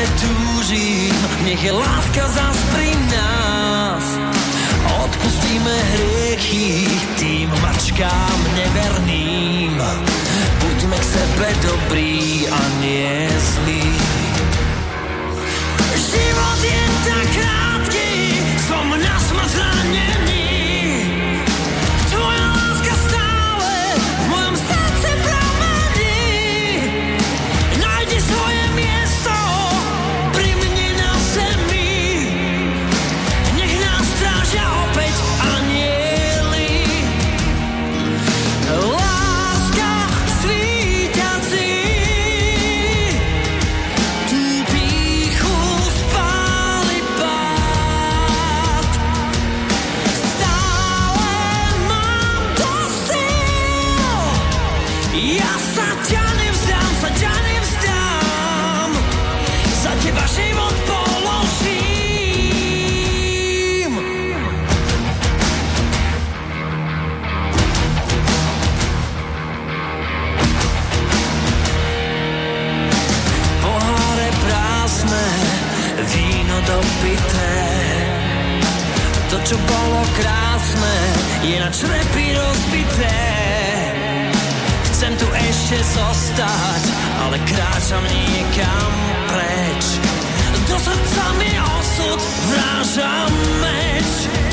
tebe túžim, nech je láska zás pri nás. Odpustíme hriechy tým mačkám neverným. Buďme k sebe dobrí a nie zlí. Život je tak krátky, som na smrť krásne, je na črepy rozbité. Chcem tu ešte zostať, ale kráčam niekam preč. Do srdca mi osud vráža meč.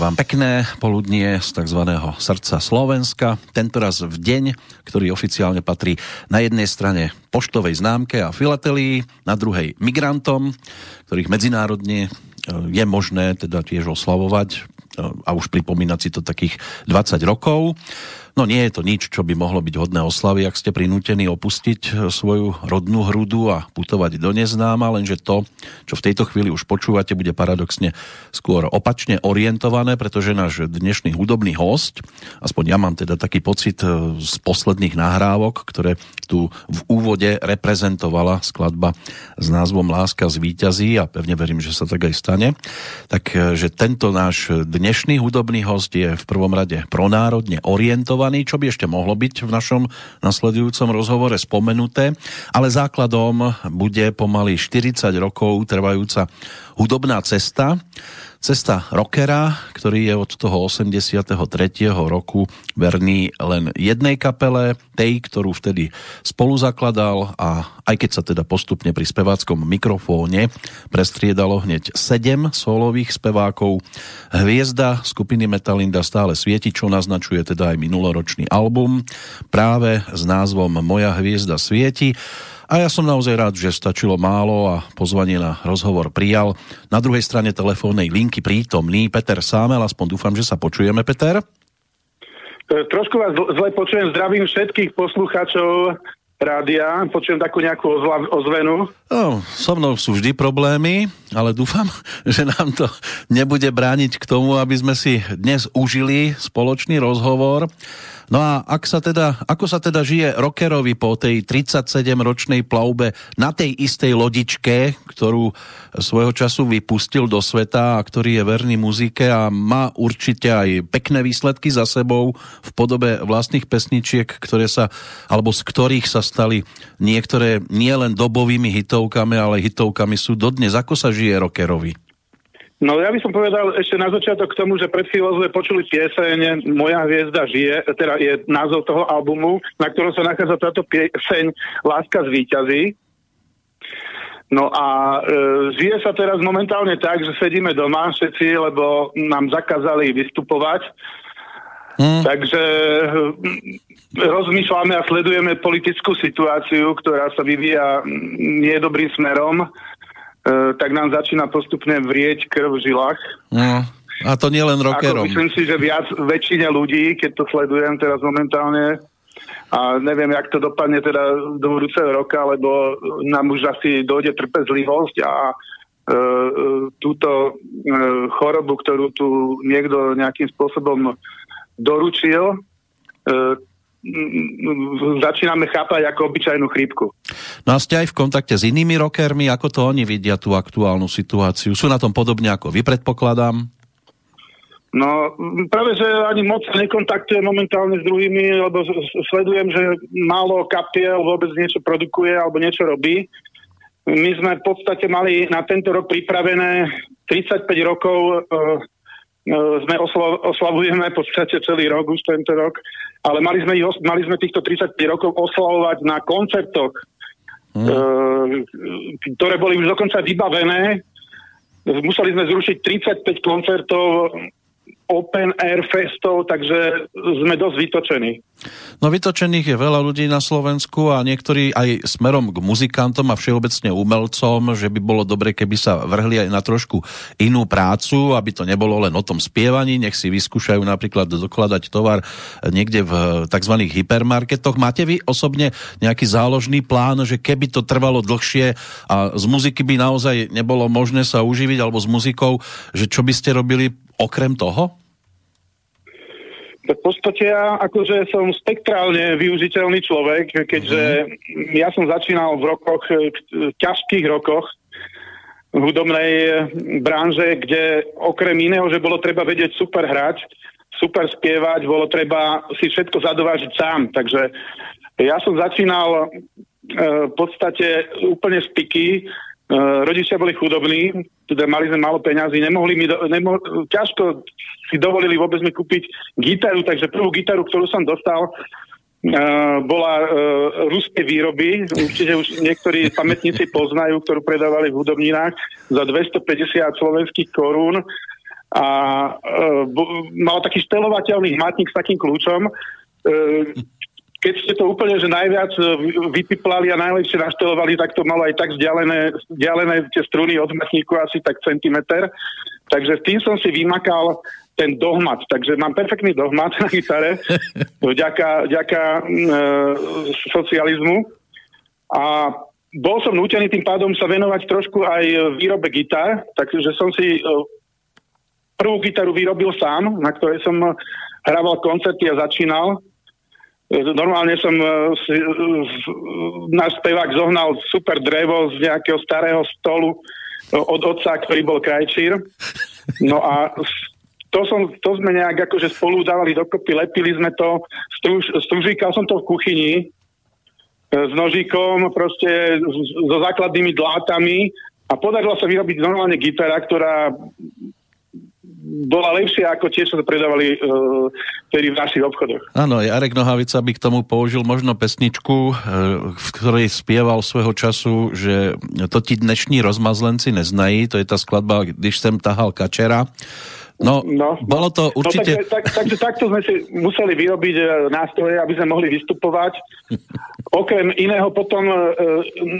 Vám pekné poludnie z tzv. srdca Slovenska. Tentoraz v deň, ktorý oficiálne patrí na jednej strane poštovej známke a filatelii, na druhej migrantom, ktorých medzinárodne e, je možné teda tiež oslavovať e, a už pripomínať si to takých 20 rokov. No nie je to nič, čo by mohlo byť hodné oslavy, ak ste prinútení opustiť e, svoju rodnú hrudu a putovať do neznáma, lenže to, čo v tejto chvíli už počúvate, bude paradoxne skôr opačne orientované, pretože náš dnešný hudobný host, aspoň ja mám teda taký pocit e, z posledných nahrávok, ktoré tu v úvode reprezentovala skladba s názvom Láska z víťazí a pevne verím, že sa tak aj stane, takže tento náš dnešný hudobný host je v prvom rade pronárodne orientovaný, čo by ešte mohlo byť v našom nasledujúcom rozhovore spomenuté, ale základom bude pomaly 40 rokov trvajúca hudobná cesta. Cesta rockera, ktorý je od toho 83. roku verný len jednej kapele, tej, ktorú vtedy spolu zakladal a aj keď sa teda postupne pri speváckom mikrofóne prestriedalo hneď sedem solových spevákov, hviezda skupiny Metalinda stále svieti, čo naznačuje teda aj minuloročný album práve s názvom Moja hviezda svieti a ja som naozaj rád, že stačilo málo a pozvanie na rozhovor prijal. Na druhej strane telefónnej linky prítomný Peter Sámel, aspoň dúfam, že sa počujeme, Peter. E, trošku vás zle počujem, zdravím všetkých poslucháčov rádia, počujem takú nejakú ozvenu. No, so mnou sú vždy problémy, ale dúfam, že nám to nebude brániť k tomu, aby sme si dnes užili spoločný rozhovor. No a ak sa teda, ako sa teda žije rockerovi po tej 37-ročnej plavbe na tej istej lodičke, ktorú svojho času vypustil do sveta a ktorý je verný muzike a má určite aj pekné výsledky za sebou v podobe vlastných pesničiek, ktoré sa, alebo z ktorých sa stali niektoré nielen dobovými hitovkami, ale hitovkami sú dodnes. Ako sa žije rockerovi? No ja by som povedal ešte na začiatok k tomu, že pred chvíľou sme počuli pieseň Moja hviezda žije, teda je názov toho albumu, na ktorom sa nachádza táto pieseň Láska z výťazí. No a e, žije sa teraz momentálne tak, že sedíme doma všetci, lebo nám zakázali vystupovať. Hmm. Takže hm, rozmýšľame a sledujeme politickú situáciu, ktorá sa vyvíja nie dobrým smerom E, tak nám začína postupne vrieť krv v žilách. No, a to nie len rockerom. Ako myslím si, že viac väčšine ľudí, keď to sledujem teraz momentálne, a neviem, jak to dopadne teda do budúceho roka, lebo nám už asi dojde trpezlivosť a e, e túto e, chorobu, ktorú tu niekto nejakým spôsobom doručil, e, začíname chápať ako obyčajnú chrípku. No a ste aj v kontakte s inými rockermi, ako to oni vidia tú aktuálnu situáciu? Sú na tom podobne ako vy, predpokladám? No, práve, že ani moc sa nekontaktuje momentálne s druhými, lebo sledujem, že málo kapiel vôbec niečo produkuje alebo niečo robí. My sme v podstate mali na tento rok pripravené 35 rokov uh, sme oslav, oslavujeme v podstate celý rok, už tento rok, ale mali sme, ich, mali sme týchto 35 rokov oslavovať na koncertoch hmm. e, ktoré boli už dokonca vybavené. Museli sme zrušiť 35 koncertov open air festov, takže sme dosť vytočení. No vytočených je veľa ľudí na Slovensku a niektorí aj smerom k muzikantom a všeobecne umelcom, že by bolo dobre, keby sa vrhli aj na trošku inú prácu, aby to nebolo len o tom spievaní, nech si vyskúšajú napríklad dokladať tovar niekde v tzv. hypermarketoch. Máte vy osobne nejaký záložný plán, že keby to trvalo dlhšie a z muziky by naozaj nebolo možné sa uživiť alebo s muzikou, že čo by ste robili okrem toho? V podstate ja akože som spektrálne využiteľný človek, keďže mm-hmm. ja som začínal v rokoch, v ťažkých rokoch v hudobnej branže, kde okrem iného, že bolo treba vedieť super hrať, super spievať, bolo treba si všetko zadovážiť sám. Takže ja som začínal e, v podstate úplne z piky, rodičia boli chudobní, teda mali sme málo peňazí, nemohli mi, do, nemo, ťažko si dovolili vôbec mi kúpiť gitaru, takže prvú gitaru, ktorú som dostal, uh, bola uh, ruské výroby, určite už niektorí pamätníci poznajú, ktorú predávali v hudobninách za 250 slovenských korún. A uh, mal taký štelovateľný hmatník s takým kľúčom, uh, keď ste to úplne že najviac e, vypiplali a najlepšie naštelovali, tak to malo aj tak vzdialené, vzdialené tie struny od matníku asi tak centimeter. Takže tým som si vymakal ten dohmat. Takže mám perfektný dohmat na gitare vďaka, vďaka e, socializmu. A bol som nútený tým pádom sa venovať trošku aj výrobe gitar, takže som si e, prvú gitaru vyrobil sám, na ktorej som hrával koncerty a začínal Normálne som e, e, náš spevák zohnal super drevo z nejakého starého stolu od otca, ktorý bol krajčír. No a to, som, to sme nejak akože spolu dávali dokopy, lepili sme to, struž, stružíkal som to v kuchyni e, s nožíkom, proste so základnými dlátami A podarilo sa vyrobiť normálne gitara, ktorá bola lepšia ako tie, čo sa predávali uh, v našich obchodoch. Áno, Jarek Nohavica by k tomu použil možno pesničku, uh, v ktorej spieval svojho času, že to ti dnešní rozmazlenci neznají, to je tá skladba, když sem tahal kačera. No, no, bolo to určite... No, tak, tak, takže takto sme si museli vyrobiť e, nástroje, aby sme mohli vystupovať. Okrem iného potom, e,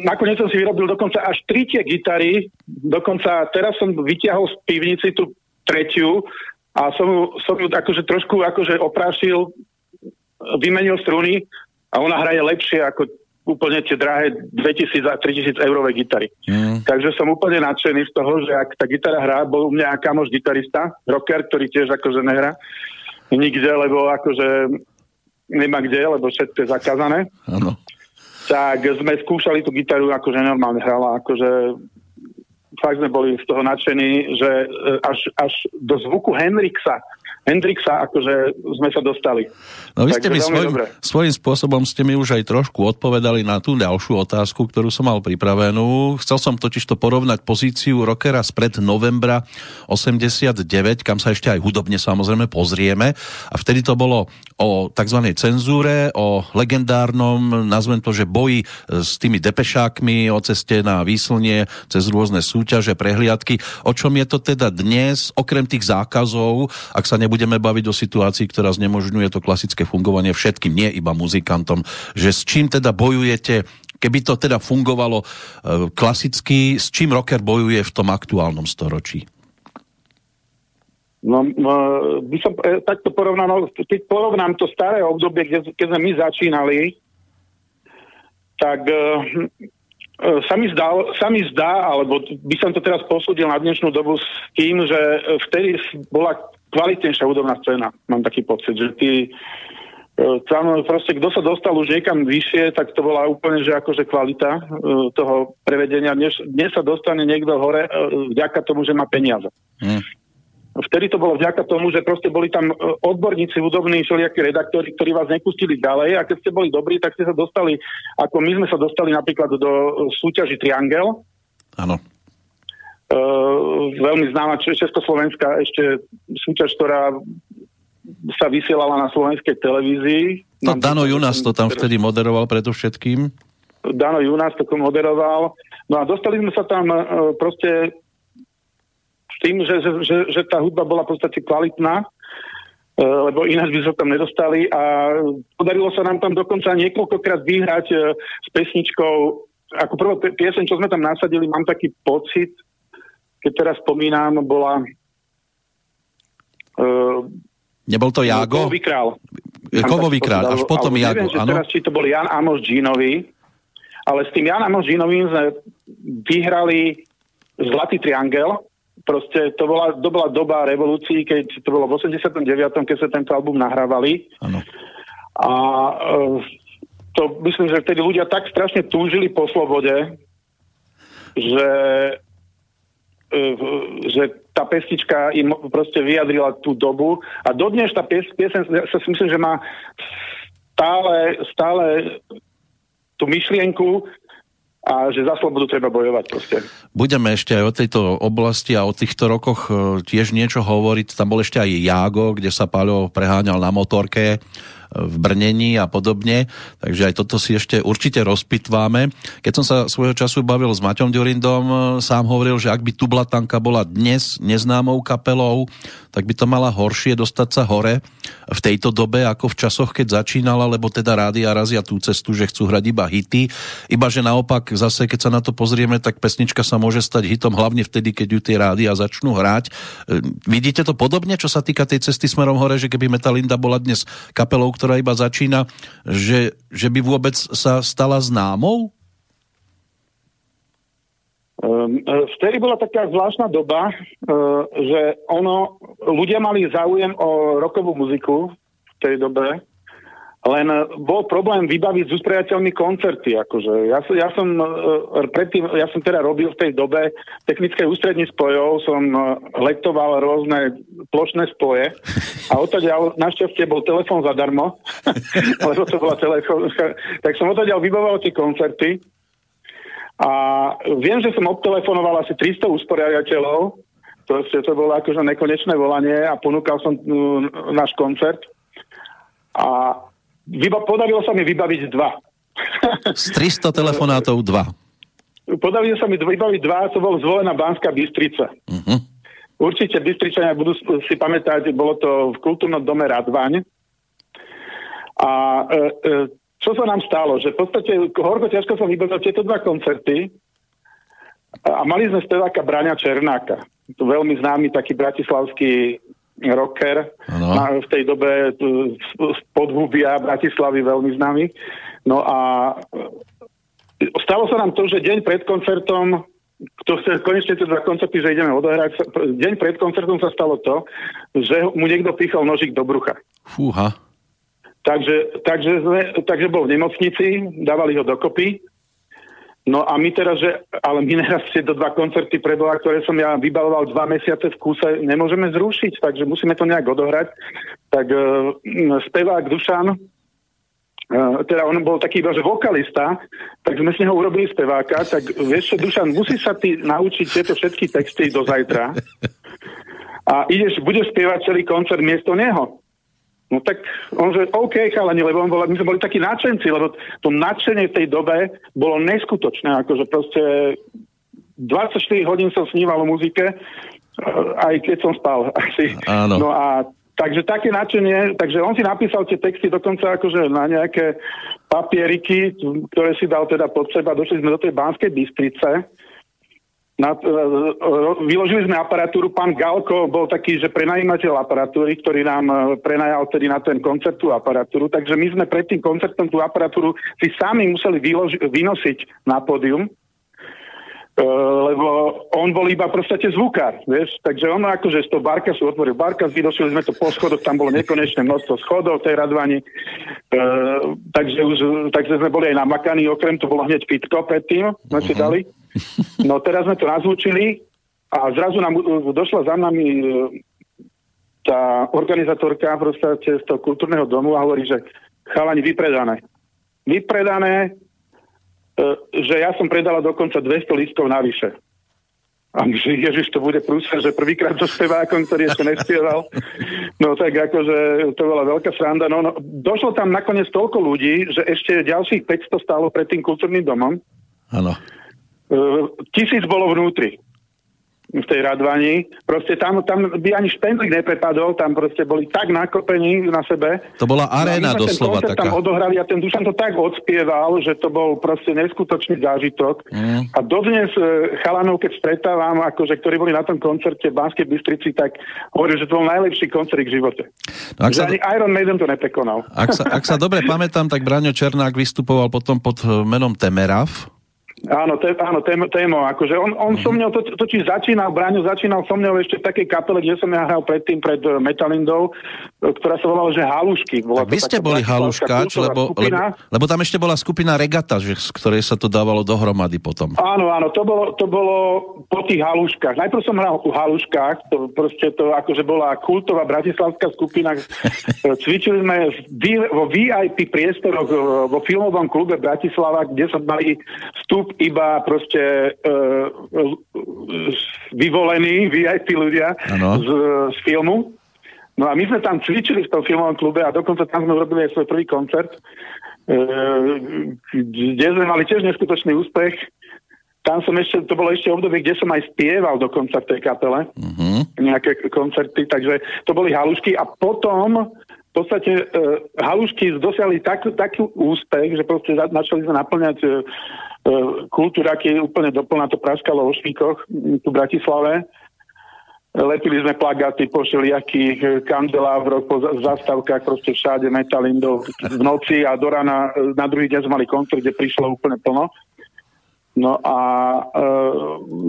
nakoniec som si vyrobil dokonca až tri tie gitary, dokonca teraz som vyťahol z pivnici tú tretiu a som, som ju akože trošku akože oprášil, vymenil struny a ona hraje lepšie ako úplne tie drahé 2000 a 3000 eurové gitary. Mm. Takže som úplne nadšený z toho, že ak tá gitara hrá, bol u mňa kamoš gitarista, rocker, ktorý tiež akože nehrá nikde, lebo akože nemá kde, lebo všetko je zakázané. Ano. Tak sme skúšali tú gitaru, akože normálne hrala, akože fakt sme boli z toho nadšení, že e, až, až do zvuku Henrixa Hendrixa, akože sme sa dostali. No vy ste mi svojím, svojím spôsobom ste mi už aj trošku odpovedali na tú ďalšiu otázku, ktorú som mal pripravenú. Chcel som totiž to porovnať pozíciu rockera spred novembra 89, kam sa ešte aj hudobne samozrejme pozrieme. A vtedy to bolo o tzv. cenzúre, o legendárnom, nazvem to, že boji s tými depešákmi, o ceste na výslnie, cez rôzne súťaže, prehliadky. O čom je to teda dnes, okrem tých zákazov, ak sa nebudeme baviť o situácii, ktorá znemožňuje to klasické fungovanie všetkým, nie iba muzikantom, že s čím teda bojujete, keby to teda fungovalo e, klasicky, s čím rocker bojuje v tom aktuálnom storočí? No, no by som e, takto porovnal, keď porovnám to staré obdobie, keď, sme my začínali, tak e, sa mi, zdá, sa mi zdá, alebo by som to teraz posúdil na dnešnú dobu s tým, že vtedy bola kvalitnejšia hudobná scéna, mám taký pocit, že ty e, tam proste, kto sa dostal už niekam vyššie, tak to bola úplne, že akože kvalita uh, toho prevedenia. Dnes, dnes sa dostane niekto hore uh, vďaka tomu, že má peniaze. Hmm. Vtedy to bolo vďaka tomu, že proste boli tam odborníci hudobní, všelijakí redaktori, ktorí vás nepustili ďalej a keď ste boli dobrí, tak ste sa dostali, ako my sme sa dostali napríklad do súťaži Triangel. Áno veľmi známa Československá ešte súťaž, ktorá sa vysielala na slovenskej televízii. No Dano Junas to tam vtedy moderoval predovšetkým. Dano Junas to moderoval. No a dostali sme sa tam uh, proste s tým, že, že, že, že tá hudba bola v podstate kvalitná, uh, lebo ináč by sa tam nedostali a podarilo sa nám tam dokonca niekoľkokrát vyhrať s pesničkou ako prvá pieseň, čo sme tam nasadili, mám taký pocit, keď teraz spomínam, bola... Uh, Nebol to Jago? Kovový král. Kovový král, až potom Jago, neviem, áno? teraz, či to bol Jan Amos Džínový, ale s tým Jan Amos Džínovým sme vyhrali Zlatý triangel, proste to bola, to bola doba revolúcií, keď to bolo v 89., keď sa tento album nahrávali. Ano. A uh, to myslím, že vtedy ľudia tak strašne túžili po slobode, že E, že tá pesnička im proste vyjadrila tú dobu a dodnes tá pies, piesen sa si myslím, že má stále, stále tú myšlienku a že za slobodu treba bojovať proste. Budeme ešte aj o tejto oblasti a o týchto rokoch e, tiež niečo hovoriť. Tam bol ešte aj Jágo, kde sa Paľo preháňal na motorke v brnení a podobne. Takže aj toto si ešte určite rozpitváme. Keď som sa svojho času bavil s Maťom Ďurindom, sám hovoril, že ak by Tublatanka bola dnes neznámou kapelou, tak by to mala horšie dostať sa hore v tejto dobe ako v časoch, keď začínala, lebo teda rádia razia tú cestu, že chcú hrať iba hity. Iba že naopak zase, keď sa na to pozrieme, tak pesnička sa môže stať hitom hlavne vtedy, keď ju tie rádia začnú hrať. E, vidíte to podobne, čo sa týka tej cesty smerom hore, že keby Metalinda bola dnes kapelou, ktorá iba začína, že, že by vôbec sa stala známou? Um, vtedy bola taká zvláštna doba, uh, že ono, ľudia mali záujem o rokovú muziku v tej dobe len e, bol problém vybaviť s usprejateľmi koncerty. Akože. Ja, ja, som, uh, predtým, ja som teda robil v tej dobe technické ústrední spojov, som uh, letoval rôzne plošné spoje a odtiaľ našťastie bol telefón zadarmo, lebo to bola telefón, tak som odtiaľ vybavoval tie koncerty A viem, že som obtelefonoval asi 300 usporiadateľov, proste to bolo akože nekonečné volanie a ponúkal som náš koncert. A vyba- podarilo sa mi vybaviť dva. Z 300 telefonátov dva. Podarilo sa mi vybaviť dva, to bol zvolená Banská Bystrica. Uh-huh. Určite Bystričania budú si pamätať, bolo to v kultúrnom dome Radvaň. A e, e, čo sa nám stalo? Že v podstate horko ťažko som vybavil tieto dva koncerty a mali sme speváka Braňa Černáka. To veľmi známy taký bratislavský rocker. Na, v tej dobe z podhubia Bratislavy veľmi známy. No a e, stalo sa nám to, že deň pred koncertom to chce konečne tie dva koncerty, že ideme odohrať. Deň pred koncertom sa stalo to, že mu niekto pichol nožik do brucha. Fúha. Takže, takže, takže bol v nemocnici, dávali ho dokopy. No a my teraz, že, ale my teraz tieto dva koncerty preboha, ktoré som ja vybaloval dva mesiace v kúse, nemôžeme zrušiť, takže musíme to nejak odohrať. Tak uh, spevák Dušan, Uh, teda on bol taký iba, že vokalista, tak sme z neho urobili speváka, tak vieš čo, Dušan, musí sa ty naučiť tieto všetky texty do zajtra a ideš, budeš spievať celý koncert miesto neho. No tak on že OK, chalani, lebo on bol, my sme boli takí nadšenci, lebo to nadšenie v tej dobe bolo neskutočné, akože proste 24 hodín som sníval o muzike, uh, aj keď som spal asi. Áno. No a Takže také nadšenie, takže on si napísal tie texty dokonca akože na nejaké papieriky, ktoré si dal teda pod seba. Došli sme do tej Banskej Bystrice. Na, e, vyložili sme aparatúru. Pán Galko bol taký, že prenajímateľ aparatúry, ktorý nám e, prenajal tedy na ten koncert tú aparatúru. Takže my sme pred tým koncertom tú aparatúru si sami museli vyloži- vynosiť na pódium. Uh, lebo on bol iba proste zvukár, vieš, takže on akože z toho Barkasu otvoril Barkas, vydošili sme to po schodoch, tam bolo nekonečné množstvo schodov tej radvani, uh, takže, už, takže sme boli aj namakaní, okrem to bolo hneď pitko predtým, sme si dali. No teraz sme to nazvučili a zrazu nám došla za nami uh, tá organizátorka proste z toho kultúrneho domu a hovorí, že chalani vypredané. Vypredané, E, že ja som predala dokonca 200 listkov navyše. A že Ježiš, to bude prúser, že prvýkrát so spevákom, ktorý ešte nespieval. No tak akože to bola veľká sranda. No, no, došlo tam nakoniec toľko ľudí, že ešte ďalších 500 stálo pred tým kultúrnym domom. Áno. E, tisíc bolo vnútri v tej radvani. Proste tam, tam by ani špendlík neprepadol, tam proste boli tak nakopení na sebe. To bola aréna no, my sme doslova taká. tam odohrali a ten Dušan to tak odspieval, že to bol proste neskutočný zážitok. Mm. A dodnes e, chalanov, keď stretávam, akože, ktorí boli na tom koncerte v Banskej Bystrici, tak hovorím, že to bol najlepší koncert v živote. No, ak, že sa, ani Iron Maiden to neprekonal. ak, sa, ak sa dobre pamätám, tak Braňo Černák vystupoval potom pod eh, menom Temerav. Áno, te, áno témo, témo, akože on, on Mhm. so mňou to, totiž začínal, Braňo začínal so mňou ešte v takej kapele, kde som ja hral predtým pred eh, Metalindou, eh, ktorá sa volala, že Halušky. Bola Tak vy ste boli haluškáč, lebo, lebo, skupina. lebo tam ešte bola skupina Regata, že, z ktorej sa to dávalo dohromady potom. Áno, áno, to bolo, to bolo po tých haluškách. Najprv som hral u haluškách, to proste to akože bola kultová bratislavská skupina. Cvičili sme v, V- vo VIP priestoroch e, vo filmovom klube Bratislava, kde sa mali vstup iba proste uh, vyvolení VIP ľudia z, z filmu. No a my sme tam cvičili v tom filmovom klube a dokonca tam sme urobili aj svoj prvý koncert, e, kde sme mali tiež neskutočný úspech. Tam som ešte, to bolo ešte obdobie, kde som aj spieval dokonca v tej kapele, Uh-huh. nejaké koncerty, takže to boli halušky a potom v podstate e, halušky dosiahli tak, taký úspech, že proste za, začali sme naplňať e, e, kultúraky úplne doplná to praskalo o švíkoch tu v Bratislave. Lepili sme plagáty po všelijakých e, kandelávroch, po za- zastávkach, proste všade metalindov v noci a do rána, e, na druhý deň sme mali koncert, kde prišlo úplne plno. No a e,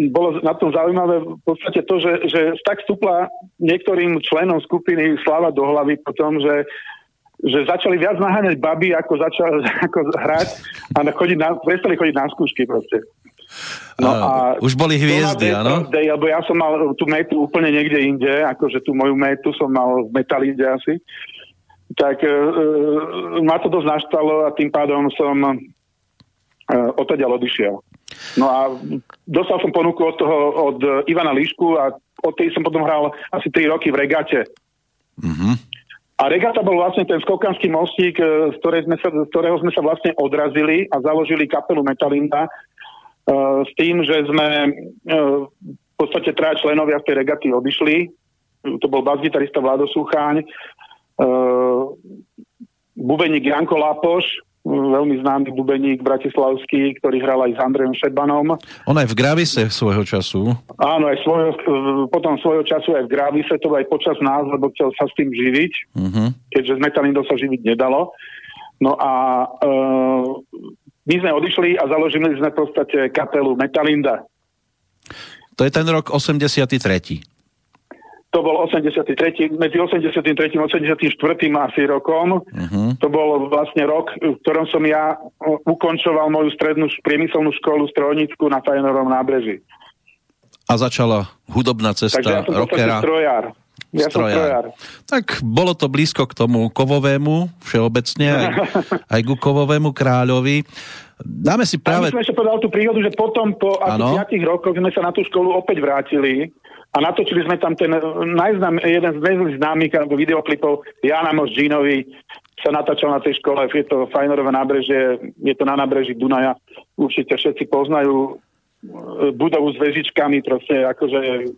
bolo na tom zaujímavé v podstate to, že, že tak vstúpla niektorým členom skupiny Slava do hlavy potom, že že začali viac naháňať baby, ako začali ako hrať a chodiť na, prestali chodiť na skúšky proste. No Á, už boli hviezdy, áno? Lebo ja som mal tú metu úplne niekde inde, akože tú moju metu som mal v metalinde asi. Tak e, e, ma to dosť naštalo a tým pádom som e, odtiaľ odišiel. No a dostal som ponuku od toho, od Ivana Líšku a od tej som potom hral asi 3 roky v regate. Mhm. A regata bol vlastne ten skokanský mostík, e, z, sme sa, z ktorého sme sa vlastne odrazili a založili kapelu Metalinda uh, s tým, že sme uh, v podstate traja členovia z tej regaty odišli. To bol bas-gitarista Vlado Sucháň, bubeník Janko Lapoš, veľmi známy bubeník bratislavský, ktorý hral aj s Andrejom Šebanom. On aj v Gravise svojho času. Áno, aj svojho, potom svojho času aj v Gravise, to aj počas nás, lebo chcel sa s tým živiť, Uh-huh. keďže z Metalindou sa živiť nedalo. No a uh, my sme odišli a založili sme v podstate kapelu Metalinda. To je ten rok 83. To bol 83. medzi 83. a 84. asi rokom. Uh-huh. To bol vlastne rok, v ktorom som ja ukončoval moju strednú priemyselnú školu strojnícku na Fajnorom nábreží. A začala hudobná cesta Takže ja som rockera. strojár. Ja som strojár. Tak bolo to blízko k tomu kovovému, všeobecne, aj, aj ku kovovému kráľovi. Dáme si Práve... práve... som ešte povedal tú príhodu, že potom po asi 5 rokoch sme sa na tú školu opäť vrátili a natočili sme tam ten najznám, jeden z najznámych alebo videoklipov Jana Moš Džínovi sa natáčal na tej škole, je to Fajnorové nábrežie, je to na nábreží Dunaja, určite všetci poznajú e, budovu s vežičkami, proste akože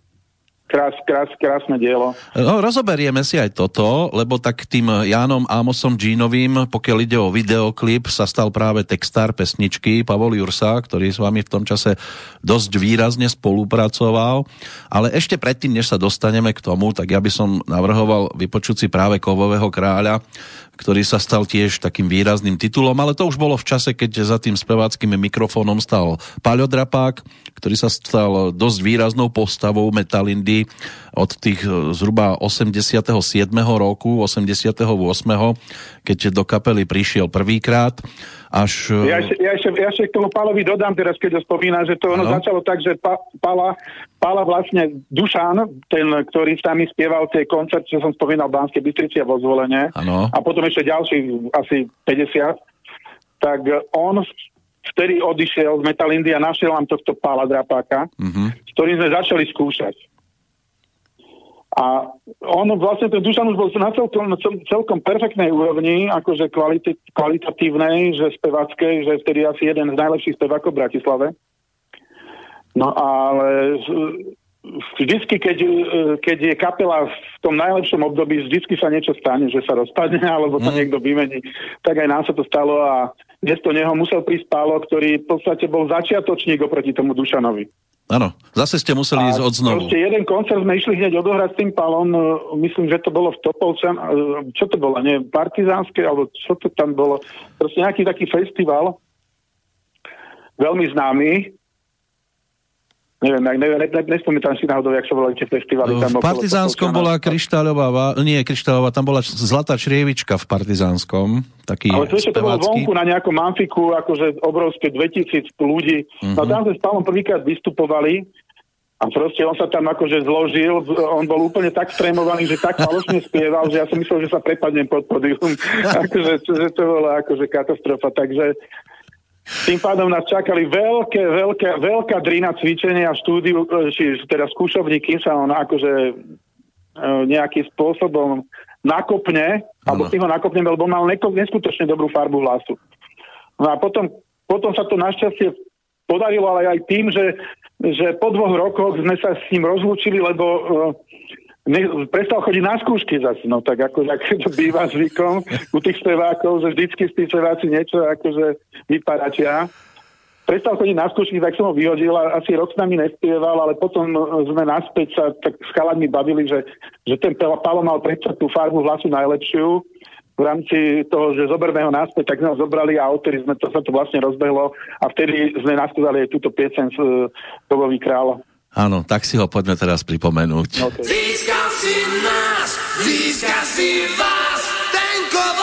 krás, krás, krásne dielo. No, rozoberieme si aj toto, lebo tak tým Jánom Amosom Džínovým, pokiaľ ide o videoklip, sa stal práve textár pesničky Pavol Jursa, ktorý s vami v tom čase dosť výrazne spolupracoval. Ale ešte predtým, než sa dostaneme k tomu, tak ja by som navrhoval vypočuť si práve Kovového kráľa, ktorý sa stal tiež takým výrazným titulom, ale to už bolo v čase, keď za tým speváckým mikrofónom stal Paľo Drapák, ktorý sa stal dosť výraznou postavou Metalindy od tých e, zhruba 87. roku, 88. keď do kapely prišiel prvýkrát, až... Ja ešte, ja, ešte, ja ešte k tomu Pálovi dodám teraz, keď ho spomína, že to ono Áno. začalo tak, že pa, vlastne Dušan, ten, ktorý s nami spieval tie koncert, čo som spomínal v Banskej Bystrici a vo zvolenie, Áno. a potom ešte ďalší, asi 50, tak on vtedy odišiel z Metalindy a našiel nám tohto Pála Drapáka, Mhm. s ktorým sme začali skúšať. A on vlastne, ten Dušan už bol na celkom, celkom perfektnej úrovni, akože kvality, kvalitatívnej, že spevackej, že vtedy asi jeden z najlepších spevákov v Bratislave. No ale vždycky, keď, e, keď je kapela v tom najlepšom období, vždycky sa niečo stane, že sa rozpadne, alebo sa niekto vymení. Tak aj nám sa to stalo a miesto neho musel prísť Pálo, ktorý v podstate bol začiatočník oproti tomu Dušanovi. Áno, zase ste museli ísť od znovu. Proste jeden koncert sme išli hneď odohrať s tým palom, e, myslím, že to bolo v Topolce, e, čo to bolo, nie, partizánske, alebo čo to tam bolo, proste nejaký taký festival, veľmi známy, neviem, neviem, neviem ne, nespomínam si náhodou, jak sa volali tie festivaly. tam V Partizánskom bola kryštáľová, vá- nie kryštáľová, tam bola zlatá črievička v Partizánskom, taký Ale to to bolo vonku na nejakom amfiku, akože obrovské 2000 ľudí. Mhm. No tam sme s Pavlom prvýkrát vystupovali a proste on sa tam akože zložil, on bol úplne tak strémovaný, že tak falošne spieval, že ja som myslel, že sa prepadnem pod podium. akože, že to bola akože katastrofa. Takže tým pádom nás čakali veľké, veľké, veľká drina cvičenia v štúdiu, e, či teda skúšovní, kým sa on akože e, nejakým spôsobom nakopne, alebo Áno. si ho nakopneme, lebo mal neskutočne dobrú farbu hlasu. No a potom, potom sa to našťastie podarilo, ale aj tým, že, že po dvoch rokoch sme sa s ním rozlúčili, lebo uh, prestal chodiť na skúšky zase, no tak ako, to býva zvykom u tých spevákov, že vždycky tých speváci niečo akože vyparačia. Prestal chodiť na skúšky, tak som ho vyhodil a asi rok s nami nespieval, ale potom sme naspäť sa tak s chalami bavili, že, že ten Palo mal predsa tú farbu hlasu najlepšiu v rámci toho, že zoberme ho naspäť, tak sme ho zobrali a odtedy sme to, sa to vlastne rozbehlo a vtedy sme naskúzali aj túto piesen z uh, Kovový král. Áno, tak si ho poďme teraz pripomenúť. Okay. Získal si nás, získal si vás, ten kovový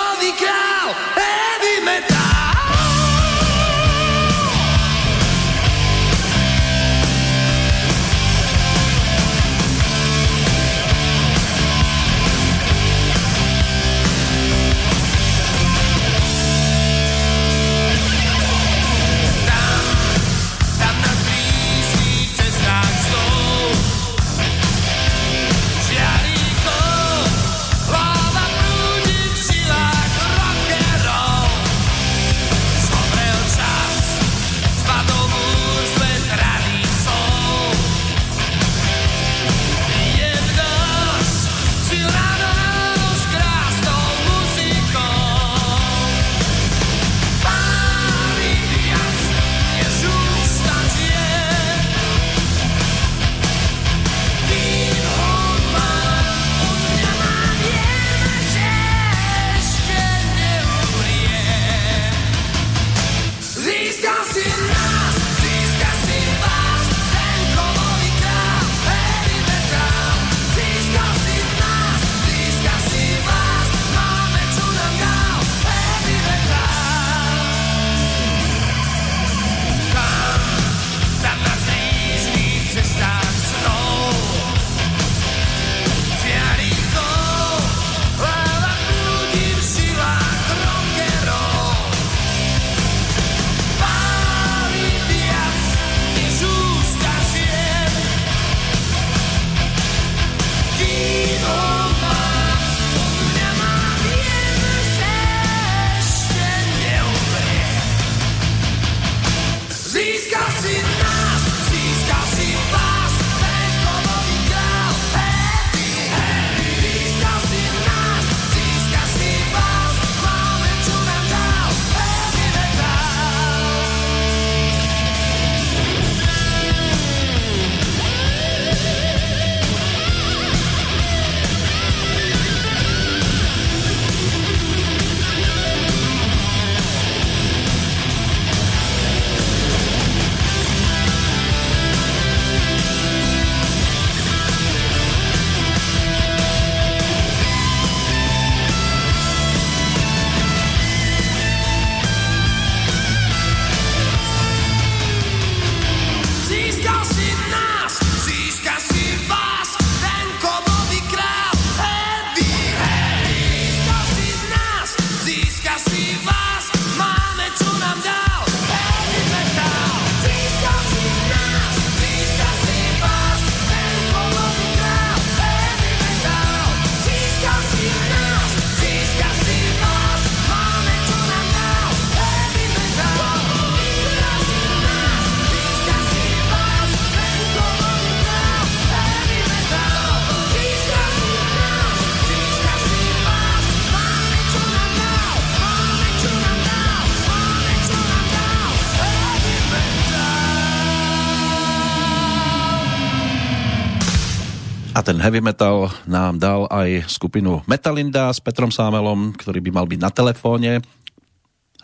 A ten heavy metal nám dal aj skupinu Metalinda s Petrom Sámelom, ktorý by mal byť na telefóne.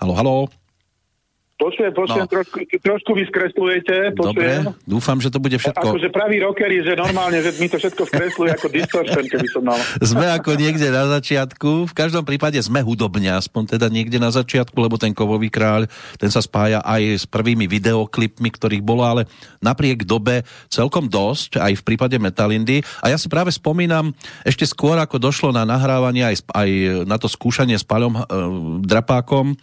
Halo, halo. Počujem, počujem, no. trošku, trošku vy skreslujete. Počujem. Dobre, dúfam, že to bude všetko... Akože pravý rockery, že normálne, že mi to všetko skresluje ako distortion, keby som mal. Sme ako niekde na začiatku, v každom prípade sme hudobne, aspoň teda niekde na začiatku, lebo ten kovový kráľ, ten sa spája aj s prvými videoklipmi, ktorých bolo, ale napriek dobe celkom dosť, aj v prípade Metalindy. A ja si práve spomínam, ešte skôr ako došlo na nahrávanie, aj, aj na to skúšanie s Paľom e, Drapákom,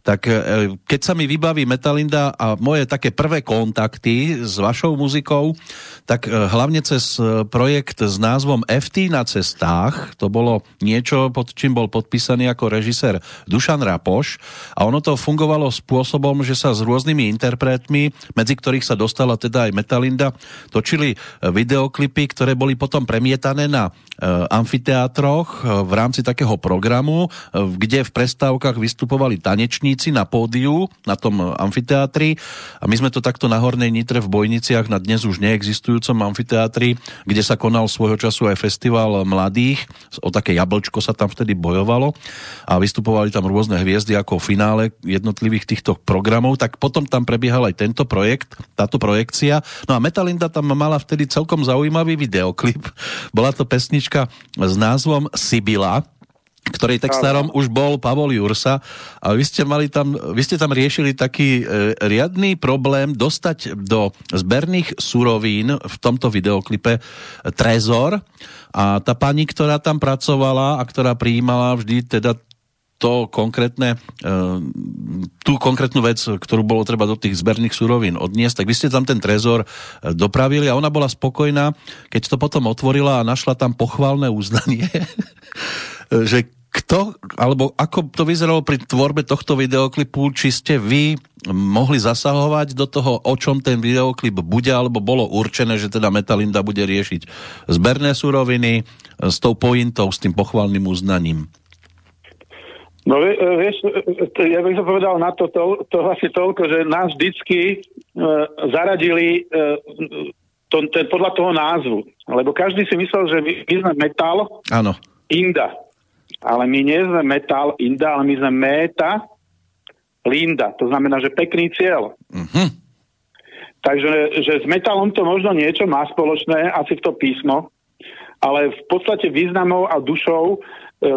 tak e, keď sa mi vybaví Metalinda a moje také prvé kontakty s vašou muzikou, tak e, hlavne cez e, projekt s názvom FT na cestách, to bolo niečo, pod čím bol podpísaný ako režisér Dušan Rapoš. A ono to fungovalo spôsobom, že sa s rôznymi interpretmi, medzi ktorých sa dostala teda aj Metalinda, točili e, videoklipy, ktoré boli potom premietané na amfiteátroch v rámci takého programu, kde v prestávkach vystupovali tanečníci na pódiu, na tom amfiteátri. A my sme to takto na Hornej Nitre v Bojniciach na dnes už neexistujúcom amfiteátri, kde sa konal svojho času aj festival mladých, o také jablčko sa tam vtedy bojovalo. A vystupovali tam rôzne hviezdy ako finále jednotlivých týchto programov, tak potom tam prebiehal aj tento projekt, táto projekcia. No a Metalinda tam mala vtedy celkom zaujímavý videoklip. Bola to pesnička s názvom Sibila, ktorej textárom už bol Pavol Jursa. A vy ste, mali tam, vy ste tam riešili taký e, riadný problém dostať do zberných surovín v tomto videoklipe Trezor. A tá pani, ktorá tam pracovala a ktorá prijímala vždy teda to konkrétne, e, tú konkrétnu vec, ktorú bolo treba do tých zberných surovín odniesť, tak vy ste tam ten trezor e, dopravili a ona bola spokojná, keď to potom otvorila a našla tam pochválne uznanie že kto, alebo ako to vyzeralo pri tvorbe tohto videoklipu, či ste vy mohli zasahovať do toho, o čom ten videoklip bude, alebo bolo určené, že teda Metalinda bude riešiť zberné suroviny s tou pointou, s tým pochvalným uznaním? No e, vieš, e, ja by som povedal na to, to, to asi toľko, že nás vždycky uh, zaradili uh, to, to, podľa toho názvu. Lebo každý si myslel, že my, my sme metal, Áno. Inda ale my nie sme metal inda, ale my sme meta linda. To znamená, že pekný cieľ. Uh-huh. Takže že s metalom to možno niečo má spoločné, asi v to písmo, ale v podstate významou a dušou e,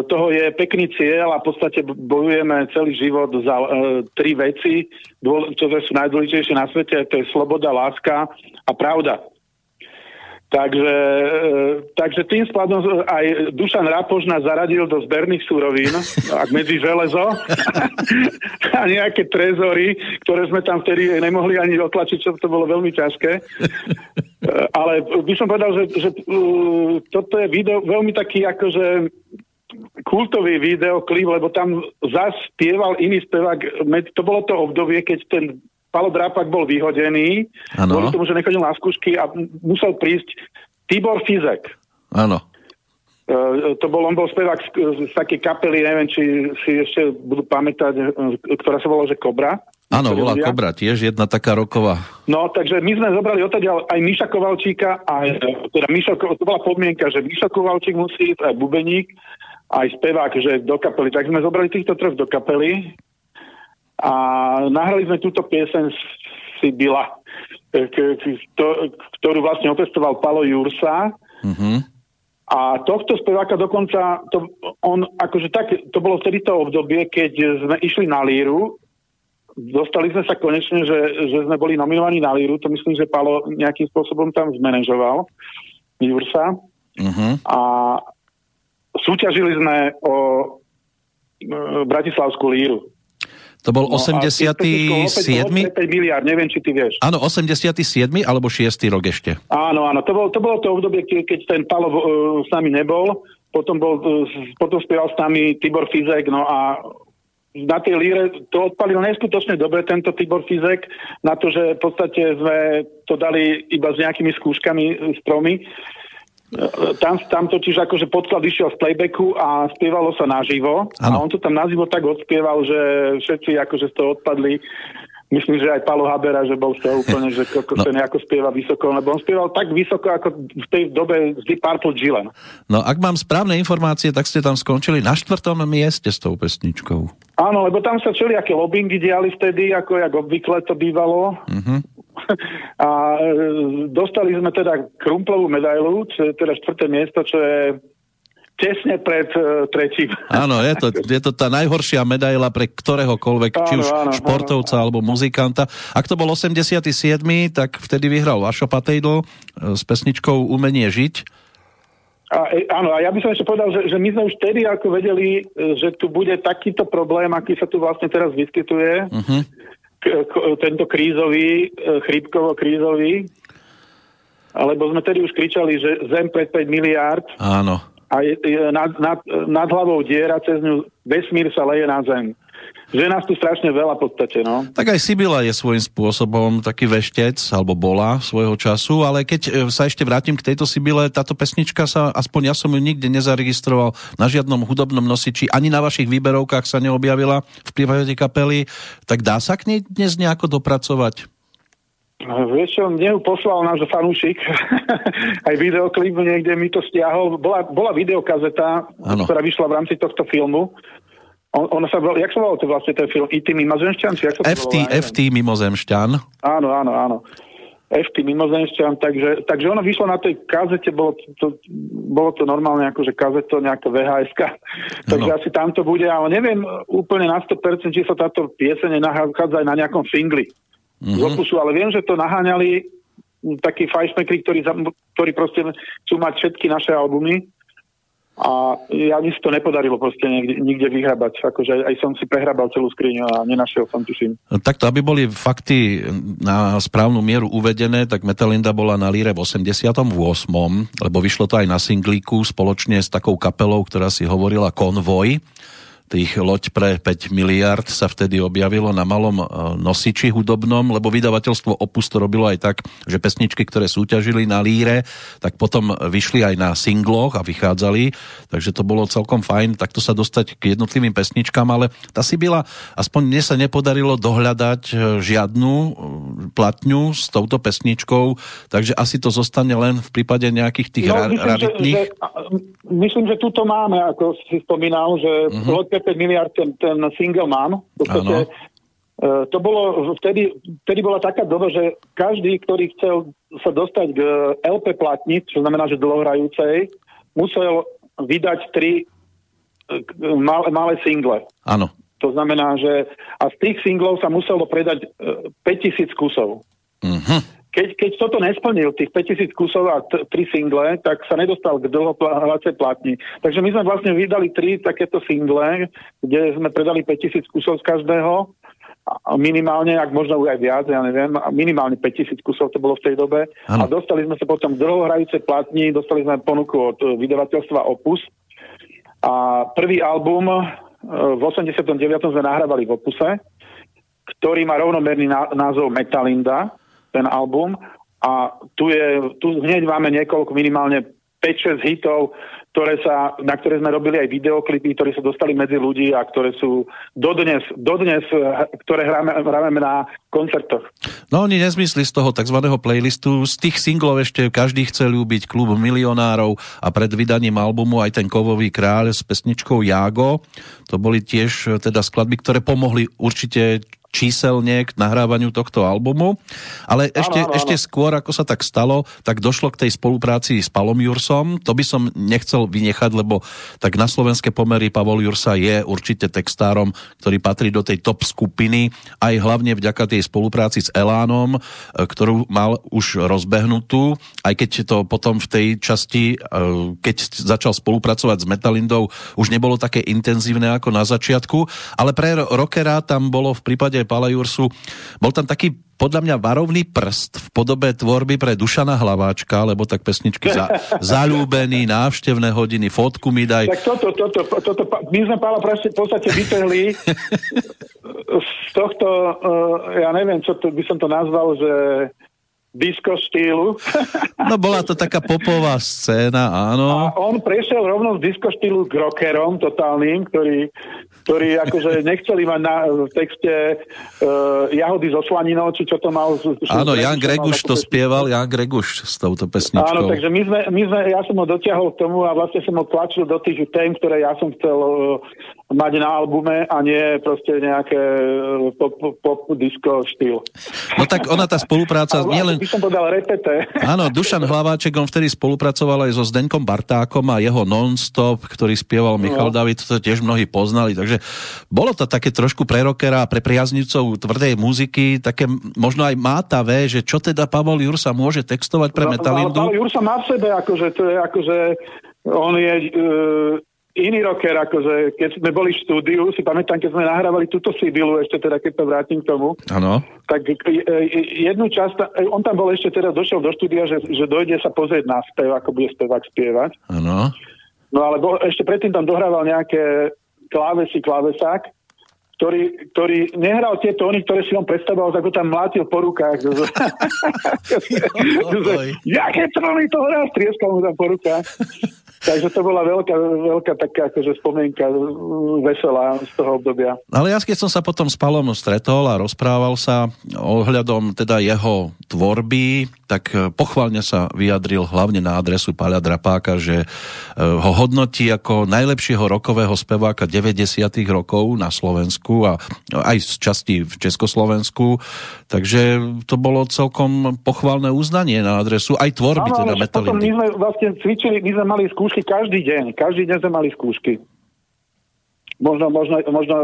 toho je pekný cieľ a v podstate bojujeme celý život za e, tri veci, ktoré sú najdôležitejšie na svete, to je sloboda, láska a pravda. Takže, e, takže tým skladom aj Dušan Rapoš nás zaradil do zberných súrovín, ak medzi železo a nejaké trezory, ktoré sme tam vtedy nemohli ani otlačiť, čo to bolo veľmi ťažké. E, ale by som povedal, že, že e, toto je video veľmi taký akože kultový videoklip, lebo tam zaspieval iný spevák. To bolo to obdobie, keď ten Palo Drápak bol vyhodený, ano. kvôli tomu, že nechodil na skúšky a musel prísť Tibor Fizek. Áno. Uh, to bol, on bol spevák z, z takej kapely, neviem, či si ešte budú pamätať, uh, ktorá sa volá, že Kobra. Áno, bola Kobra, tiež jedna taká roková. No, takže my sme zobrali odtiaľ aj Miša Kovalčíka, aj, teda Miša, to bola podmienka, že Miša Kovalčík musí ísť, aj Bubeník, aj spevák, že do kapely. Tak sme zobrali týchto troch do kapely a nahrali sme túto piesen Sibila, ktorú vlastne opestoval Palo Jursa. Uh-huh. A tohto speváka dokonca, to, on akože tak, to bolo vtedy to obdobie, keď sme išli na líru, dostali sme sa konečne, že, že sme boli nominovaní na líru, to myslím, že Palo nejakým spôsobom tam zmanéžoval Jursa. Uh-huh. A súťažili sme o e, Bratislavskú líru. To bol no, 87. 5 miliard, neviem, či ty vieš. Áno, 87. alebo 6. rok ešte. Áno, áno, to, bol, to bolo to obdobie, keď ten Palo uh, s nami nebol, potom, bol, uh, potom spieval s nami Tibor Fizek, no a na tej líre to odpalil neskutočne dobre tento Tibor Fizek, na to, že v podstate sme to dali iba s nejakými skúškami stromy. Tam, tam totiž akože podklad išiel z playbacku a spievalo sa naživo. Ano. A on to tam naživo tak odspieval, že všetci akože z toho odpadli. Myslím, že aj Palo Habera, že bol z toho úplne, že koko no. nejako spieva vysoko, lebo on spieval tak vysoko, ako v tej dobe vždy Purple Gillen. No ak mám správne informácie, tak ste tam skončili na štvrtom mieste s tou pesničkou. Áno, lebo tam sa aké lobbingy diali vtedy, ako jak obvykle to bývalo. Uh-huh. A e, dostali sme teda krumplovú medailu, čo je teda štvrté miesto, čo je tesne pred uh, tretím. Áno, je to, je to tá najhoršia medaila pre ktoréhokoľvek, áno, či už áno, športovca áno. alebo muzikanta. Ak to bol 87., tak vtedy vyhral Vašo Patejdl s pesničkou Umenie žiť. A, e, áno, a ja by som ešte povedal, že, že my sme už vtedy ako vedeli, e, že tu bude takýto problém, aký sa tu vlastne teraz vyskytuje, uh-huh. Tento krízový, chrípkovo-krízový, alebo sme tedy už kričali, že zem pred 5 miliárd. Áno a je, je nad, nad, nad hlavou diera, cez ňu vesmír sa leje na zem. Že nás tu strašne veľa v podstate, no. Tak aj Sibila je svojím spôsobom taký veštec, alebo bola svojho času, ale keď e, sa ešte vrátim k tejto Sibile, táto pesnička sa, aspoň ja som ju nikde nezaregistroval na žiadnom hudobnom nosiči, ani na vašich výberovkách sa neobjavila v prípade kapely, tak dá sa k nej dnes nejako dopracovať? Vieš čo, mne ju poslal náš fanúšik, aj videoklip niekde mi to stiahol. Bola, bola videokazeta, ano. ktorá vyšla v rámci tohto filmu. On, on sa, jak sa volal to vlastne ten film? IT Mimozemšťan? Či sa FT, volá, FT Mimozemšťan. Áno, áno, áno. FT Mimozemšťan, takže, takže ono vyšlo na tej kazete, bolo to, bolo to normálne ako, že kazeto, nejaká vhs takže asi tam to bude, ale neviem úplne na 100%, či sa táto pieseň nachádza aj na nejakom singli mm-hmm. z opusu, ale viem, že to naháňali takí fajšmekri, ktorí, ktorí proste chcú mať všetky naše albumy a ja mi si to nepodarilo proste niekde, nikde vyhrabať. Akože aj som si prehrabal celú skriňu a nenašiel som tuším. Takto, aby boli fakty na správnu mieru uvedené, tak Metalinda bola na líre v 88. lebo vyšlo to aj na singlíku spoločne s takou kapelou, ktorá si hovorila Konvoj tých loď pre 5 miliard sa vtedy objavilo na malom e, nosiči hudobnom, lebo vydavateľstvo Opus to robilo aj tak, že pesničky, ktoré súťažili na líre, tak potom vyšli aj na singloch a vychádzali, takže to bolo celkom fajn takto sa dostať k jednotlivým pesničkám, ale tá si byla, aspoň mne sa nepodarilo dohľadať e, žiadnu e, platňu s touto pesničkou, takže asi to zostane len v prípade nejakých tých no, myslím, raritných. Že, že, myslím, že tu to máme, ako si spomínal, že uh-huh 5 miliard ten, ten single mám. Podstate, uh, to bolo, vtedy, vtedy bola taká doba, že každý, ktorý chcel sa dostať k LP platni, čo znamená, že dlhohrajúcej, musel vydať tri uh, malé, malé single. Áno. To znamená, že a z tých singlov sa muselo predať uh, 5000 kusov. Uh-huh keď, keď toto nesplnil, tých 5000 kusov a t- tri single, tak sa nedostal k dlhoplavácej platni. Takže my sme vlastne vydali tri takéto single, kde sme predali 5000 kusov z každého minimálne, ak možno aj viac, ja neviem, minimálne 5000 kusov to bolo v tej dobe. Ano. A dostali sme sa potom k dlhohrajúcej platni, dostali sme ponuku od vydavateľstva Opus. A prvý album e, v 89. sme nahrávali v Opuse, ktorý má rovnomerný názov Metalinda ten album a tu, je, tu hneď máme niekoľko, minimálne 5-6 hitov, ktoré sa, na ktoré sme robili aj videoklipy, ktoré sa dostali medzi ľudí a ktoré sú dodnes, dodnes ktoré hráme, hráme na koncertoch. No oni nezmysli z toho tzv. playlistu, z tých singlov ešte každý chce ľúbiť klub milionárov a pred vydaním albumu aj ten kovový kráľ s pesničkou Jago. To boli tiež teda skladby, ktoré pomohli určite číselne k nahrávaniu tohto albumu. Ale ešte, áno, áno, ešte skôr, ako sa tak stalo, tak došlo k tej spolupráci s Palom Jursom. To by som nechcel vynechať, lebo tak na slovenské pomery Pavol Jursa je určite textárom, ktorý patrí do tej top skupiny, aj hlavne vďaka tej spolupráci s Elánom, e, ktorú mal už rozbehnutú, aj keď to potom v tej časti, e, keď začal spolupracovať s Metalindou, už nebolo také intenzívne ako na začiatku, ale pre rockera tam bolo v prípade prípade Pala Jursu, bol tam taký podľa mňa varovný prst v podobe tvorby pre Dušana Hlaváčka, lebo tak pesničky za, zalúbený, návštevné hodiny, fotku mi daj. Tak toto, toto, toto, my sme Pála v podstate vytrhli z tohto, uh, ja neviem, čo to, by som to nazval, že disco štýlu. No bola to taká popová scéna, áno. A on prešiel rovno z disco štýlu k rockerom totálnym, ktorí, ktorí akože nechceli mať na, v texte uh, jahody so slaninou, či čo to mal. Áno, Jan Greguš to spieval, Jan Greguš s touto pesničkou. Áno, takže my sme, my sme, ja som ho dotiahol k tomu a vlastne som ho tlačil do tých tém, ktoré ja som chcel uh, mať na albume a nie proste nejaké e, pop, pop disco štýl. No tak ona tá spolupráca nielen... By som povedal repete. Áno, Dušan Hlaváček, on vtedy spolupracoval aj so Zdenkom Bartákom a jeho Non-Stop, ktorý spieval Michal no. David, to tiež mnohí poznali, takže bolo to také trošku pre rockera pre priaznicov tvrdej muziky, také možno aj mátavé, že čo teda Pavol Jursa môže textovať pre no, Metalindu? Pavol Jursa má v sebe, akože to je akože on je uh, iný rocker, akože keď sme boli v štúdiu, si pamätám, keď sme nahrávali túto Sibilu, ešte teda keď sa vrátim k tomu, ano. tak e, e, jednu časť, e, on tam bol ešte teda, došiel do štúdia, že, že dojde sa pozrieť na spev, ako bude spevák spievať. Ano. No ale bol, ešte predtým tam dohrával nejaké klávesy, klávesák, ktorý, ktorý nehral tie tóny, ktoré si on predstavoval, ako tam mlátil po rukách. Jaké tóny to hrá, strieskal mu tam po rukách. Takže to bola veľká, veľká taká akože spomienka veselá z toho obdobia. Ale ja keď som sa potom s Palom stretol a rozprával sa ohľadom teda jeho tvorby, tak e, pochválne sa vyjadril hlavne na adresu Páľa Drapáka, že e, ho hodnotí ako najlepšieho rokového speváka 90. rokov na Slovensku a aj z časti v Československu. Takže to bolo celkom pochválne uznanie na adresu aj tvorby ano, teda my sme vlastne cvičili, my sme mali skúšať skúšky každý deň. Každý deň sme mali skúšky. Možno, možno, možno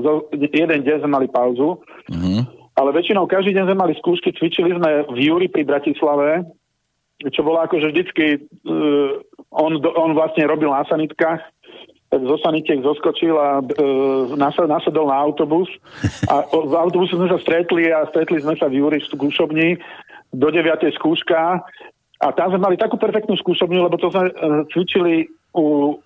z, jeden deň sme mali pauzu. Uh-huh. Ale väčšinou každý deň sme mali skúšky. Cvičili sme v Júri pri Bratislave, čo bolo akože vždycky, uh, on, on vlastne robil na sanitkách, tak zo sanitiek zoskočil a uh, nasadol na autobus. A v autobuse sme sa stretli a stretli sme sa v Júri v skúšobni do 9. skúška a tam sme mali takú perfektnú skúšobňu, lebo to sme uh, cvičili u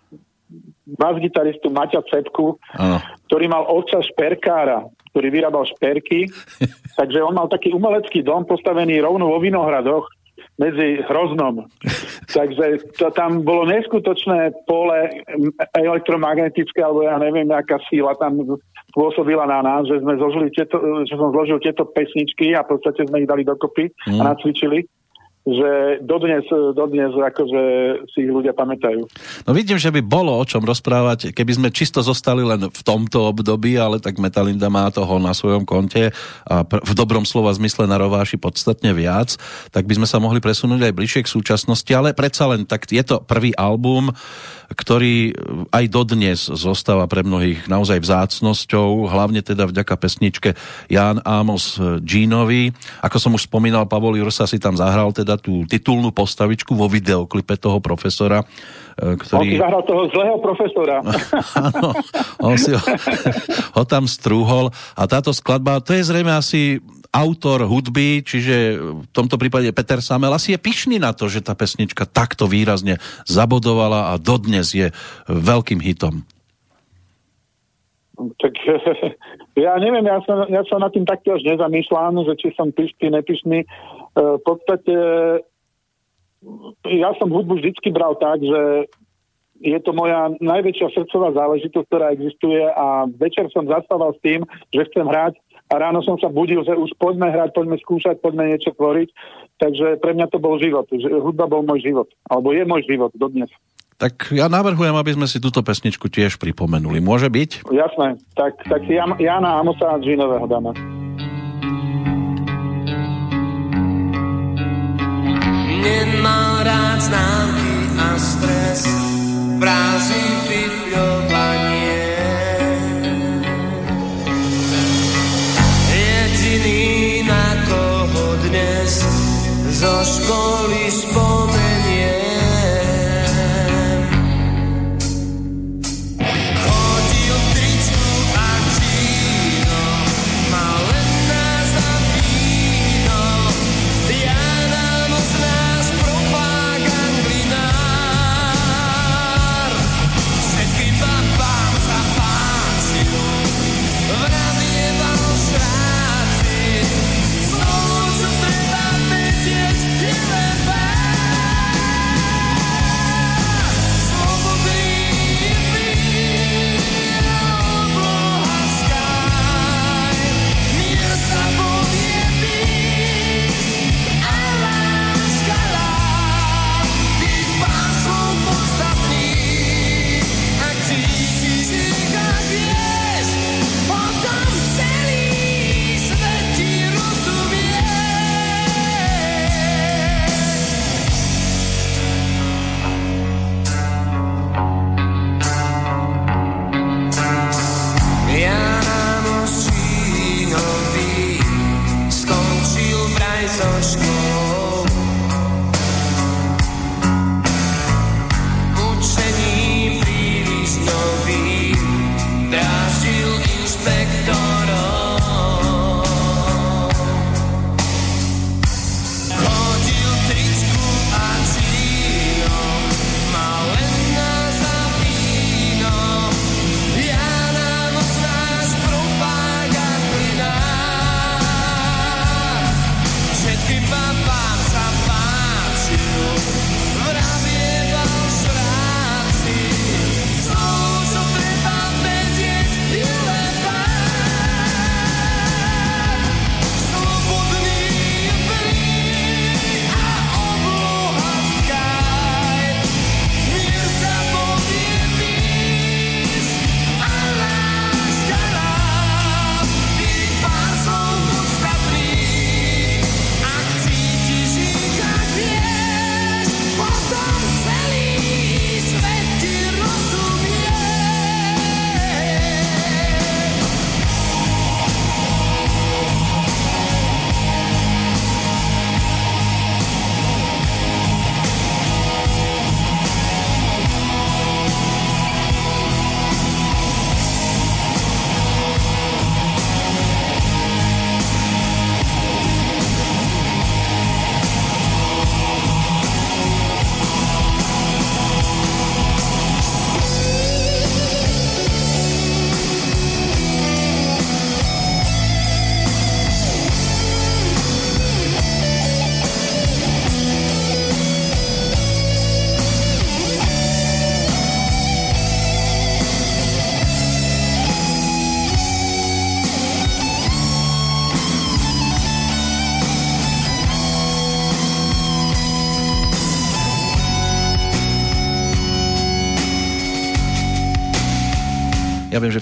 bas-gitaristu Maťa Cepku, ano. ktorý mal otca šperkára, ktorý vyrábal šperky. takže on mal taký umelecký dom postavený rovno vo Vinohradoch medzi Hroznom. Takže to, tam bolo neskutočné pole elektromagnetické, alebo ja neviem, aká síla tam pôsobila na nás, že sme zložili tieto, že som zložil tieto pesničky a v podstate sme ich dali dokopy mm. a nacvičili že dodnes, dodnes akože si ich ľudia pamätajú. No vidím, že by bolo o čom rozprávať, keby sme čisto zostali len v tomto období, ale tak Metalinda má toho na svojom konte a v dobrom slova zmysle na rováši podstatne viac, tak by sme sa mohli presunúť aj bližšie k súčasnosti, ale predsa len tak je to prvý album, ktorý aj dodnes zostáva pre mnohých naozaj vzácnosťou, hlavne teda vďaka pesničke Jan Amos Ginovi. Ako som už spomínal, Pavol Jursa si tam zahral teda tú titulnú postavičku vo videoklipe toho profesora, e, ktorý... On si zahral toho zlého profesora. Áno, on si ho, ho tam strúhol a táto skladba, to je zrejme asi autor hudby, čiže v tomto prípade Peter Samel asi je pyšný na to, že tá pesnička takto výrazne zabodovala a dodnes je veľkým hitom. Tak ja neviem, ja sa, ja sa nad tým takto až nezamýšľam, že či som pyšný, nepyšný. E, v podstate ja som hudbu vždycky bral tak, že je to moja najväčšia srdcová záležitosť, ktorá existuje a večer som zastával s tým, že chcem hrať a ráno som sa budil, že už poďme hrať, poďme skúšať, poďme niečo tvoriť. Takže pre mňa to bol život. Hudba bol môj život. Alebo je môj život dodnes. Tak ja navrhujem, aby sme si túto pesničku tiež pripomenuli. Môže byť? Jasné. Tak, tak Jana Amosa a Džinového dáme. Nemal rád známky a stres, práci pifľovanie zo školy spomeniem. Ja viem, že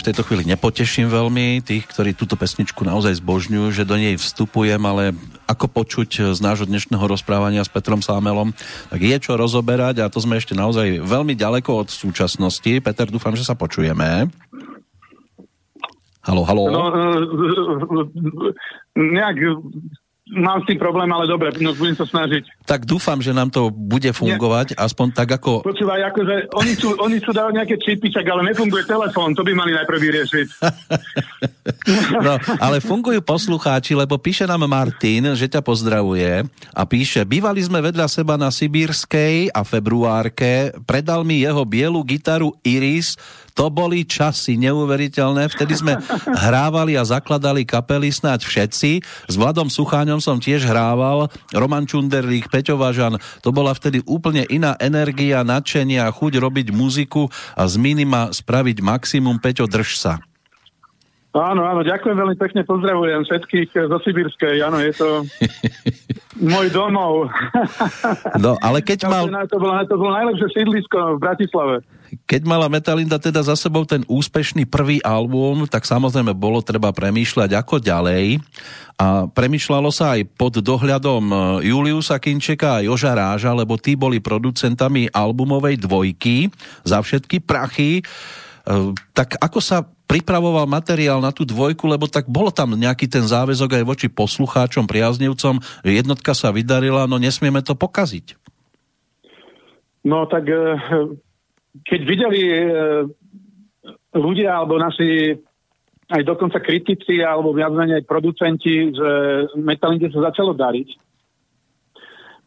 v tejto chvíli nepoteším veľmi tých, ktorí túto pesničku naozaj zbožňujú, že do nej vstupujem, ale ako počuť z nášho dnešného rozprávania s Petrom Sámelom, tak je čo rozoberať a to sme ešte naozaj veľmi ďaleko od súčasnosti. Peter, dúfam, že sa počujeme. Halo, halo. No, nejak mám s tým problém, ale dobre, no, budem sa snažiť. Tak dúfam, že nám to bude fungovať, Nie. aspoň tak ako... Počúvaj, akože oni sú, oni sú dali nejaké čipy, čak, ale nefunguje telefón, to by mali najprv vyriešiť. no, ale fungujú poslucháči, lebo píše nám Martin, že ťa pozdravuje a píše, bývali sme vedľa seba na Sibírskej a februárke, predal mi jeho bielu gitaru Iris, to boli časy neuveriteľné. Vtedy sme hrávali a zakladali kapely snáď všetci. S Vladom Sucháňom som tiež hrával. Roman Čunderlík, Peťo Važan. To bola vtedy úplne iná energia, nadšenie a chuť robiť muziku a z minima spraviť maximum. Peťo, drž sa. Áno, áno, ďakujem veľmi pekne, pozdravujem všetkých zo Sibirskej, áno, je to môj domov. No, ale keď mal... To bolo, to bolo najlepšie sídlisko v Bratislave. Keď mala Metalinda teda za sebou ten úspešný prvý album, tak samozrejme bolo treba premýšľať ako ďalej. A premýšľalo sa aj pod dohľadom e, Juliusa Kinčeka a Joža Ráža, lebo tí boli producentami albumovej dvojky za všetky prachy. E, tak ako sa pripravoval materiál na tú dvojku, lebo tak bolo tam nejaký ten záväzok aj voči poslucháčom, priaznivcom, jednotka sa vydarila, no nesmieme to pokaziť. No tak e, keď videli e, ľudia alebo naši aj dokonca kritici alebo viac menej aj producenti, že Metalinde sa začalo dariť,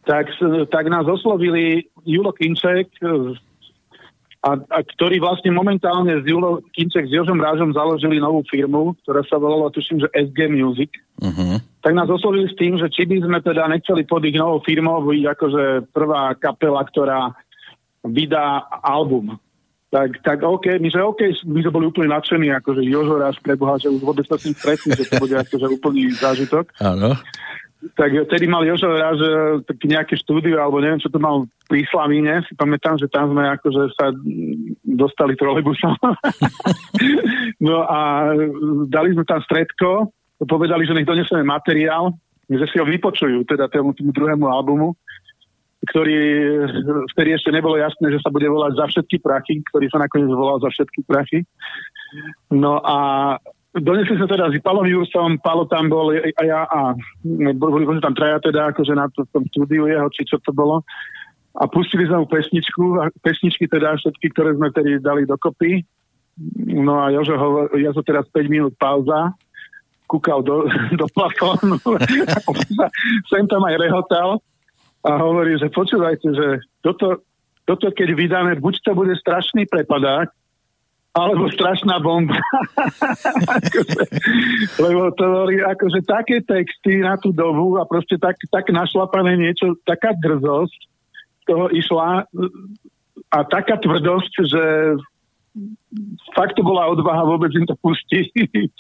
tak, tak nás oslovili Julo Kinček, a, a ktorý vlastne momentálne s Julo Kinček s Jožom Rážom založili novú firmu, ktorá sa volala, tuším, že SG Music. Uh-huh. Tak nás oslovili s tým, že či by sme teda nechceli pod ich novou firmou byť akože prvá kapela, ktorá vydá album. Tak, tak OK, my že OK, my sme boli úplne nadšení, akože Jožo raz preboha, že už vôbec sa s tým stretli, že to bude akože úplný zážitok. Áno. Tak vtedy mal Jožo raz tak nejaké štúdio, alebo neviem, čo to mal pri Slavíne, si pamätám, že tam sme akože sa dostali trolejbusom. no a dali sme tam stredko, povedali, že nech doneseme materiál, že si ho vypočujú, teda tomu, tomu druhému albumu ktorý vtedy ešte nebolo jasné, že sa bude volať za všetky prachy, ktorý sa nakoniec volal za všetky prachy. No a donesli sa teda s Palom Jursom, Palo tam bol a ja a boli tam traja teda akože na to, tom štúdiu jeho, či čo to bolo. A pustili sme mu pesničku, a pesničky teda všetky, ktoré sme tedy dali dokopy. No a Jožo, hovor, som teraz 5 minút pauza, kúkal do, do plafónu, sem tam aj rehotal a hovorí, že počúvajte, že toto, toto keď vydáme, buď to bude strašný prepadák, alebo strašná bomba. akože, lebo to boli akože také texty na tú dobu a proste tak, tak našlapané niečo, taká drzosť toho išla a taká tvrdosť, že fakt to bola odvaha vôbec im to pustiť.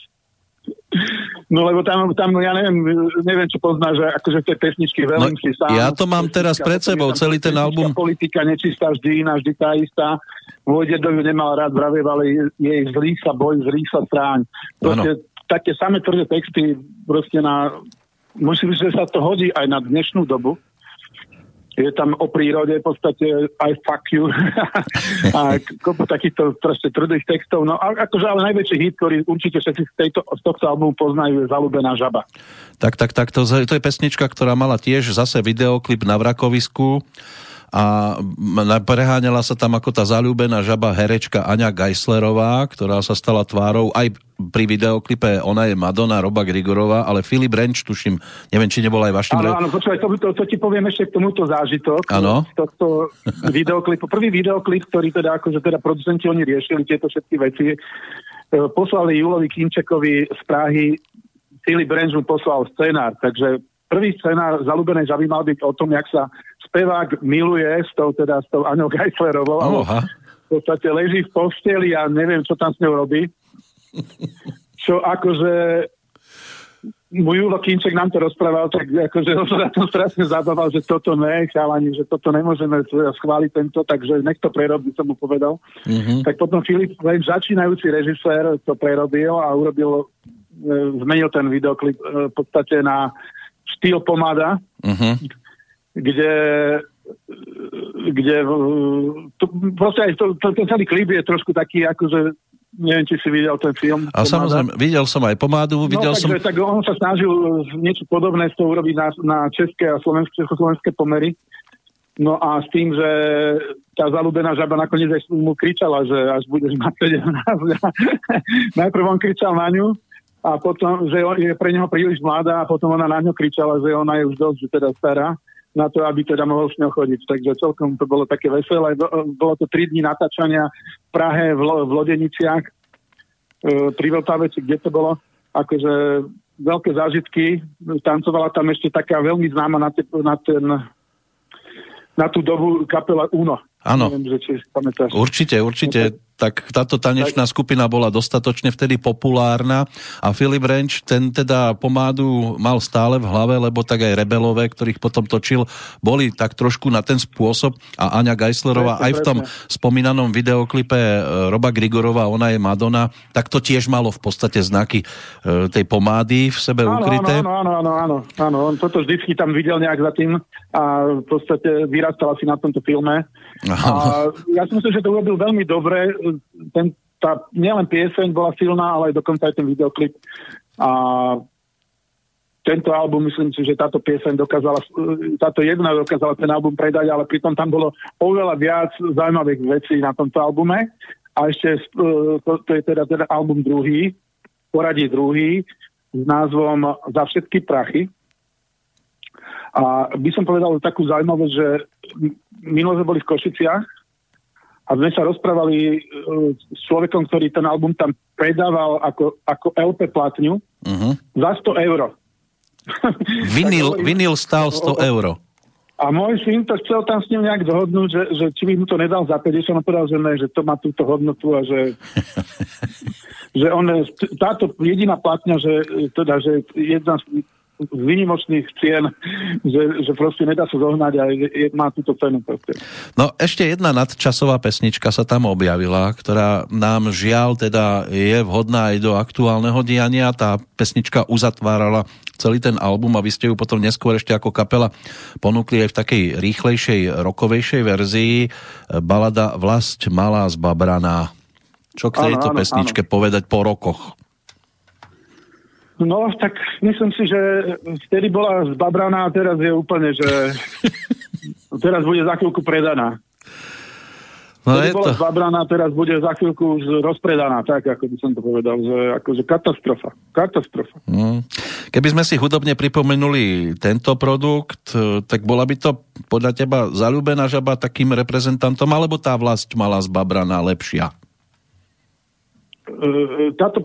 No lebo tam, tam ja neviem, neviem čo poznáš, že akože tie pesničky veľmi no, sám. Ja to mám teraz pred sebou, celý ten album. Politika nečistá vždy iná, vždy tá istá. Vojde do ju nemal rád, vravev, ale jej zlý sa boj, zlý sa stráň. Proste, také samé tvrdé texty proste na... Musím, že sa to hodí aj na dnešnú dobu je tam o prírode v podstate aj fuck you a kopu takýchto proste tvrdých textov. No a akože ale najväčší hit, ktorý určite všetci z, tejto, z tohto albumu poznajú, je Zalúbená žaba. Tak, tak, tak, to, to je pesnička, ktorá mala tiež zase videoklip na Vrakovisku a preháňala sa tam ako tá zalúbená žaba herečka Aňa Geislerová, ktorá sa stala tvárou aj pri videoklipe Ona je Madonna, Roba Grigorová, ale Filip Renč, tuším, neviem, či nebol aj vašim... Áno, áno, počúvaj, to, to, to, ti poviem ešte k tomuto zážitok. Áno. Tohto videoklipu. Prvý videoklip, ktorý teda, akože teda producenti oni riešili tieto všetky veci, e, poslali Julovi Kinčekovi z Prahy, Filip Renč mu poslal scenár, takže prvý scenár Zalúbenej žaby mal byť o tom, jak sa spevák miluje s tou, teda, s tou Aňou Geislerovou. Oha. V podstate leží v posteli a neviem, čo tam s ňou robí. Čo akože môj Julo Kinček nám to rozprával, tak akože on sa na tom strašne zabával, že toto ne, chalani, že toto nemôžeme schváliť tento, takže nech to prerobí, som mu povedal. Mm-hmm. Tak potom Filip, len začínajúci režisér, to prerobil a urobil, e, zmenil ten videoklip e, v podstate na štýl pomáda, mm-hmm. kde kde to, proste aj to, to, ten celý klip je trošku taký akože neviem, či si videl ten film. A pomáda. samozrejme, videl som aj pomádu, no, videl no, takže, som... Tak on sa snažil niečo podobné z toho urobiť na, na české a slovenské, československé pomery. No a s tým, že tá zalúbená žaba nakoniec aj mu kričala, že až budeš mať 17. Najprv on kričal na ňu a potom, že je pre neho príliš mladá a potom ona na ňo kričala, že ona je už dosť, že teda stará na to, aby teda mohol s ňou chodiť. Takže celkom to bolo také veselé. Bolo to 3 dní natáčania v Prahe, v, v Lodeniciach, e, pri Vltaveci, kde to bolo. Akože veľké zážitky. Tancovala tam ešte taká veľmi známa na, te, na ten na tú dobu kapela Uno. Áno. Určite, určite tak táto tanečná skupina bola dostatočne vtedy populárna a Filip Renč ten teda pomádu mal stále v hlave, lebo tak aj rebelové, ktorých potom točil, boli tak trošku na ten spôsob a Aňa Geislerová aj v tom spomínanom videoklipe e, Roba Grigorova, ona je Madonna, tak to tiež malo v podstate znaky e, tej pomády v sebe áno, ukryté. Áno, áno, áno, áno, áno, on toto vždycky tam videl nejak za tým a v podstate vyrastal asi na tomto filme. A ja si myslím, že to urobil veľmi dobre ten, tá nielen pieseň bola silná, ale aj dokonca aj ten videoklip. A tento album, myslím si, že táto pieseň dokázala, táto jedna dokázala ten album predať, ale pritom tam bolo oveľa viac zaujímavých vecí na tomto albume. A ešte to, to je teda, teda album druhý, poradí druhý, s názvom Za všetky prachy. A by som povedal takú zaujímavosť, že minule sme boli v Košiciach a sme sa rozprávali uh, s človekom, ktorý ten album tam predával ako, ako LP platňu uh-huh. za 100 eur. Vinyl, vinyl stal 100 eur. A môj syn to chcel tam s ním nejak dohodnúť, že, že či by mu to nedal za 50, on povedal, že ne, že to má túto hodnotu a že, že on, táto jediná platňa, že, teda, že jedna z výnimočných cien, že, že proste nedá sa zohnať a je, má túto cenu. Proste. No ešte jedna nadčasová pesnička sa tam objavila, ktorá nám žiaľ teda je vhodná aj do aktuálneho diania. Tá pesnička uzatvárala celý ten album a vy ste ju potom neskôr ešte ako kapela ponúkli aj v takej rýchlejšej, rokovejšej verzii balada Vlast malá zbabraná. Čo k tejto áno, áno, pesničke áno. povedať po rokoch? No, tak myslím si, že vtedy bola zbabraná a teraz je úplne, že teraz bude za chvíľku predaná. No je bola to... zbabraná, teraz bude za chvíľku už rozpredaná, tak ako by som to povedal, že akože katastrofa. Katastrofa. Mm. Keby sme si hudobne pripomenuli tento produkt, tak bola by to podľa teba zalúbená žaba takým reprezentantom, alebo tá vlast mala zbabraná lepšia? Táto,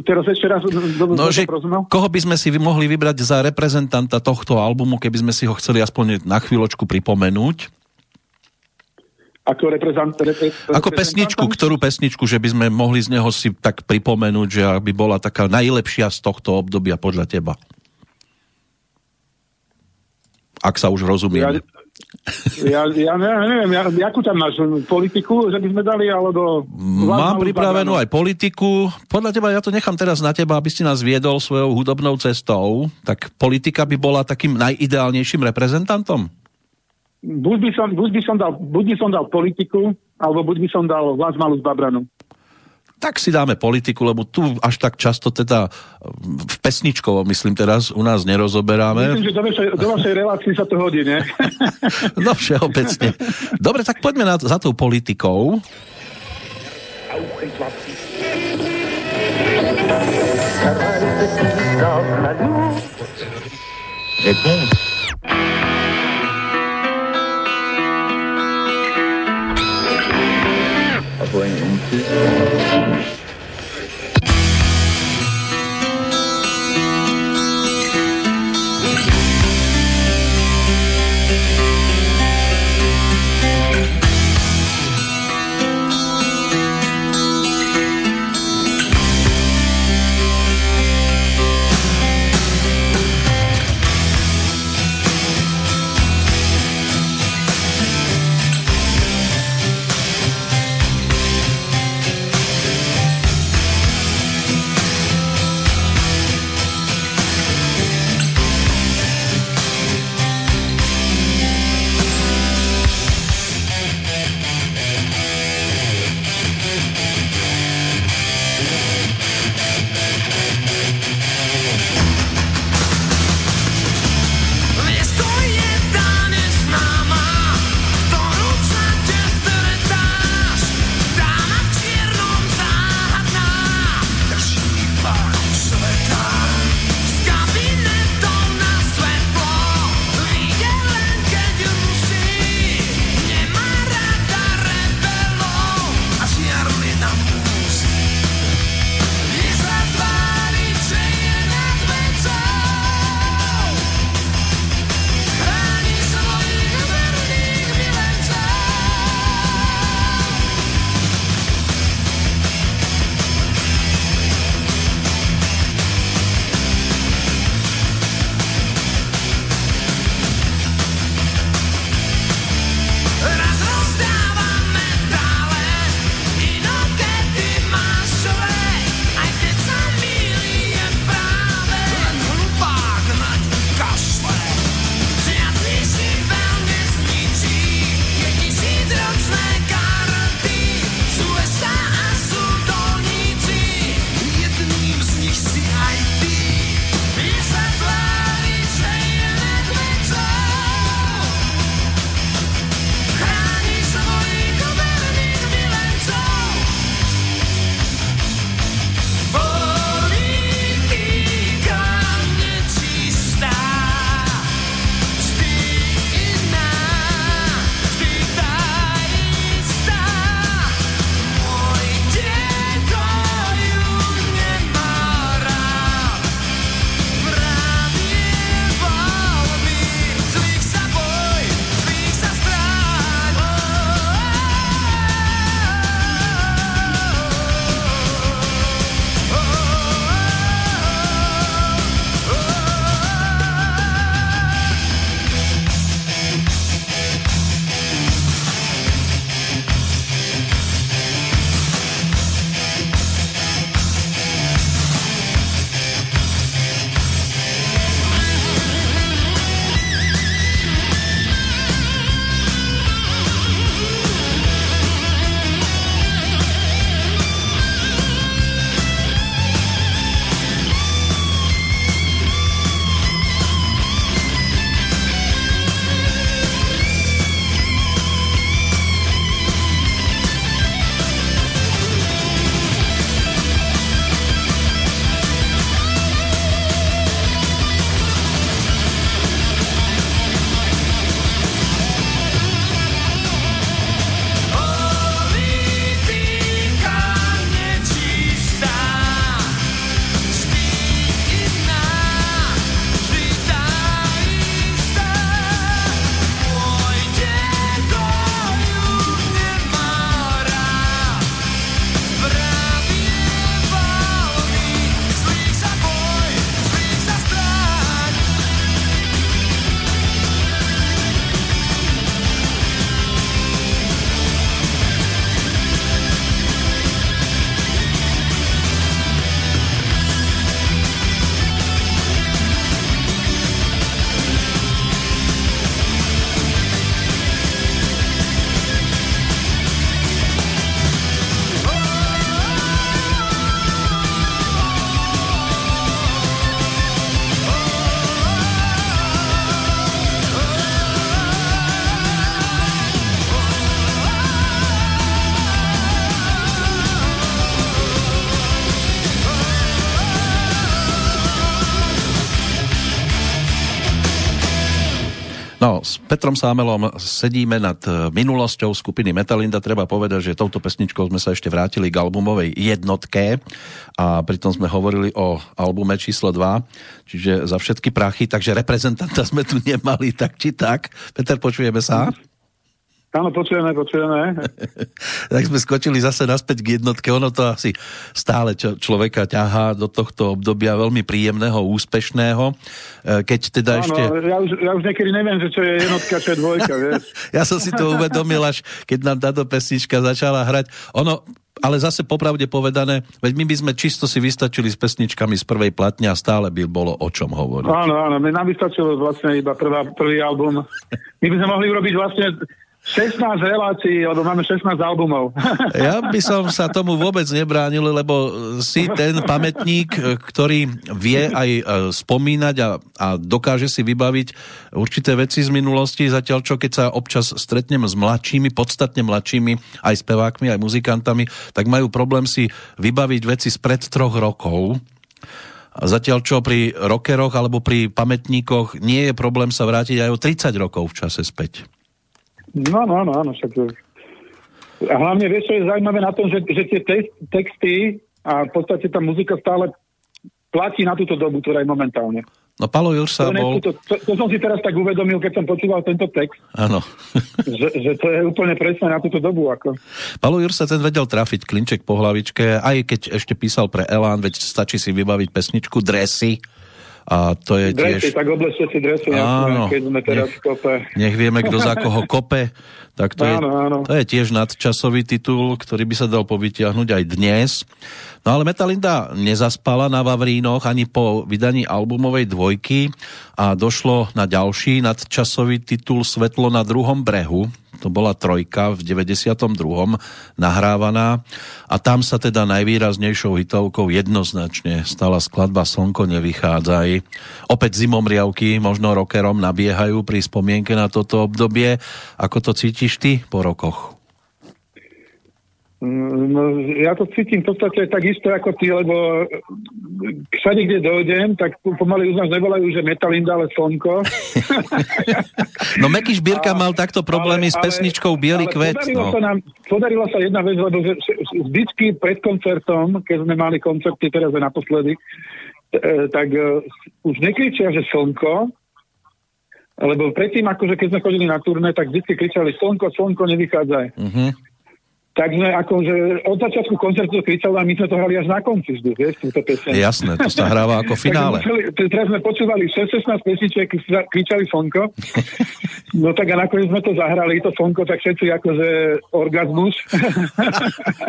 teraz ešte raz no, že koho by sme si mohli vybrať za reprezentanta tohto albumu, keby sme si ho chceli aspoň na chvíľočku pripomenúť? Ako, reprezent, repre, Ako pesničku, ktorú pesničku, že by sme mohli z neho si tak pripomenúť, že by bola taká najlepšia z tohto obdobia podľa teba? Ak sa už rozumieme. Ja, ja, ja neviem, ja, jakú tam máš politiku, že by sme dali, alebo... Mám pripravenú aj politiku. Podľa teba, ja to nechám teraz na teba, aby si nás viedol svojou hudobnou cestou. Tak politika by bola takým najideálnejším reprezentantom? Buď by som, buď by som, dal, buď by som dal politiku, alebo buď by som dal vás malú zbabranu tak si dáme politiku, lebo tu až tak často teda v pesničkovo, myslím teraz, u nás nerozoberáme. Myslím, že do vašej, do vašej relácii sa to hodí, nie? no všeobecne. Dobre, tak poďme na, za tou politikou. Réponse Voyons. Petrom Sámelom sedíme nad e, minulosťou skupiny Metalinda. Treba povedať, že touto pesničkou sme sa ešte vrátili k albumovej jednotke a pritom sme hovorili o albume číslo 2, čiže za všetky prachy, takže reprezentanta sme tu nemali tak či tak. Peter, počujeme sa? Áno, počujeme, počujeme. tak sme skočili zase naspäť k jednotke. Ono to asi stále čo, človeka ťahá do tohto obdobia veľmi príjemného, úspešného. E, keď teda Áno, ešte... ja už, ja už niekedy neviem, že čo je jednotka, čo je dvojka, vieš. ja som si to uvedomil, až keď nám táto pesnička začala hrať. Ono, ale zase popravde povedané, veď my by sme čisto si vystačili s pesničkami z prvej platne a stále by bolo o čom hovoriť. Áno, áno, nám vystačilo vlastne iba prvá, prvý album. My by sme mohli urobiť vlastne 16 relácií, lebo máme 16 albumov. Ja by som sa tomu vôbec nebránil, lebo si ten pamätník, ktorý vie aj e, spomínať a, a dokáže si vybaviť určité veci z minulosti, zatiaľ čo keď sa občas stretnem s mladšími, podstatne mladšími, aj spevákmi, aj muzikantami, tak majú problém si vybaviť veci spred troch rokov. Zatiaľ čo pri rockeroch alebo pri pamätníkoch nie je problém sa vrátiť aj o 30 rokov v čase späť. No, no, no, áno, však... A hlavne vieš, čo je zaujímavé na tom, že, že tie te- texty a v podstate tá muzika stále platí na túto dobu, ktorá je momentálne. No Palo Jursa to, bol... To, to, to som si teraz tak uvedomil, keď som počúval tento text. Áno. že, že to je úplne presne na túto dobu. Ako. Palo Jursa ten vedel trafiť klinček po hlavičke, aj keď ešte písal pre Elán, veď stačí si vybaviť pesničku Dresy, a to je dresy, tiež... tak oblečte si dresy, áno, keď sme teraz nech, v kope. Nech vieme, kto za koho kope. Tak to, áno, je, áno. to je tiež nadčasový titul, ktorý by sa dal povytiahnuť aj dnes. No ale Metalinda nezaspala na Vavrínoch ani po vydaní albumovej dvojky a došlo na ďalší nadčasový titul Svetlo na druhom brehu, to bola trojka v 92. nahrávaná a tam sa teda najvýraznejšou hitovkou jednoznačne stala skladba Slnko nevychádzaj. Opäť zimomriavky možno rockerom nabiehajú pri spomienke na toto obdobie. Ako to cítiš ty po rokoch? Mm, no, ja to cítim v podstate takisto ako ty, lebo všade, kde dojdem, tak pomaly už nás nevolajú, že Metalinda, ale Slnko. no Meky Šbírka mal takto problémy ale, s pesničkou Bielý kvet. Podarilo, no. sa nám, podarila sa jedna vec, lebo že, vždycky pred koncertom, keď sme mali koncerty teraz aj naposledy, tak uh, už nekričia, že Slnko, lebo predtým, akože keď sme chodili na turné, tak vždy kričali Slnko, Slnko, nevychádzaj. Uh-huh. Tak sme akože od začiatku koncertu kričali a my sme to hrali až na konci vždy, vieš, túto peseň. Jasné, to sa hráva ako finále. museli, teraz sme počúvali 6-16 pesničiek, kričali Slnko. No tak a nakoniec sme to zahrali, to Slnko, tak všetci akože orgazmus.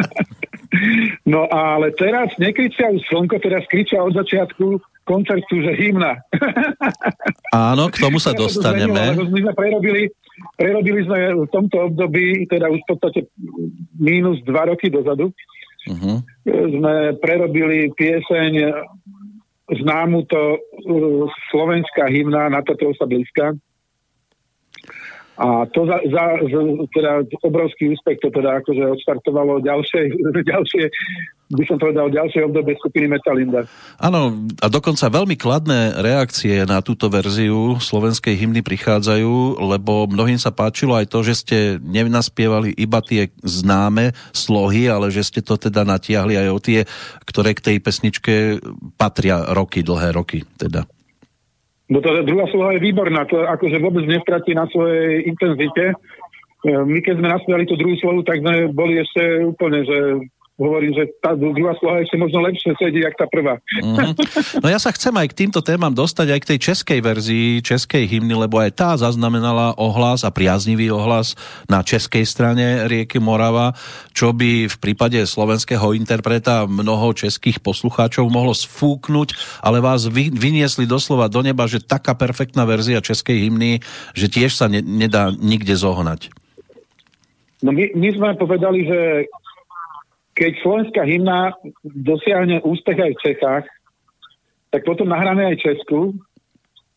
no ale teraz nekričia už Slnko, teraz kričia od začiatku koncertu, že hymna. Áno, k tomu sa dostaneme. my sme prerobili, prerobili sme v tomto období, teda už v podstate mínus dva roky dozadu, uh-huh. sme prerobili pieseň známu to uh, slovenská hymna na to sa blízka. A to za, za, za teda obrovský úspech to teda akože odštartovalo ďalšie, ďalšie by som povedal, ďalšie obdobie skupiny Metalinda. Áno, a dokonca veľmi kladné reakcie na túto verziu slovenskej hymny prichádzajú, lebo mnohým sa páčilo aj to, že ste nenaspievali iba tie známe slohy, ale že ste to teda natiahli aj o tie, ktoré k tej pesničke patria roky, dlhé roky teda. No to druhá sloha je výborná, to akože vôbec nestratí na svojej intenzite. E, my keď sme naspievali tú druhú slohu, tak sme boli ešte úplne, že hovorím, že tá druhá sloha ešte možno lepšie sedí, jak tá prvá. Mm-hmm. No ja sa chcem aj k týmto témam dostať, aj k tej českej verzii, českej hymny, lebo aj tá zaznamenala ohlas a priaznivý ohlas na českej strane rieky Morava, čo by v prípade slovenského interpreta mnoho českých poslucháčov mohlo sfúknuť, ale vás vy, vyniesli doslova do neba, že taká perfektná verzia českej hymny, že tiež sa ne, nedá nikde zohnať. No my, my sme povedali, že keď slovenská hymna dosiahne úspech aj v Čechách, tak potom nahráme aj Česku.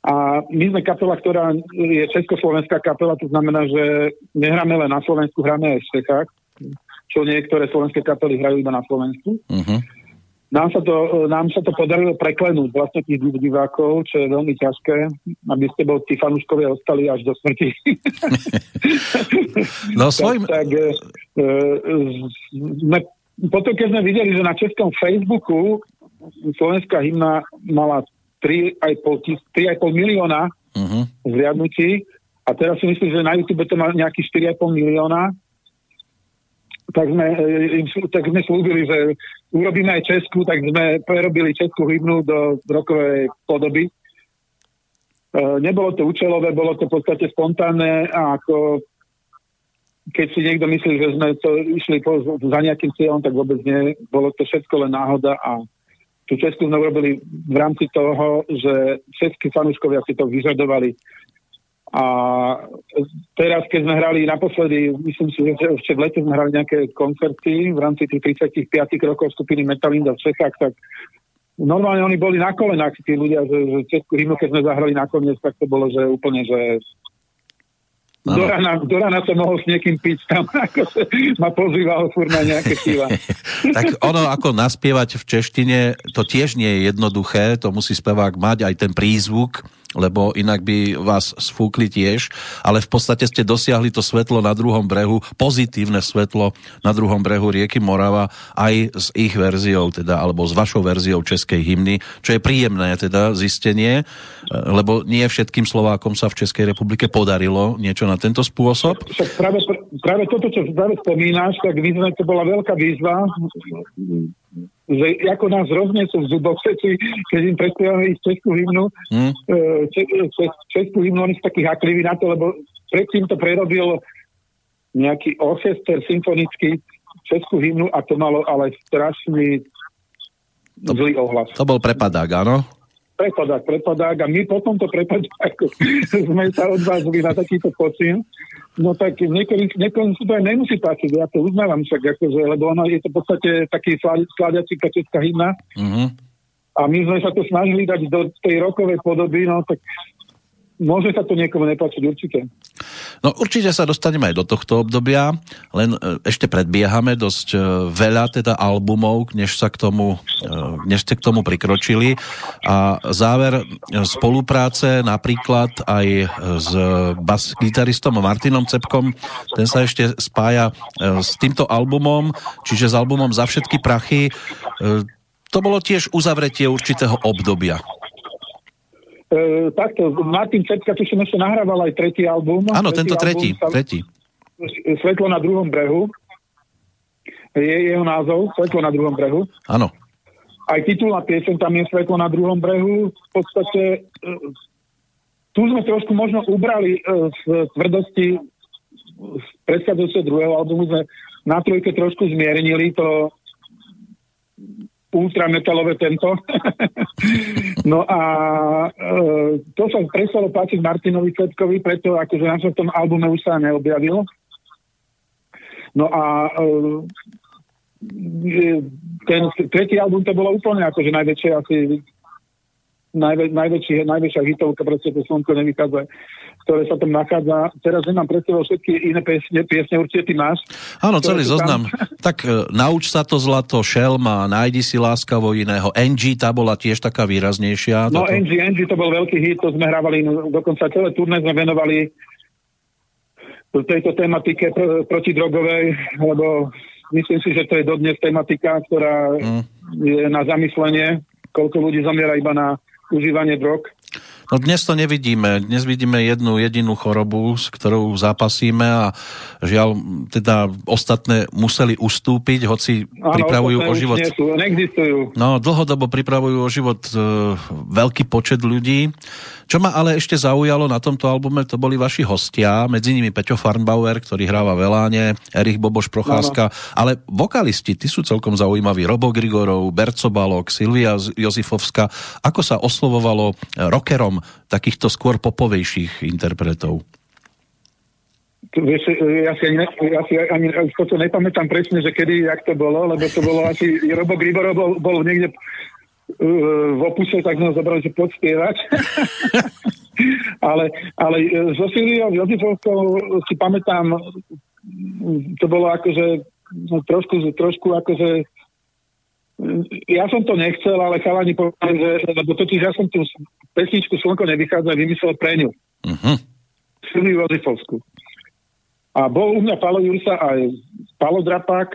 A my sme kapela, ktorá je československá kapela, to znamená, že nehráme len na Slovensku, hráme aj v Čechách, čo niektoré slovenské kapely hrajú iba na Slovensku. Uh-huh. nám sa, to, nám sa to podarilo preklenúť vlastne tých divákov, čo je veľmi ťažké, aby ste bol tí fanúškovia ostali až do smrti. no svojim... tak, tak e, e, sme, potom, keď sme videli, že na českom Facebooku slovenská hymna mala 3,5, 3,5 milióna uh-huh. zliadnutí a teraz si myslím, že na YouTube to má nejaký 4,5 milióna tak sme, e, tak sme slúbili, že urobíme aj Česku, tak sme prerobili Česku hymnu do rokovej podoby. E, nebolo to účelové, bolo to v podstate spontánne a ako keď si niekto myslí, že sme to išli po, za nejakým cieľom, tak vôbec nie. Bolo to všetko len náhoda a tú Česku sme urobili v rámci toho, že všetky fanúškovia si to vyžadovali. A teraz, keď sme hrali naposledy, myslím si, že ešte v lete sme hrali nejaké koncerty v rámci tých 35 rokov skupiny Metalinda v Čechách, tak normálne oni boli na kolenách, tí ľudia, že, že Českú hymnu, keď sme zahrali nakoniec, tak to bolo, že úplne, že do rána, do rána som mohol s niekým piť tam, ako sa ma pozýval furt na nejaké piva. tak ono ako naspievať v češtine, to tiež nie je jednoduché, to musí spevák mať aj ten prízvuk, lebo inak by vás sfúkli tiež, ale v podstate ste dosiahli to svetlo na druhom brehu, pozitívne svetlo na druhom brehu rieky Morava aj s ich verziou, teda, alebo s vašou verziou českej hymny, čo je príjemné teda zistenie, e, lebo nie všetkým Slovákom sa v Českej republike podarilo niečo na tento spôsob. Však práve, práve toto, čo práve spomínaš, tak my sme, to bola veľká výzva že ako nás roznesú v zuboch všetci, keď im predspievame ich českú hymnu, mm. českú hymnu, oni sú takí hakliví na to, lebo predtým to prerobil nejaký orchester symfonický českú hymnu a to malo ale strašný to, zlý ohlas. To bol prepadák, áno? Prepadák, prepadák a my potom to prepadáku sme sa odvážili na takýto počin No tak niekoľko, niekoľko sa to aj nemusí páčiť, ja to uznávam však, akože, lebo ono je to v podstate taký sladiací česká hymna. Uh-huh. A my sme sa to snažili dať do tej rokovej podoby, no tak môže sa to niekomu nepáčiť určite. No určite sa dostaneme aj do tohto obdobia, len e, ešte predbiehame dosť e, veľa teda albumov, než sa k tomu, e, než ste k tomu prikročili a záver spolupráce napríklad aj s bas-gitaristom Martinom Cepkom, ten sa ešte spája s týmto albumom, čiže s albumom Za všetky prachy. To bolo tiež uzavretie určitého obdobia. E, takto, Martin Cepka, tuším, ešte nahrával aj tretí album. Áno, tento tretí, album, tretí. Svetlo na druhom brehu. Je jeho názov, Svetlo na druhom brehu. Áno. Aj titulná pieseň tam je Svetlo na druhom brehu. V podstate e, tu sme trošku možno ubrali e, z tvrdosti z predchádzajúceho druhého albumu sme na trojke trošku zmiernili to ultrametalové tempo. no a e, to sa prestalo páčiť Martinovi Cvetkovi, preto akože na tom albume už sa neobjavil. No a e, ten tretí album to bolo úplne akože najväčšie asi najvä, najväčší, najväčšia hitovka, proste to slnko nevychádza ktoré sa tam nachádza. Teraz nemám pred sebou všetky iné piesne, piesne určite ty máš. Áno, celý zoznam. Tam... tak e, nauč sa to zlato, Šelma, nájdi si láskavo iného. NG, tá bola tiež taká výraznejšia. No táto... NG, NG to bol veľký hit, to sme hrávali, no, dokonca celé turné sme venovali tejto tematike pr- protidrogovej, lebo myslím si, že to je dodnes tematika, ktorá mm. je na zamyslenie, koľko ľudí zomiera iba na užívanie drog. No dnes to nevidíme. Dnes vidíme jednu jedinú chorobu, s ktorou zápasíme a žiaľ, teda ostatné museli ustúpiť, hoci Áno, pripravujú o život... Sú, neexistujú. No, dlhodobo pripravujú o život e, veľký počet ľudí. Čo ma ale ešte zaujalo na tomto albume, to boli vaši hostia, medzi nimi Peťo Farnbauer, ktorý hráva Veláne, Erich Boboš Procházka, Áno. ale vokalisti, tí sú celkom zaujímaví. Robo Grigorov, Berco Balok, Silvia Jozifovska. Ako sa oslovovalo rockerom takýchto skôr popovejších interpretov? Vieš, ja si, ani, ja si ani toto nepamätám presne, že kedy, jak to bolo, lebo to bolo asi, Robo Grigorov bol, bol niekde uh, v opuse, tak sme zobrali, že podspievať. ale, ale so Siliou Jozifovskou si pamätám, to bolo akože no, trošku, trošku akože Ja som to nechcel, ale chalani povedali, že, lebo totiž ja som tú pesničku Slnko nevychádza vymyslel pre ňu. Uh-huh. Jozifovskú. A bol u mňa Palo Jursa aj Palo Drapák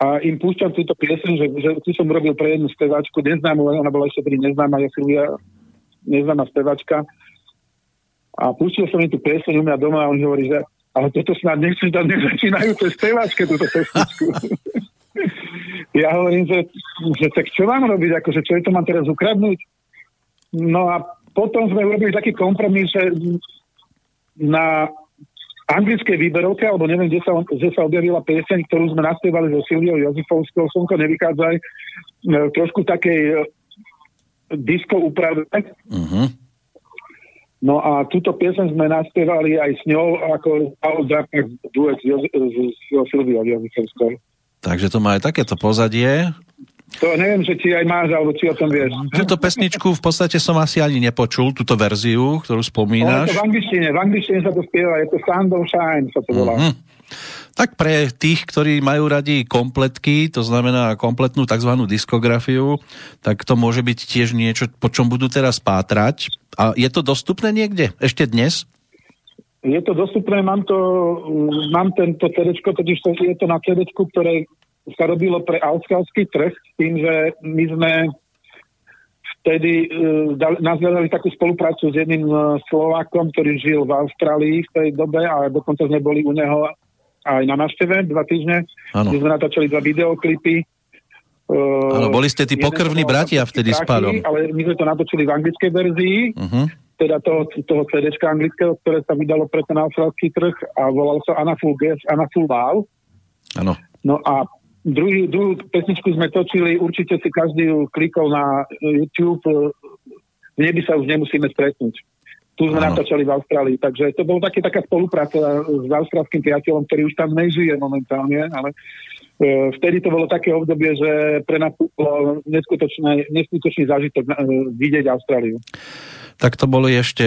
a im púšťam túto piesen, že, že tu som robil pre jednu speváčku, neznámu, ona bola ešte pri neznáma, ja Silvia, neznáma speváčka. A pustil som im tú pieseň u mňa doma a on hovorí, že ale toto snad nechceš dať nezačínajú to speváčke, túto pesničku. ja hovorím, že, že tak čo mám robiť, akože čo je to mám teraz ukradnúť? No a potom sme urobili taký kompromis, že na anglickej výberovke, alebo neviem, kde sa, kde sa objavila pieseň, ktorú sme naspievali so Silviou Jozifovskou, Slnko nevychádzaj, e, trošku takej e, disco úprave. Uh-huh. No a túto piesen sme naspievali aj s ňou ako duet s Silviou Jozifovskou. Takže to má aj takéto pozadie. To neviem, že či aj máš, alebo či o tom vieš. Túto pesničku v podstate som asi ani nepočul, túto verziu, ktorú spomínaš. No, to v angličtine, v angličtine sa to spieva, je to Sound of Shine, sa to volá. Mm-hmm. Tak pre tých, ktorí majú radi kompletky, to znamená kompletnú tzv. diskografiu, tak to môže byť tiež niečo, po čom budú teraz pátrať. A je to dostupné niekde? Ešte dnes? Je to dostupné, mám, to, mám tento CD, totiž to, je to na CD, ktoré sa robilo pre austrálsky trh tým, že my sme vtedy uh, nazvedali takú spoluprácu s jedným uh, Slovákom, ktorý žil v Austrálii v tej dobe a dokonca sme boli u neho aj na návšteve dva týždne, ano. kde sme natáčali dva videoklipy. Uh, boli ste tí pokrvní bratia vtedy s. Ale my sme to natočili v anglickej verzii, uh-huh. Teda toho, toho CD anglického, ktoré sa vydalo pre ten austrálsky trh a volalo sa Anna Full Gas, Anna Full Wow. Ano. No a Druhý, druhú pesničku sme točili, určite si každý ju klikol na YouTube, v nebi sa už nemusíme stretnúť. Tu sme ano. natáčali v Austrálii, takže to bolo také taká spolupráca s austrálským priateľom, ktorý už tam nežije momentálne, ale e, vtedy to bolo také obdobie, že pre nás bolo neskutočný, neskutočný zážitok e, vidieť Austráliu. Tak to boli ešte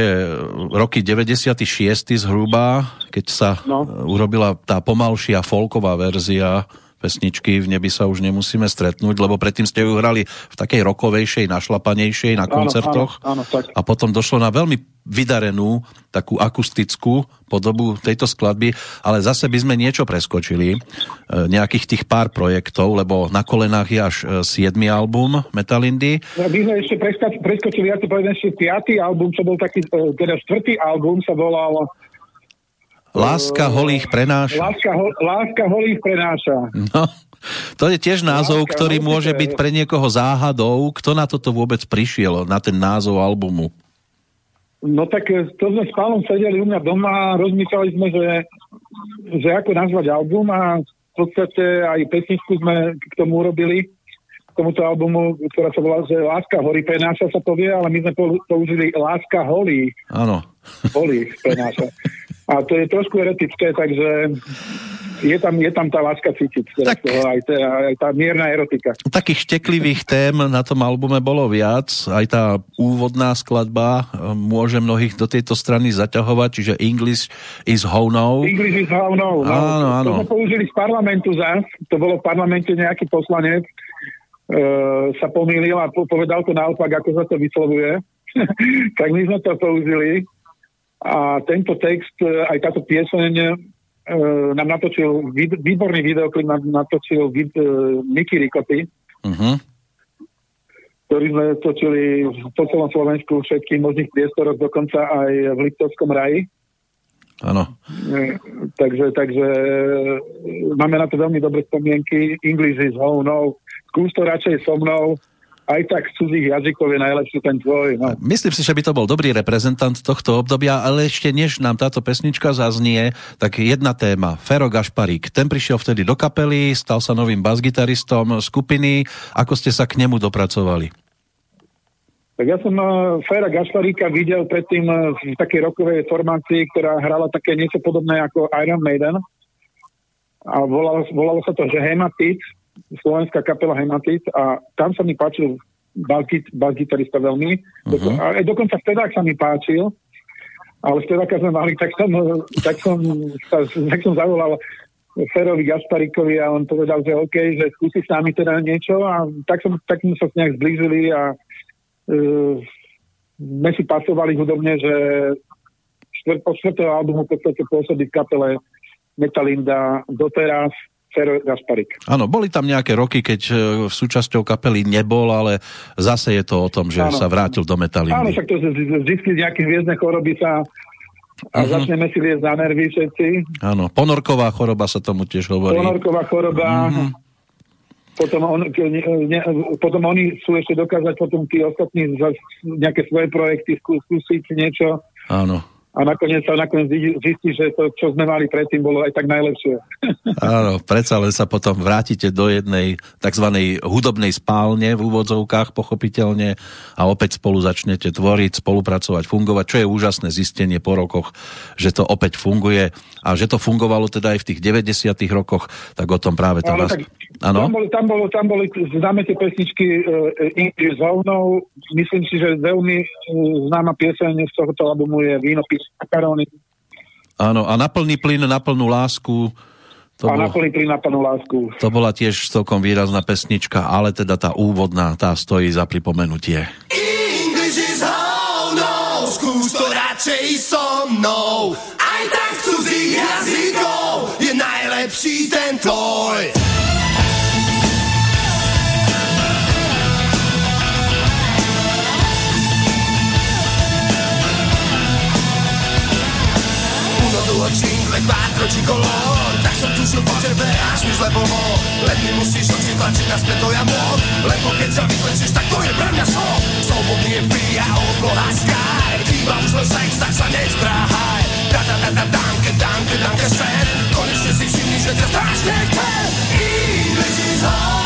roky 96. zhruba, keď sa no. urobila tá pomalšia folková verzia pesničky v nebi sa už nemusíme stretnúť, lebo predtým ste ju hrali v takej rokovejšej, našlapanejšej na koncertoch áno, áno, áno, a potom došlo na veľmi vydarenú, takú akustickú podobu tejto skladby, ale zase by sme niečo preskočili, e, nejakých tých pár projektov, lebo na kolenách je až 7. E, album Metalindy. No, sme ešte preskočili, ja to poviem ešte 5. album, čo bol taký, e, teda štvrtý album sa volal Láska holých prenáša. Láska, ho, láska holých prenáša. No, to je tiež názov, láska ktorý môže byť pre niekoho záhadou. Kto na toto vôbec prišiel, na ten názov albumu? No tak eh, to sme s Pálom sedeli u mňa doma a rozmýšľali sme, že, že ako nazvať album a v podstate aj pesničku sme k tomu urobili k tomuto albumu, ktorá sa volá, že Láska horí prenáša sa povie, ale my sme použili Láska holí. Áno. Holí prenáša. A to je trošku erotické, takže je tam, je tam tá láska cítiť. Tak, toho, aj, tá, aj tá mierna erotika. Takých šteklivých tém na tom albume bolo viac. Aj tá úvodná skladba eh, môže mnohých do tejto strany zaťahovať, čiže English is how no. English is how no. no. Áno, áno. To použili z parlamentu zás. To bolo v parlamente nejaký poslanec, uh, sa pomýlil a povedal to naopak, ako sa to vyslovuje. tak my sme to použili a tento text, e, aj táto pieseň nám natočil, výborný videoklip nám natočil vid, e, Niky Rikoty, uh-huh. ktorý sme točili po celom Slovensku všetkých možných priestoroch, dokonca aj v Liptovskom raji. Áno. Takže, takže máme na to veľmi dobré spomienky. English is home, no. Skús to radšej so mnou aj tak z cudzích jazykov je najlepší ten tvoj. No. Myslím si, že by to bol dobrý reprezentant tohto obdobia, ale ešte než nám táto pesnička zaznie, tak jedna téma. Fero Gašparík, ten prišiel vtedy do kapely, stal sa novým basgitaristom skupiny. Ako ste sa k nemu dopracovali? Tak ja som uh, Fera Gašparíka videl predtým uh, v takej rokovej formácii, ktorá hrala také niečo podobné ako Iron Maiden. A volalo, volalo sa to, že Hematit slovenská kapela Hematit a tam sa mi páčil bas-gitarista veľmi. Uh-huh. A aj dokonca vtedák sa mi páčil, ale vtedák sme mali, tak som, tak som, tak som zavolal Ferovi Gasparikovi a on povedal, že OK, že skúsi s nami teda niečo a tak, som, tak sme sa nejak zblížili a uh, sme si pasovali hudobne, že štvrt, po štvrtého albumu v podstate pôsobí v kapele Metalinda doteraz Fero Gasparik. Áno, boli tam nejaké roky, keď e, v súčasťou kapely nebol, ale zase je to o tom, že ano. sa vrátil do Metalindy. Áno, však to vždy nejaké hviezdne choroby sa a uh-huh. začneme si liesť na nervy všetci. Áno, ponorková choroba sa tomu tiež hovorí. Ponorková choroba. Uh-huh. Potom, on, ne, potom oni sú ešte dokázať potom tí ostatní nejaké svoje projekty skúsiť niečo. Áno a nakoniec sa nakoniec zistí, že to, čo sme mali predtým, bolo aj tak najlepšie. Áno, predsa len sa potom vrátite do jednej tzv. hudobnej spálne v úvodzovkách, pochopiteľne, a opäť spolu začnete tvoriť, spolupracovať, fungovať, čo je úžasné zistenie po rokoch, že to opäť funguje a že to fungovalo teda aj v tých 90 rokoch, tak o tom práve teraz... Áno, tam, boli, tam, bolo, tam boli známe tie pesničky uh, Ingrid Zónou, myslím si, že veľmi uh, známa pieseň z tohoto albumu je Vínopis makaróny. Áno, a na plný plyn, na plnú lásku. To a bol, na plný plyn, na plnú lásku. To bola tiež celkom výrazná pesnička, ale teda tá úvodná, tá stojí za pripomenutie. English is home, no, skús to radšej so mnou. Aj tak cudzích jazykov je najlepší ten tvoj. Quattro, cicolor Tak som tušil po tebe, až mi zle bolo Len mi musíš oči tlačiť naspäť to ja môj Lebo keď sa vyklečíš, tak to je pre mňa som Slobodný je free a obloha sky. Iba už len sex, tak sa nestráhaj Da da da da danke, danke, danke schön Konečne si všimni, že ťa strašne chcem. English is all,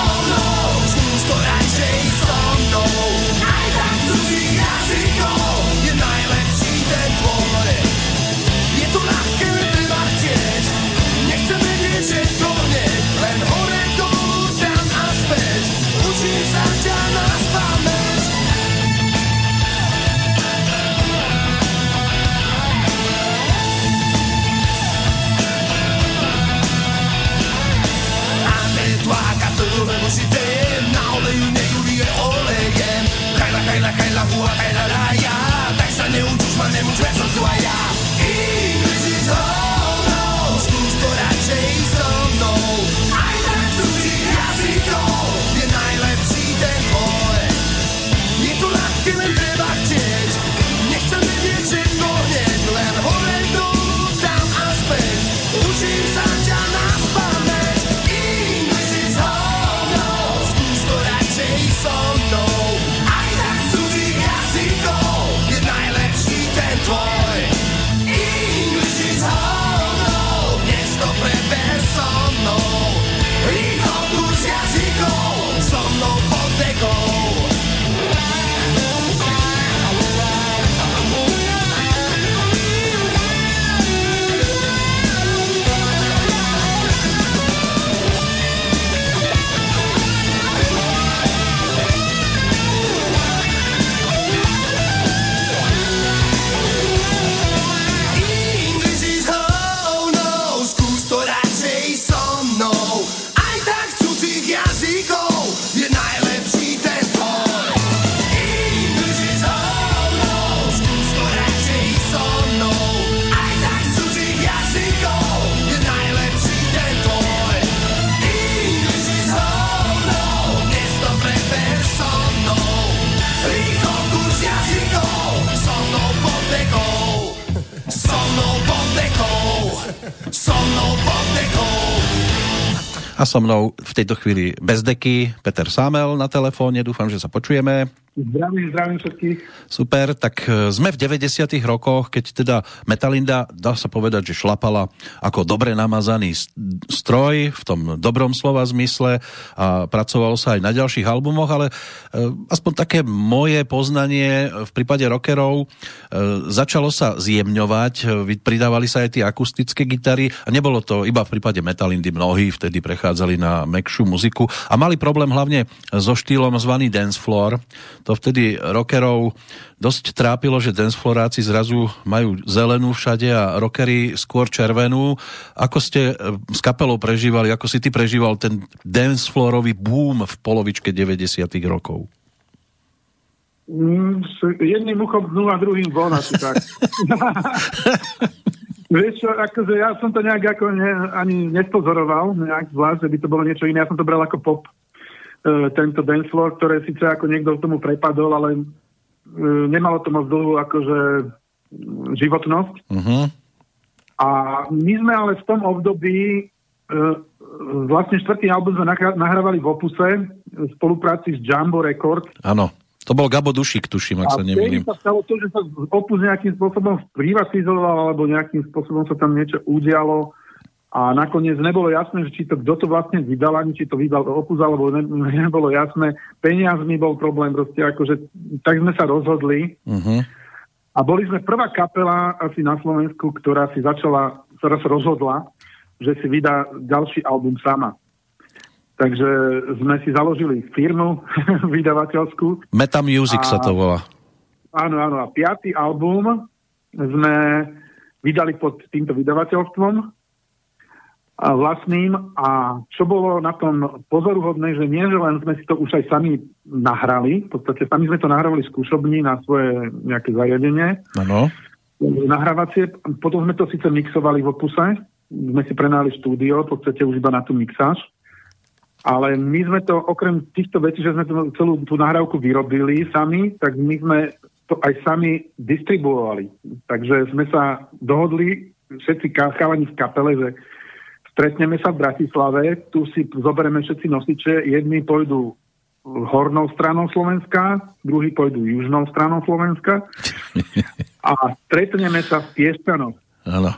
musíte na oleju nejulije olejem. Hajla, hajla, hajla, hua, hajla, raja. Tak sa neučíš ma, nemôž veď som tu aj ja so mnou v tejto chvíli bez deky Peter Sámel na telefóne, dúfam, že sa počujeme. Zdravím, zdravím všetkých. Super, tak e, sme v 90 rokoch, keď teda Metalinda, dá sa povedať, že šlapala ako dobre namazaný stroj v tom dobrom slova zmysle a pracovalo sa aj na ďalších albumoch, ale e, aspoň také moje poznanie v prípade rockerov e, začalo sa zjemňovať, pridávali sa aj tie akustické gitary a nebolo to iba v prípade Metalindy, mnohí vtedy prechádzali na mekšiu muziku a mali problém hlavne so štýlom zvaný dance floor, To vtedy rockerov dosť trápilo, že dancefloráci zrazu majú zelenú všade a rockery skôr červenú. Ako ste e, s kapelou prežívali, ako si ty prežíval ten dancefloorový boom v polovičke 90 rokov? Mm, jedným uchom dnu a druhým von asi tak. Vieš čo, akože ja som to nejak ako ne, ani nespozoroval, nejak zvlášť, že by to bolo niečo iné. Ja som to bral ako pop, e, tento dance floor, ktoré síce ako niekto tomu prepadol, ale e, nemalo to moc dlhú akože životnosť. Uh-huh. A my sme ale v tom období e, vlastne štvrtý album sme nahrávali v Opuse v spolupráci s Jumbo Records. Áno. To bol Gabo Dušik, tuším, ak a sa nemýlim. A sa stalo to, že sa Opus nejakým spôsobom privatizoval, alebo nejakým spôsobom sa tam niečo udialo a nakoniec nebolo jasné, že či to, kto to vlastne vydal, ani či to vydal Opus, alebo ne, nebolo jasné. Peniazmi bol problém, proste akože, tak sme sa rozhodli. Uh-huh. A boli sme prvá kapela asi na Slovensku, ktorá si začala, ktorá sa rozhodla, že si vydá ďalší album sama. Takže sme si založili firmu vydavateľskú. Meta Music a, sa to volá. Áno, áno. A piatý album sme vydali pod týmto vydavateľstvom a vlastným a čo bolo na tom pozoruhodné, že nie, že len sme si to už aj sami nahrali, v podstate sami sme to nahrávali skúšobní na svoje nejaké zariadenie. Áno. Nahrávacie, potom sme to síce mixovali v opuse, sme si prenali štúdio, v podstate už iba na tú mixáž. Ale my sme to, okrem týchto vecí, že sme to, celú tú nahrávku vyrobili sami, tak my sme to aj sami distribuovali. Takže sme sa dohodli, všetci chalani v kapele, že stretneme sa v Bratislave, tu si zoberieme všetci nosiče, jedni pôjdu hornou stranou Slovenska, druhý pôjdu južnou stranou Slovenska a stretneme sa v Piešťanoch. Áno.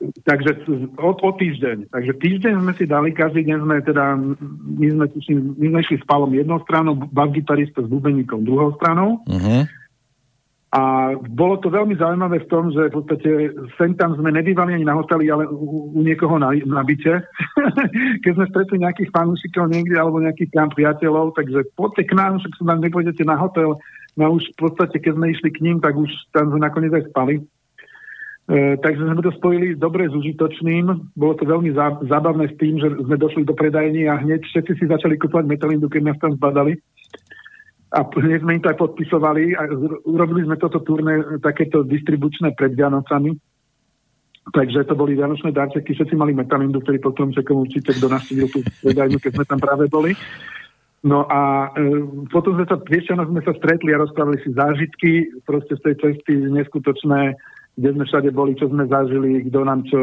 Takže o, o týždeň. Takže týždeň sme si dali, každý deň sme teda, my sme, my sme išli s Palom jednou stranou, bas-gitarista s bubeníkom druhou stranou. Uh-huh. A bolo to veľmi zaujímavé v tom, že v podstate sem tam sme nebývali ani na hoteli, ale u, u niekoho na, na byte. Keď sme stretli nejakých fanúšikov niekde alebo nejakých tam priateľov, takže poďte k nám, však sa tam nepôjdete na hotel. No už v podstate, keď sme išli k ním, tak už tam sme nakoniec aj spali. E, takže sme to spojili dobre s užitočným. Bolo to veľmi zá, zábavné s tým, že sme došli do predajní a hneď všetci si začali kupovať metalindu, keď nás tam zbadali. A hneď sme im to aj podpisovali a urobili sme toto turné takéto distribučné pred Vianocami. Takže to boli vianočné darčeky, všetci mali metalindu, ktorý potom čakom určite, kto navštívil tú predajňu, keď sme tam práve boli. No a e, potom sme sa, vieš, sme sa stretli a rozprávali si zážitky proste z tej cesty neskutočné kde sme všade boli, čo sme zažili, kto nám čo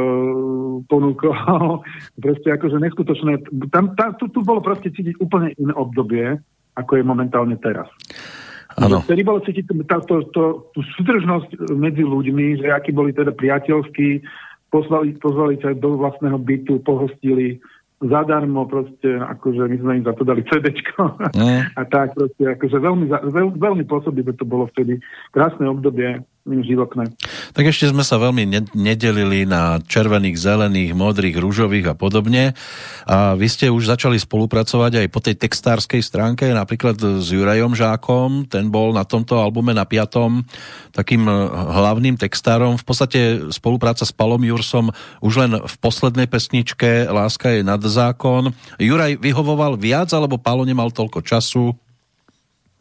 ponúkol. proste akože neskutočné. Tam, tam, tu, tu bolo proste cítiť úplne iné obdobie, ako je momentálne teraz. Áno. Vtedy bolo cítiť tá, to, to, tú súdržnosť medzi ľuďmi, že akí boli teda priateľskí, pozvali, pozvali sa do vlastného bytu, pohostili zadarmo, proste, akože my sme im za to dali CDčko mm. a tak proste, akože veľmi, veľ, veľmi pôsobivé to bolo vtedy. Krásne obdobie, životné. Tak ešte sme sa veľmi nedelili na červených, zelených, modrých, rúžových a podobne. A vy ste už začali spolupracovať aj po tej textárskej stránke, napríklad s Jurajom Žákom, ten bol na tomto albume na piatom takým e, hlavným textárom. V podstate spolupráca s Palom Jursom už len v poslednej pesničke Láska je nad zákon. Juraj vyhovoval viac, alebo Palo nemal toľko času?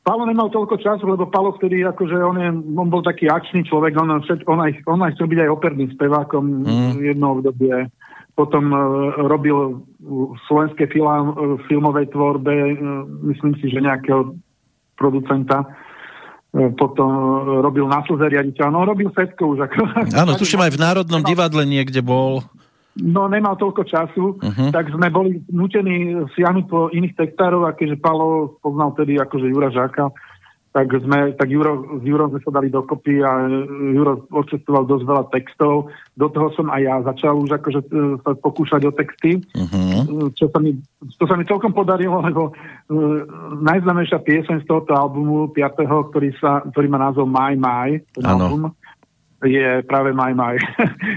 Palo nemal toľko času, lebo Palo vtedy, akože on, je, on bol taký akčný človek, on, on, aj, on aj chcel byť aj operným spevákom mm. jedno obdobie. Potom uh, robil v slovenskej film, uh, filmovej tvorbe, uh, myslím si, že nejakého producenta. Uh, potom robil na slze riaditeľa. No, robil všetko už. Ako, Áno, tuším aj v Národnom divadle niekde bol. No nemal toľko času, uh-huh. tak sme boli nutení siahnuť po iných textárov a keďže Palo poznal tedy akože Jura Žáka, tak sme, tak Juro, s Jurom sme sa dali dokopy a Juro odcestoval dosť veľa textov. Do toho som aj ja začal už akože e, sa pokúšať o texty, uh-huh. čo, sa mi, čo sa mi celkom podarilo, lebo uh, najznámejšia pieseň z tohoto albumu 5. ktorý, sa, ktorý má názov My My, ten album, je práve Maj Maj.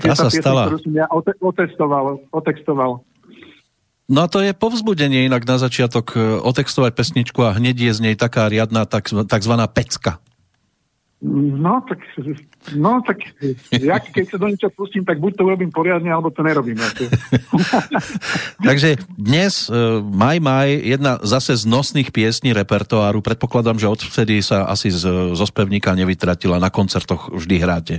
Tá sa stala. Ktorú som ja otestoval, otextoval. No a to je povzbudenie inak na začiatok e, otextovať pesničku a hneď je z nej taká riadna takzvaná pecka. No, tak, no, tak ja keď sa do niečo pustím, tak buď to urobím poriadne, alebo to nerobím. Takže dnes uh, Maj Maj, jedna zase z nosných piesní repertoáru. Predpokladám, že odvtedy sa asi z, zo spevníka nevytratila. Na koncertoch vždy hráte.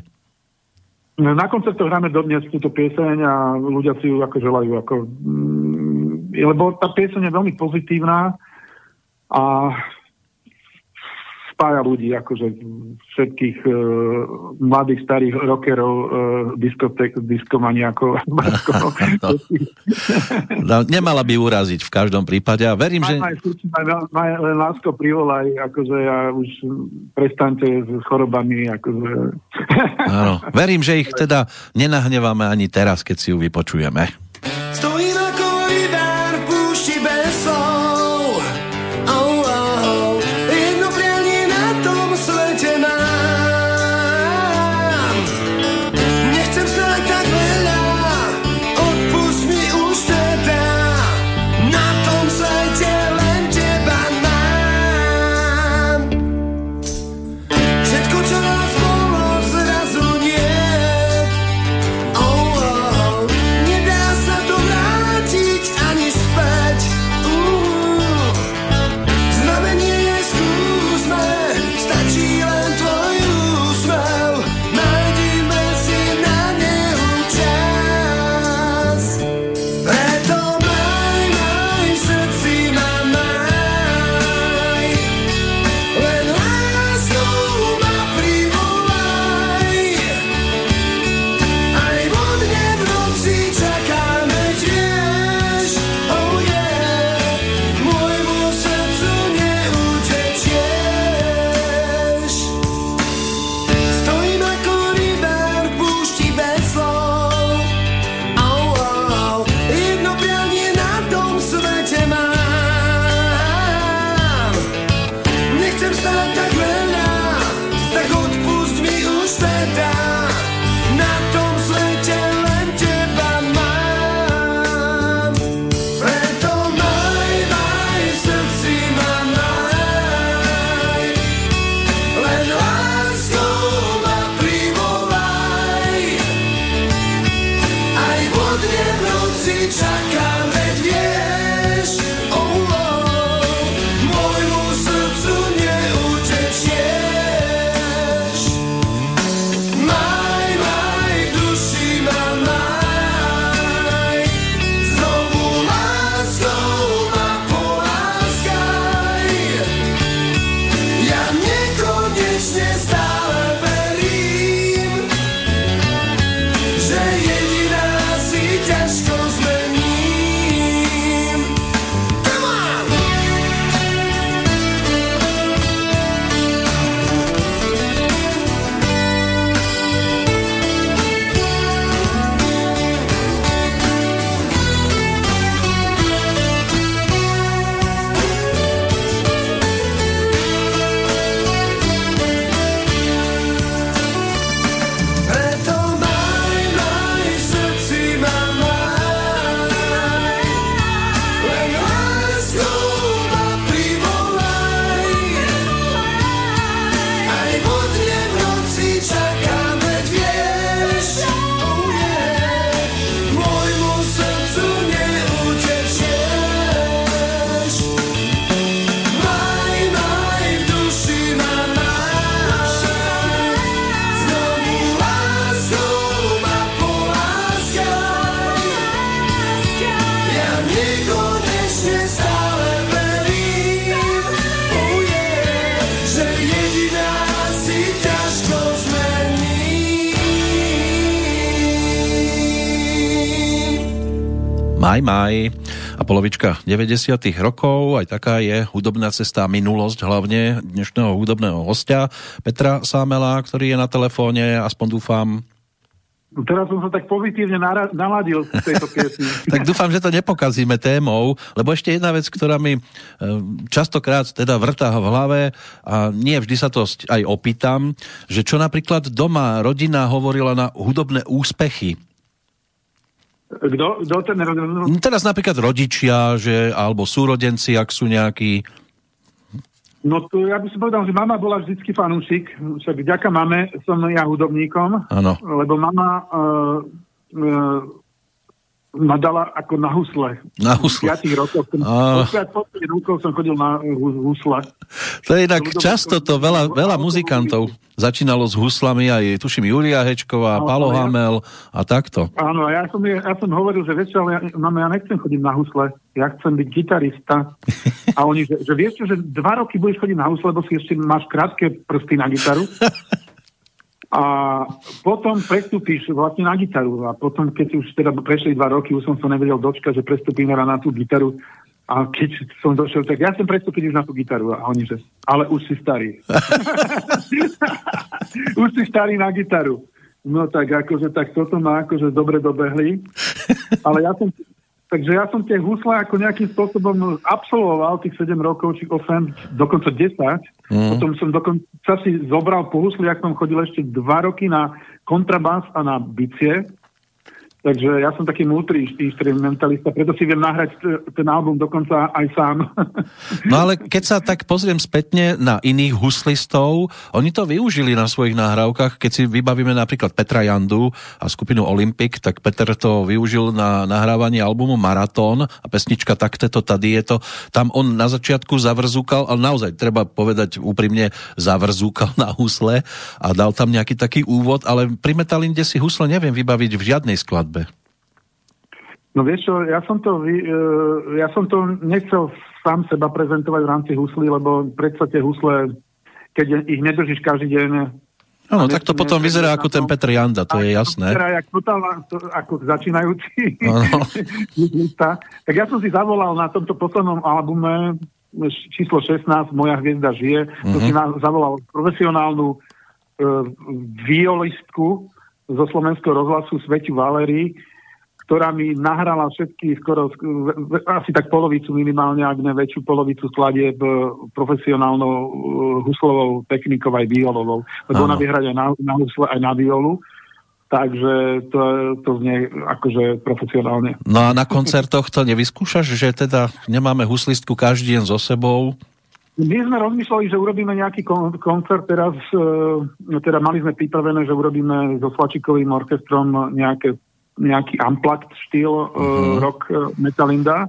Na koncertoch hráme dodnes túto pieseň a ľudia si ju ako želajú. Ako, mm, lebo tá pieseň je veľmi pozitívna a spája ľudí, akože všetkých uh, mladých, starých rockerov, uh, diskotek, diskomaniakov. no. no, nemala by uraziť v každom prípade a verím, že... len lásko privolaj, akože ja už prestante s chorobami, akože... Áno, verím, že ich teda nenahneváme ani teraz, keď si ju vypočujeme. Stojím ako Maj Maj a polovička 90. rokov, aj taká je hudobná cesta minulosť hlavne dnešného hudobného hostia Petra Sámela, ktorý je na telefóne, aspoň dúfam, no Teraz som sa tak pozitívne naladil v tejto piesni. tak dúfam, že to nepokazíme témou, lebo ešte jedna vec, ktorá mi e, častokrát teda vrtá v hlave a nie vždy sa to aj opýtam, že čo napríklad doma rodina hovorila na hudobné úspechy Kto, kto ten... Teraz napríklad rodičia, že, alebo súrodenci, ak sú nejakí. No to ja by som povedal, že mama bola vždycky fanúšik, však vďaka mame som ja hudobníkom, Áno. lebo mama uh, uh, ma dala ako na husle. Na husle. V 5 rokoch. Som, Á. po 5 rokov som chodil na hu- husle. To je inak často to veľa, veľa muzikantov začínalo s huslami, aj tuším Julia Hečková, No, Palo ja- Hamel a takto. Áno, ja som, ja som hovoril, že vieš, ale ja, mama, ja nechcem chodiť na husle, ja chcem byť gitarista. A oni, že, že vieš čo, že dva roky budeš chodiť na husle, lebo si ešte máš krátke prsty na gitaru. A potom prestúpiš vlastne na gitaru. A potom, keď už teda prešli dva roky, už som sa nevedel dočkať, že prestúpim na tú gitaru. A keď som došiel, tak ja chcem prestúpiť už na tú gitaru. A oni, že ale už si starý. už si starý na gitaru. No tak akože, tak toto ma akože dobre dobehli. Ale ja som, takže ja som tie husle ako nejakým spôsobom absolvoval tých 7 rokov, či 8, dokonca 10. Mm. Potom som dokonca si zobral po husli, ak som chodil ešte 2 roky na kontrabás a na bicie. Takže ja som taký multi-instrumentalista, preto si viem nahrať t- ten album dokonca aj sám. No ale keď sa tak pozriem spätne na iných huslistov, oni to využili na svojich nahrávkach. Keď si vybavíme napríklad Petra Jandu a skupinu Olympic, tak Peter to využil na nahrávanie albumu Maratón a pesnička Takte to tady je to. Tam on na začiatku zavrzúkal, ale naozaj treba povedať úprimne, zavrzúkal na husle a dal tam nejaký taký úvod, ale pri Metalinde si husle neviem vybaviť v žiadnej skladbe. No vieš čo, ja som to, e, ja som to nechcel sám seba prezentovať v rámci huslí, lebo predsa tie husle, keď ich nedržíš každý deň... Áno, a tak to potom vyzerá ako ten Petr Janda, to je jasné. Vyzerá jak totálna, to, ako začínajúci Áno. huslista. Tak ja som si zavolal na tomto poslednom albume číslo 16, Moja hviezda žije, mm-hmm. som si na, zavolal profesionálnu e, violistku zo slovenského rozhlasu Sveťu Valerii, ktorá mi nahrala všetky skoro asi tak polovicu minimálne, ak ne väčšiu polovicu skladieb e, profesionálnou e, huslovou technikou aj violovou. Lebo ona vie hrať aj na, na husle, aj na violu. Takže to, to znie akože profesionálne. No a na koncertoch to nevyskúšaš, že teda nemáme huslistku každý deň so sebou? My sme rozmýšľali, že urobíme nejaký kon- koncert teraz, e, teda mali sme pripravené, že urobíme so Slačikovým orchestrom nejaké, nejaký unplugged štýl uh-huh. rock e, Metalinda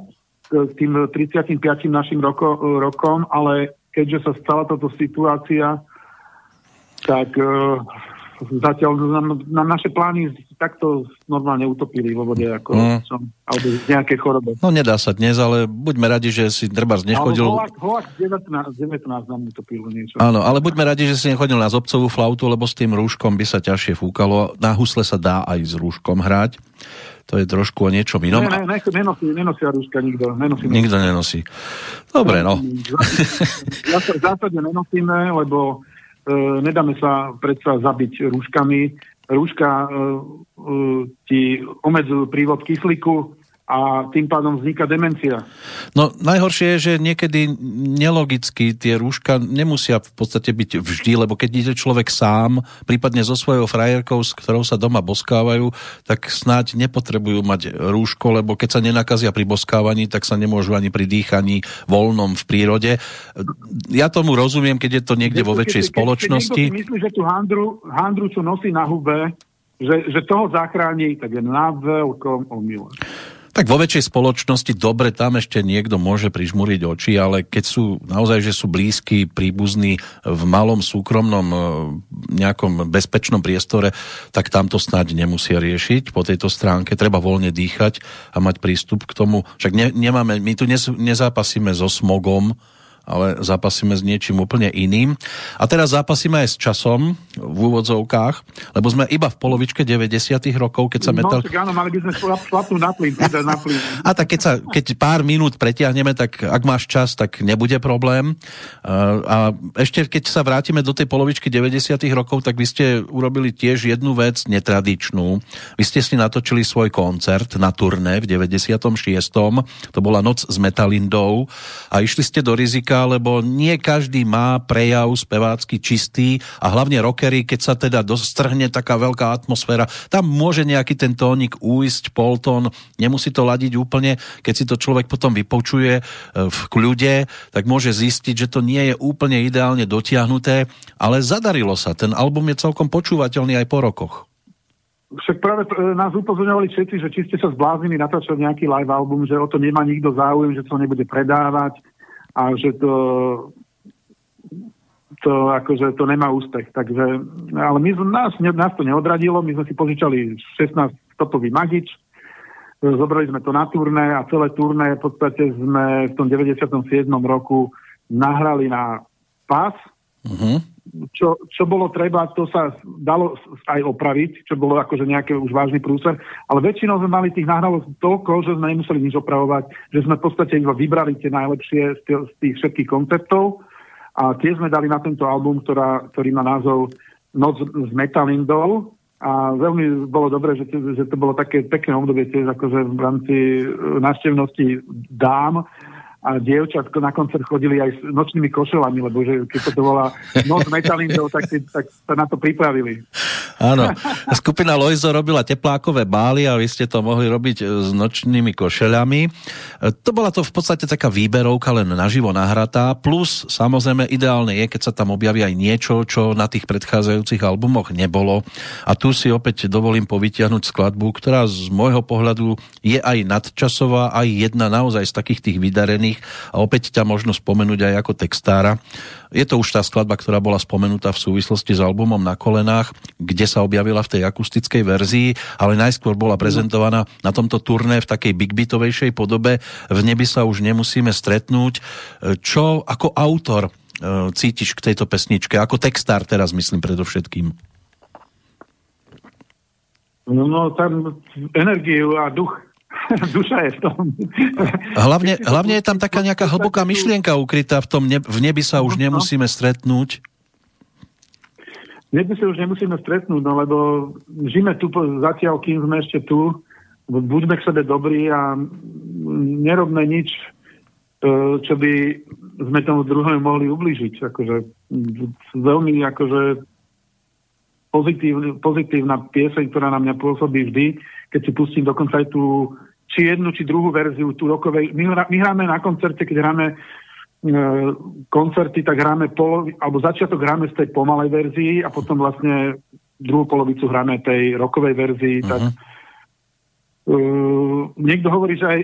k tým 35. našim roko, rokom, ale keďže sa stala táto situácia, tak zatiaľ nám, nám naše plány takto normálne utopili vo vode, ako Mm. som, alebo z nejakej chorobe. No nedá sa dnes, ale buďme radi, že si treba nechodil... Alebo Holak, Holak 19, 19 nám utopil niečo. Áno, ale buďme radi, že si nechodil na zobcovú flautu, lebo s tým rúškom by sa ťažšie fúkalo. Na husle sa dá aj s rúškom hrať. To je trošku o niečom inom. Ne, ne, ne, nenosí, nenosia rúška nikto. Nenosí, Nikto nenosí. Dobre, no. V zásade nenosíme, lebo nedáme sa predsa zabiť rúškami. Rúška e, e, ti omedzujú prívod kyslíku a tým pádom vzniká demencia. No najhoršie je, že niekedy nelogicky tie rúška nemusia v podstate byť vždy, lebo keď ide človek sám, prípadne so svojou frajerkou, s ktorou sa doma boskávajú, tak snáď nepotrebujú mať rúško, lebo keď sa nenakazia pri boskávaní, tak sa nemôžu ani pri dýchaní voľnom v prírode. Ja tomu rozumiem, keď je to niekde vo väčšej Keď- spoločnosti. Keď si myslí, že tú handru, handru, čo nosí na hube, že, že toho zachráni, tak je na veľkom omyle. Tak vo väčšej spoločnosti dobre, tam ešte niekto môže prižmúriť oči, ale keď sú naozaj, že sú blízki, príbuzní v malom súkromnom e, nejakom bezpečnom priestore, tak tam to snáď nemusia riešiť po tejto stránke. Treba voľne dýchať a mať prístup k tomu. Však ne, nemáme, my tu nezápasíme so smogom, ale zápasíme s niečím úplne iným. A teraz zápasíme aj s časom v úvodzovkách, lebo sme iba v polovičke 90 rokov, keď sa metal... No, tak áno, mali by sme šlap, šlapnúť na plyn, teda na plyn. A tak keď, sa, keď pár minút pretiahneme, tak ak máš čas, tak nebude problém. A, a ešte keď sa vrátime do tej polovičky 90 rokov, tak vy ste urobili tiež jednu vec netradičnú. Vy ste si natočili svoj koncert na turné v 96. To bola Noc s Metalindou a išli ste do rizika, lebo nie každý má prejav spevácky čistý a hlavne rockery, keď sa teda dostrhne taká veľká atmosféra, tam môže nejaký ten tónik újsť, poltón, nemusí to ladiť úplne, keď si to človek potom vypočuje e, v kľude, tak môže zistiť, že to nie je úplne ideálne dotiahnuté, ale zadarilo sa. Ten album je celkom počúvateľný aj po rokoch. Však práve e, nás upozorňovali všetci, že či ste sa zbláznili natáčať nejaký live album, že o to nemá nikto záujem, že to nebude predávať a že to to akože to nemá úspech. Takže, ale my, nás, nás to neodradilo, my sme si požičali 16 stopový magič, zobrali sme to na turné a celé turné v podstate sme v tom 97. roku nahrali na pás. Uh-huh. Čo, čo bolo treba, to sa dalo aj opraviť, čo bolo akože nejaký už vážny prúser, ale väčšinou sme mali tých nahrávok toľko, že sme nemuseli nič opravovať, že sme v podstate iba vybrali tie najlepšie z tých, z tých všetkých konceptov. A tiež sme dali na tento album, ktorá, ktorý má názov Noc z Metalindol. A veľmi bolo dobré, že, že to bolo také pekné obdobie tiež akože v rámci e, návštevnosti dám, a dievčatko na koncert chodili aj s nočnými košelami, lebo že keď to bola noc metalindov, tak, si, tak sa na to pripravili. Áno. Skupina Loizo robila teplákové bály a vy ste to mohli robiť s nočnými košeľami. To bola to v podstate taká výberovka len naživo nahratá, plus samozrejme ideálne je, keď sa tam objaví aj niečo, čo na tých predchádzajúcich albumoch nebolo. A tu si opäť dovolím povytiahnuť skladbu, ktorá z môjho pohľadu je aj nadčasová, aj jedna naozaj z takých tých vydarených a opäť ťa možno spomenúť aj ako textára. Je to už tá skladba, ktorá bola spomenutá v súvislosti s albumom Na kolenách, kde sa objavila v tej akustickej verzii, ale najskôr bola prezentovaná na tomto turné v takej big beatovejšej podobe. V nebi sa už nemusíme stretnúť. Čo ako autor e, cítiš k tejto pesničke? Ako textár teraz myslím predovšetkým. No, no tam energiu a duch Duša je v tom. Hlavne, hlavne je tam taká nejaká hlboká myšlienka ukrytá v tom, ne, v nebi sa už no, no. nemusíme stretnúť. Nebi sa už nemusíme stretnúť, no lebo žijeme tu zatiaľ, kým sme ešte tu, buďme k sebe dobrí a nerobme nič, e, čo by sme tomu druhému mohli ublížiť. Akože, veľmi akože pozitív, pozitívna pieseň, ktorá na mňa pôsobí vždy, keď si pustím dokonca aj tú či jednu, či druhú verziu, tú rokovej. My, my hráme na koncerte, keď hráme e, koncerty, tak hráme polovi, alebo začiatok hráme z tej pomalej verzii a potom vlastne druhú polovicu hráme tej rokovej verzii, uh-huh. tak Uh, niekto hovorí, že, aj,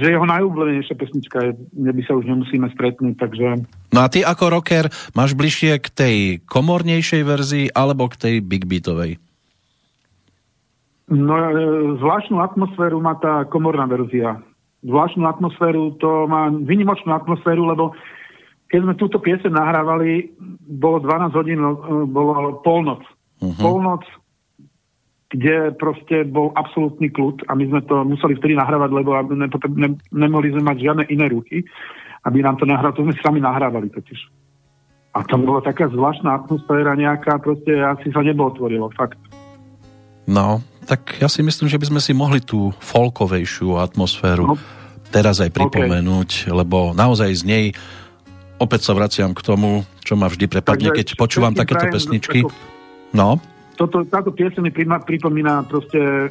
že jeho najúblenejšia pesnička je Neby sa už nemusíme stretnúť, takže... No a ty ako rocker máš bližšie k tej komornejšej verzii alebo k tej big beatovej? No, e, zvláštnu atmosféru má tá komorná verzia. Zvláštnu atmosféru, to má vynimočnú atmosféru, lebo keď sme túto piese nahrávali, bolo 12 hodín, e, bolo polnoc. Uh-huh. Polnoc, kde proste bol absolútny kľud a my sme to museli vtedy nahrávať, lebo ne, ne, nemohli sme mať žiadne iné ruky, aby nám to nahrávali. To sme sami nahrávali totiž. A tam bola taká zvláštna atmosféra nejaká, proste asi sa nebo otvorilo, fakt. No, tak ja si myslím, že by sme si mohli tú folkovejšiu atmosféru no. teraz aj pripomenúť, okay. lebo naozaj z nej opäť sa vraciam k tomu, čo ma vždy prepadne, keď počúvam takéto pesničky. No. Toto, táto piesa mi pripomína proste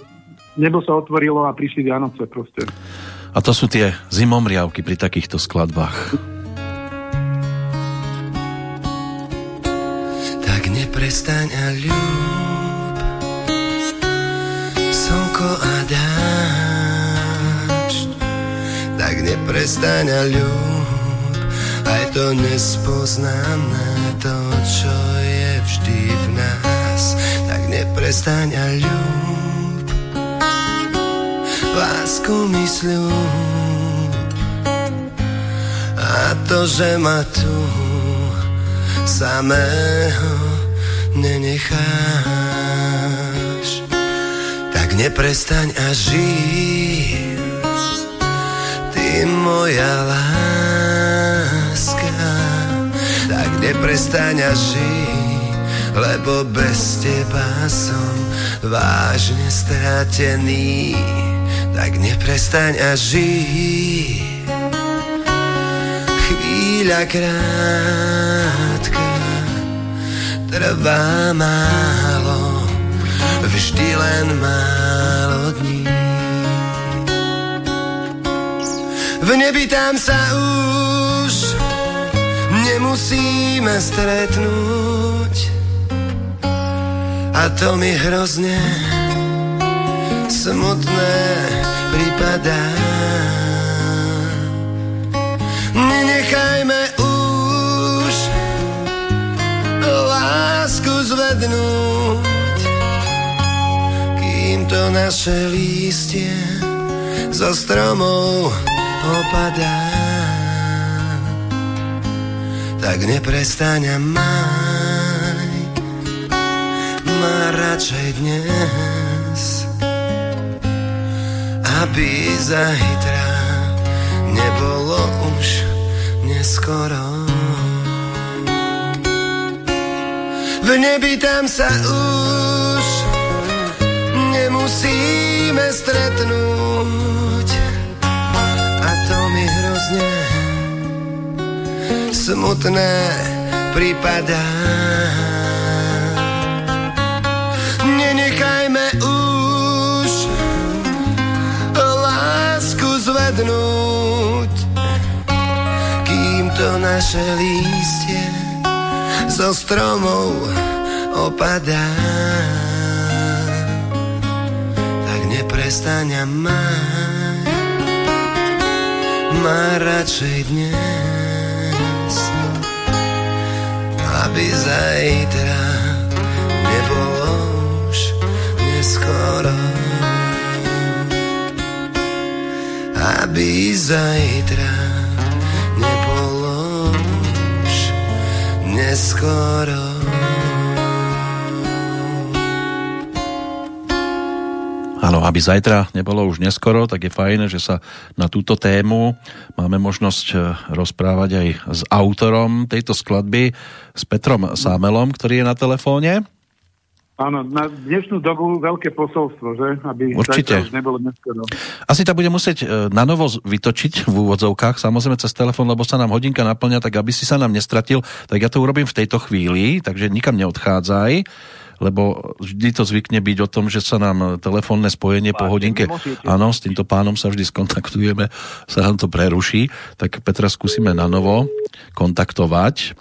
nebo sa otvorilo a prišli Vianoce proste. A to sú tie zimomriavky pri takýchto skladbách. Tak neprestaň a ľúb slnko a dážď, tak neprestaň a ľúb, aj to nespoznané, to, čo je vždy v nás, neprestaň a ľúb, lásku mi a to, že ma tu samého nenecháš neprestaň a žij, ty moja láska, tak neprestaň a žij, lebo bez teba som vážne stratený, tak neprestaň a žij. Chvíľa krátka, trvá málo, vždy len málo dní. V nebi tam sa už nemusíme stretnúť a to mi hrozne smutné pripadá. Nenechajme už lásku zvednúť, kým to naše lístie zo stromov opadá. Tak neprestaň maj, má radšej dnes, aby zajtra nebolo už neskoro. V nebi tam sa už nemusíme stretnúť a to mi hrozne smutné pripadá. Zvednúť, kým to naše lístie zo stromov opadá. Tak neprestaň a maj, má radšej dnes, aby zajtra nebolo už neskoro. Aby zajtra nebolo už neskoro. Áno, aby zajtra nebolo už neskoro, tak je fajn, že sa na túto tému máme možnosť e, rozprávať aj s autorom tejto skladby, s Petrom Sámelom, ktorý je na telefóne. Áno, na dnešnú dobu veľké posolstvo, že? Aby Určite. už nebolo neskoro. Asi ta bude musieť e, na novo vytočiť v úvodzovkách, samozrejme cez telefón, lebo sa nám hodinka naplňa, tak aby si sa nám nestratil, tak ja to urobím v tejto chvíli, takže nikam neodchádzaj lebo vždy to zvykne byť o tom, že sa nám telefónne spojenie po hodinke, áno, s týmto pánom sa vždy skontaktujeme, sa nám to preruší, tak Petra skúsime na novo kontaktovať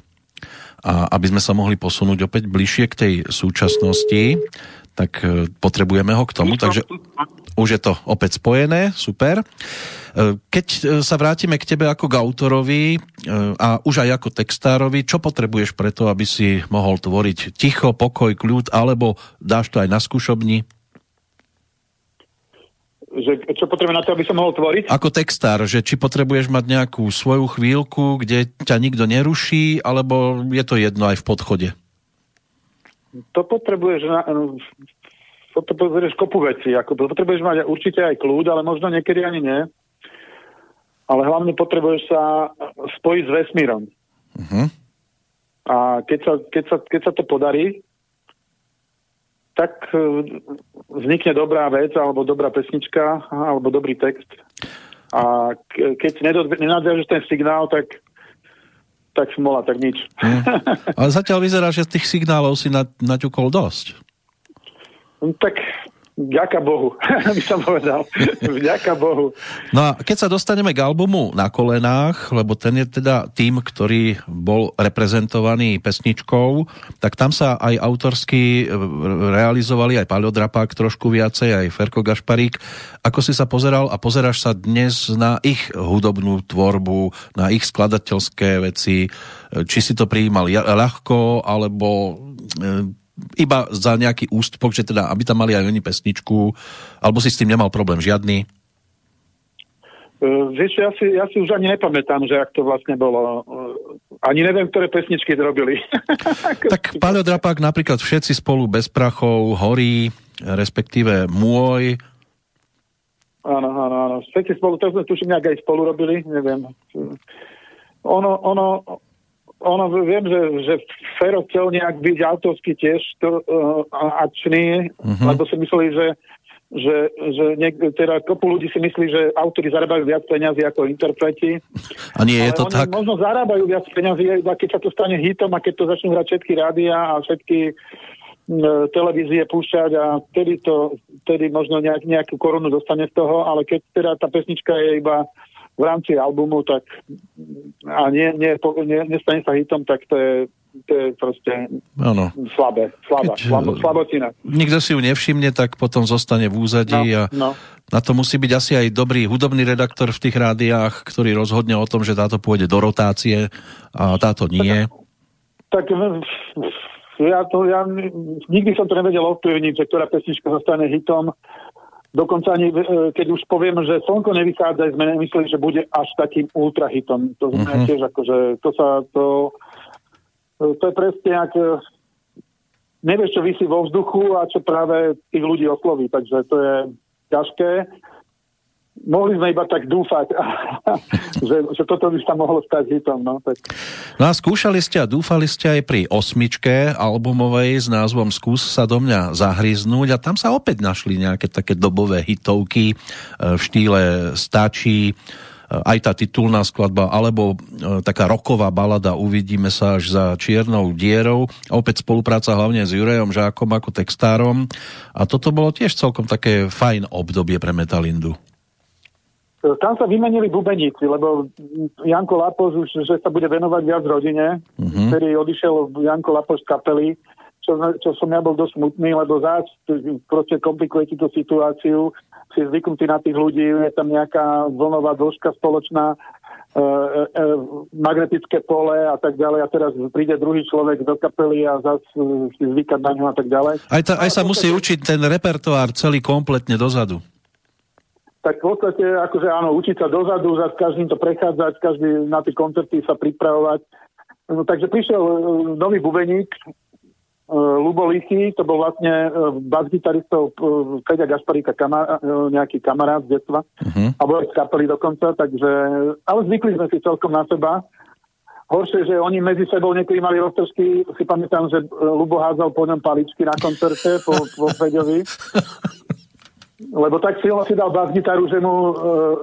a aby sme sa mohli posunúť opäť bližšie k tej súčasnosti, tak e, potrebujeme ho k tomu, takže už je to opäť spojené, super. E, Keď e, sa vrátime k tebe ako k autorovi a už aj ako textárovi, čo potrebuješ preto, aby si mohol tvoriť ticho, pokoj, kľud, alebo dáš to aj na skúšobni? Že, čo potrebujem na to, aby som mohol tvoriť? Ako textár, že či potrebuješ mať nejakú svoju chvíľku, kde ťa nikto neruší, alebo je to jedno aj v podchode? To potrebuješ na, potrebuješ kopu veci. Ako, potrebuješ mať určite aj kľud, ale možno niekedy ani nie. Ale hlavne potrebuješ sa spojiť s vesmírom. Uh-huh. A keď sa, keď sa, keď sa to podarí, tak e, vznikne dobrá vec, alebo dobrá pesnička, alebo dobrý text. A keď nenadviažeš ten signál, tak tak smola, tak nič. Hm. Ale zatiaľ vyzerá, že z tých signálov si na, naťukol dosť. No, tak ďaká Bohu, by som povedal. Vďaka Bohu. No a keď sa dostaneme k albumu na kolenách, lebo ten je teda tým, ktorý bol reprezentovaný pesničkou, tak tam sa aj autorsky e, realizovali aj Paľo Drapák trošku viacej, aj Ferko Gašparík. Ako si sa pozeral a pozeráš sa dnes na ich hudobnú tvorbu, na ich skladateľské veci, či si to prijímal ľahko, alebo e, iba za nejaký ústupok, že teda, aby tam mali aj oni pesničku, alebo si s tým nemal problém žiadny? Uh, vieš, ja si, ja si už ani nepamätám, že ak to vlastne bolo. Uh, ani neviem, ktoré pesničky robili. Tak Paľo Drapák napríklad všetci spolu bez prachov, horí, respektíve môj, Áno, áno, áno. Všetci spolu, to sme tuším nejak aj spolu robili, neviem. Ono, ono, ono, viem, že, že Fero chcel nejak byť autorský tiež to, uh, akčný, Mhm. lebo si mysleli, že že, že niek- teda kopu ľudí si myslí, že autori zarábajú viac peniazy ako interpreti. A nie je to oni tak? možno zarábajú viac iba keď sa to stane hitom a keď to začnú hrať všetky rádia a všetky televízie púšťať a vtedy, to, vtedy možno nejak, nejakú korunu dostane z toho, ale keď teda tá pesnička je iba v rámci albumu, tak a nie, nie, nie, nestane sa hitom, tak to je, to je proste Áno. slabé, slabá, Keď, slabo, eh, slabotina. Nikto si ju nevšimne, tak potom zostane v úzadí a No, no. na to musí byť asi aj dobrý hudobný redaktor v tých rádiách, ktorý rozhodne o tom, že táto pôjde do rotácie a táto nie. Tak mm, ja, to, ja nikdy som to nevedel ovplyvniť, že ktorá pesnička zostane hitom. Dokonca ani, e, keď už poviem, že Slnko nevychádza, sme nemysleli, že bude až takým ultra hitom. To znamená Mhm. tiež akože, to sa, to, to je presne ak e, nevieš, čo vysí vo vzduchu a čo práve tých ľudí osloví, takže to je ťažké. Mohli sme iba tak dúfať, že, že toto by sa mohlo stať hitom. No, tak. No a skúšali ste a dúfali ste aj pri osmičke albumovej s názvom Skús sa do mňa zahryznúť a tam sa opäť našli nejaké také dobové hitovky e, v štýle Stačí, e, aj tá titulná skladba, alebo e, taká roková balada Uvidíme sa až za čiernou dierou. Opäť spolupráca hlavne s Jurejom Žákom ako textárom. A toto bolo tiež celkom také fajn obdobie pre Metalindu. Tam sa vymenili bubeníci, lebo Janko Lapoš už, že sa bude venovať viac rodine, Mhm. ktorý odišiel Janko Lapoš z kapely, čo, čo som ja bol dosť smutný, lebo záč proste komplikuje ti tú situáciu, si zvyknutý na tých ľudí, je tam nejaká vlnová dĺžka spoločná, e, e, e, magnetické pole a tak ďalej a teraz príde druhý človek do kapely a zase si zvykať na ňo a tak ďalej. Aj, ta, aj sa musí učiť ten repertoár celý kompletne dozadu. Tak v podstate, akože áno, učiť sa dozadu, za každým to prechádzať, každý na tie koncerty sa pripravovať. No, takže prišiel e, nový bubeník, e, Lubo Lichy, to bol vlastne e, bas-gitaristov Feďa Gašparíka, kama, e, nejaký kamarát z detstva, Mhm. alebo z kapely dokonca, takže, ale zvykli sme si celkom na seba. Horšie, že oni medzi sebou niekedy mali roztržky, si pamätám, že Lubo hádzal po ňom paličky na koncerte, po, po Feďovi. Lebo tak silno si dal bas-gitaru, že, mu, e,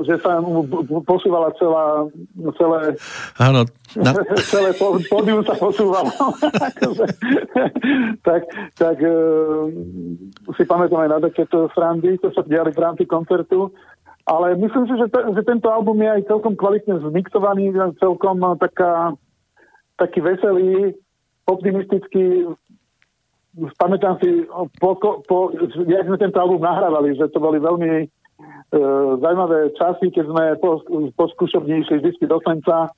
že sa mu posúvala celá, celé, Áno, na, celé pódium sa posúvalo. Akože, tak tak e, si pamätám aj na takéto srandy, to sa diali v rámci koncertu. Ale myslím si, že, te, že tento album je aj celkom kvalitne zmixovaný, celkom e, taká, taký veselý, optimistický. Pamätám si, po, po, jak sme tento album nahrávali, že to boli veľmi e, zaujímavé časy, keď sme po, po skúšobní išli vždy do Senca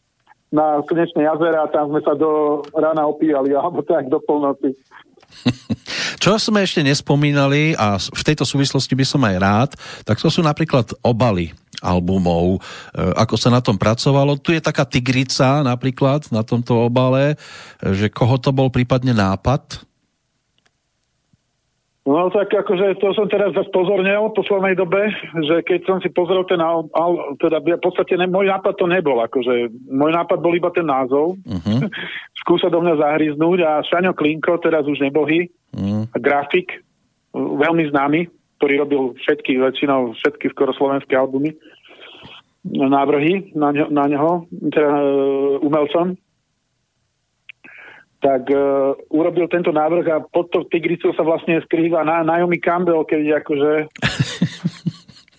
na Slnečné jazera a tam sme sa do rána opíjali, alebo tak do polnoci. Čo sme ešte nespomínali a v tejto súvislosti by som aj rád, tak to sú napríklad obaly albumov, e, ako sa na tom pracovalo. Tu je taká tigrica napríklad na tomto obale, e, že koho to bol prípadne nápad? No tak akože to som teraz pozornel v poslednej dobe, že keď som si pozrel ten al, al, teda v podstate ne, môj nápad to nebol, akože môj nápad bol iba ten názov, Uh-huh. skúsa do mňa zahryznúť a Šaňo Klinko, teraz už nebohý, Uh-huh. grafik, veľmi známy, ktorý robil všetky, väčšinou všetky skoro slovenské albumy, návrhy na, ňo, na neho, teda e, umelcom, tak uh, urobil tento návrh a pod to tigricou sa vlastne skrýva na, Naomi Campbell, keď akože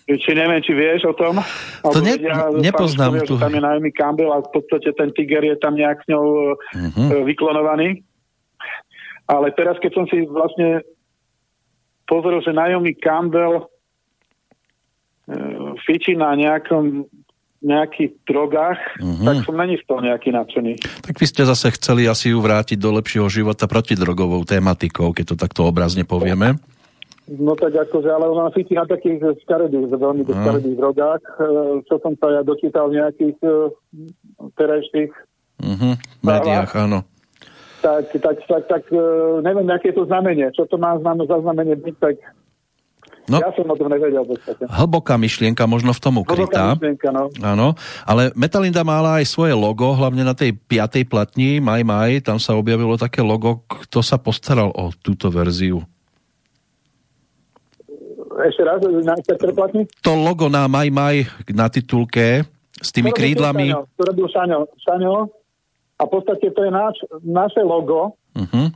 či neviem, či vieš o tom. To ne- vedia, nepoznám tu. Tam je Naomi Campbell a v podstate ten tiger je tam nejak s ňou uh-huh. vyklonovaný. Ale teraz, keď som si vlastne pozrel, že Naomi Campbell fičí na nejakom nejakých drogách, Mhm. uh-huh. tak som není z toho nejaký nadšený. Tak vy ste zase chceli asi ju vrátiť do lepšieho života protidrogovou tematikou, keď to takto obrazne povieme. No tak akože, ale ona fičí na takých škaredých, veľmi No. škaredých drogách, e, čo som sa ja dočítal v nejakých e, terajších. V médiách, áno. tak, tak, tak, tak e, neviem, aké je to znamenie, čo to má znamená za znamenie byť, tak No. ja som o tom nevedel podstate. Hlboká myšlienka možno v tom ukrytá. Hlboká myšlienka, no. Áno, ale Metalinda mala aj svoje logo, hlavne na tej piatej platni, Maj Maj, tam sa objavilo také logo, kto sa postaral o túto verziu. Ešte raz, na preplatní? To logo na Maj Maj na titulke s tými To krídlami. Šaňo, To robil Šaňo. Šaňo. A v podstate to je náš, naše logo, Uh-huh.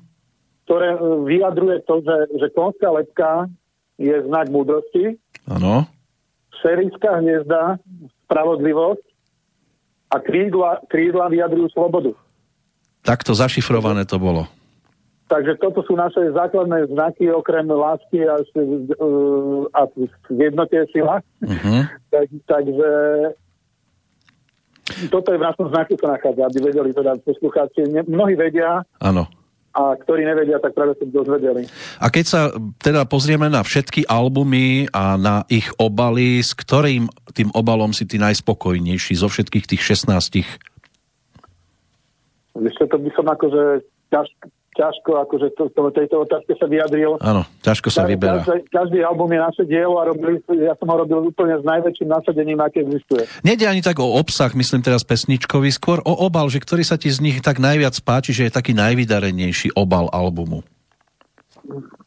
ktoré vyjadruje to, že, že konská lepka je znak múdrosti, Áno. šerická hniezda, spravodlivosť a krídla, krídla vyjadrujú slobodu. Takto zašifrované to bolo. Takže toto sú naše základné znaky okrem lásky a, uh, a zjednotie sila. Uh-huh. Tak, takže toto je v našom znaku sa nachádza, aby vedeli teda poslucháči. Mnohí vedia Áno. A ktorí nevedia, tak práve sa dozvedeli. A keď sa teda pozrieme na všetky albumy a na ich obaly, s ktorým tým obalom si ty najspokojnejší zo všetkých tých 16? Ešte to by som akože ťažko, ťažko akože to, to, tejto otázke sa vyjadril. Áno, ťažko sa vyberá. Každý, každý album je naše dielo a robili, ja som ho robil úplne s najväčším nasadením, aké existuje. Nede ani tak o obsah, myslím teraz pesničkový, skôr o obal, že ktorý sa ti z nich tak najviac páči, že je taký najvydarenejší obal albumu.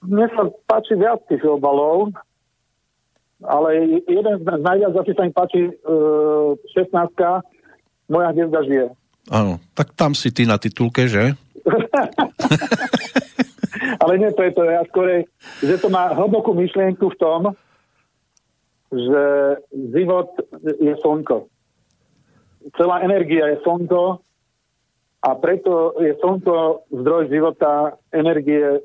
Mne sa páči viac tých obalov, ale jeden z najviac asi sa mi páči uh, 16 Moja hviezda žije. Áno, tak tam si ty na titulke, že? Ale nie preto, ja skorej, že to má hlbokú myšlienku v tom, že život je slnko. Celá energia je slnko a preto je slnko zdroj života, energie,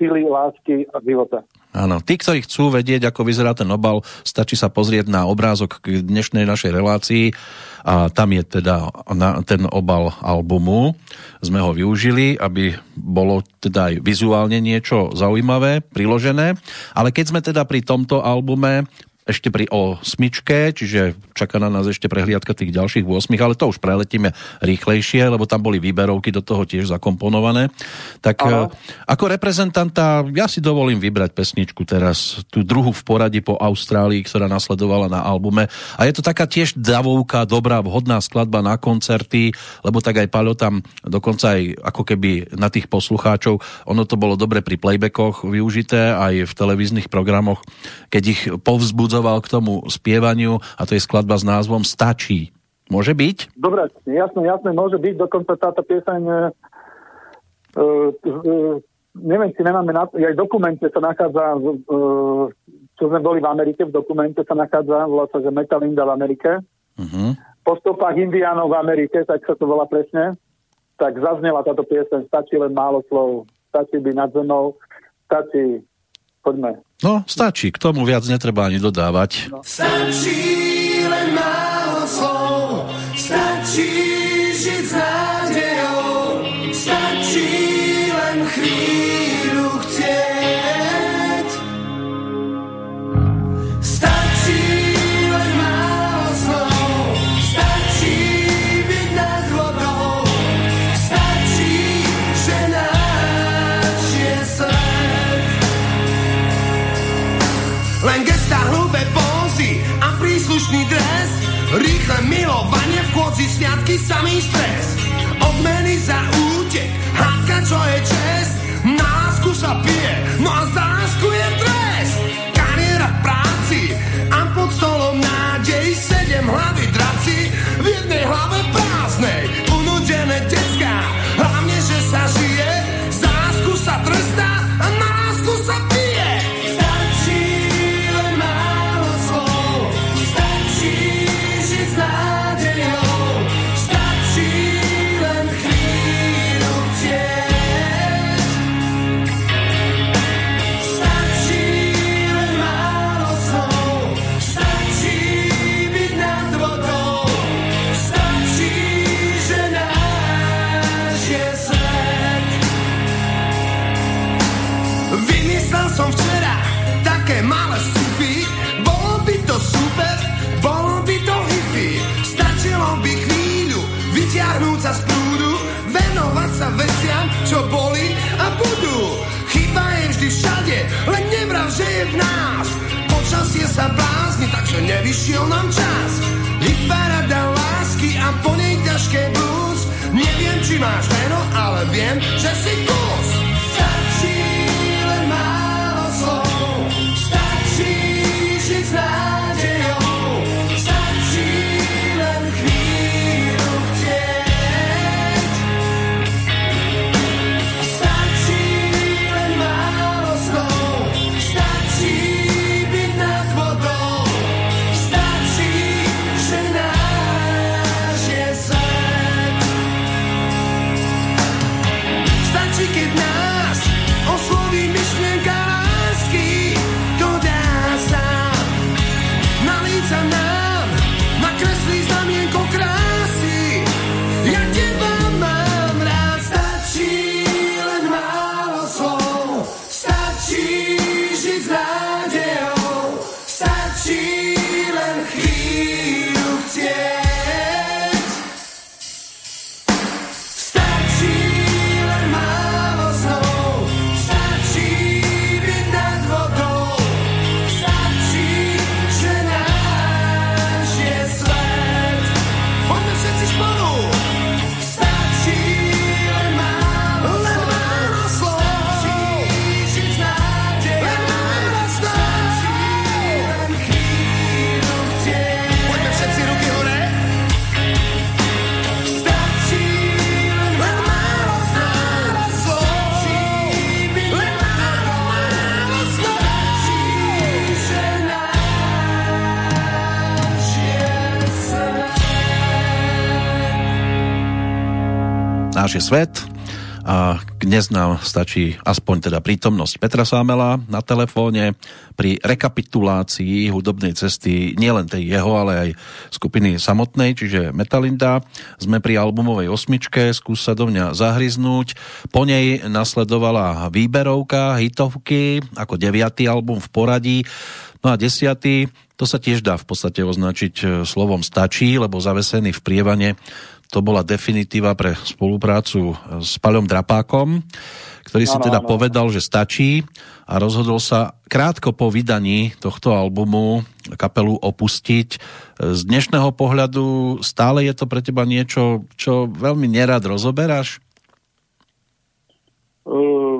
sily, lásky a života. Áno, tí, ktorí chcú vedieť, ako vyzerá ten obal, stačí sa pozrieť na obrázok k dnešnej našej relácii a tam je teda na, ten obal albumu. Sme ho využili, aby bolo teda aj vizuálne niečo zaujímavé, priložené. Ale keď sme teda pri tomto albume, ešte pri osmičke, čiže čaká na nás ešte prehliadka tých ďalších 8, ale to už preletíme rýchlejšie, lebo tam boli výberovky do toho tiež zakomponované. Tak Aha. e, ako reprezentanta ja si dovolím vybrať pesničku teraz, tú druhú v poradí po Austrálii, ktorá nasledovala na albume. A je to taká tiež davovka, dobrá, vhodná skladba na koncerty, lebo tak aj Paľo tam dokonca aj ako keby na tých poslucháčov, ono to bolo dobre pri playbackoch využité, aj v televíznych programoch, keď ich povzbudzoval k tomu spievaniu a to je skladba s názvom Stačí. Môže byť? Dobre, jasné, jasné, môže byť, dokonca táto pieseň, uh, uh, neviem, či nemáme, na, aj v dokumente sa nachádza, uh, čo sme boli v Amerike, v dokumente sa nachádza, volá sa, že Metalinda v Amerike, Uh-huh. po stopách indiánov v Amerike, tak sa to volá presne, tak zaznela táto pieseň, stačí len málo slov, stačí byť nad zemou, stačí, poďme. No, stačí, k tomu viac netreba ani dodávať. Stačí len málo slov, stačí žiť s stačí len chvíľu chcieť. Kôdzi sviatky samý stres. Odmeny za útek, hádka čo je čest. Na lásku sa pije, no a za lásku je trest. Kariéra v práci a pod stolom nádej Sedem hlavy draci. V jednej hlave prázdnej čo boli a budú. Chyba je vždy všade, len nevrav, že je v nás. Počasie sa blázni, takže nevyšiel nám čas. Hit parada lásky a po nej ťažké blues. Neviem, či máš meno, ale viem, že si kus Je svet a dnes nám stačí aspoň teda prítomnosť Petra Sámela na telefóne pri rekapitulácii hudobnej cesty nielen tej jeho, ale aj skupiny samotnej, čiže Metalinda. Sme pri albumovej osmičke, skús sa do mňa zahryznúť. Po nej nasledovala výberovka, hitovky, ako deviatý album v poradí. No a desiatý, to sa tiež dá v podstate označiť e, slovom stačí, lebo zavesený v prievane to bola definitíva pre spoluprácu s Paľom Drapákom, ktorý si teda povedal, že stačí a rozhodol sa krátko po vydaní tohto albumu kapelu opustiť. Z dnešného pohľadu stále je to pre teba niečo, čo veľmi nerad rozoberáš?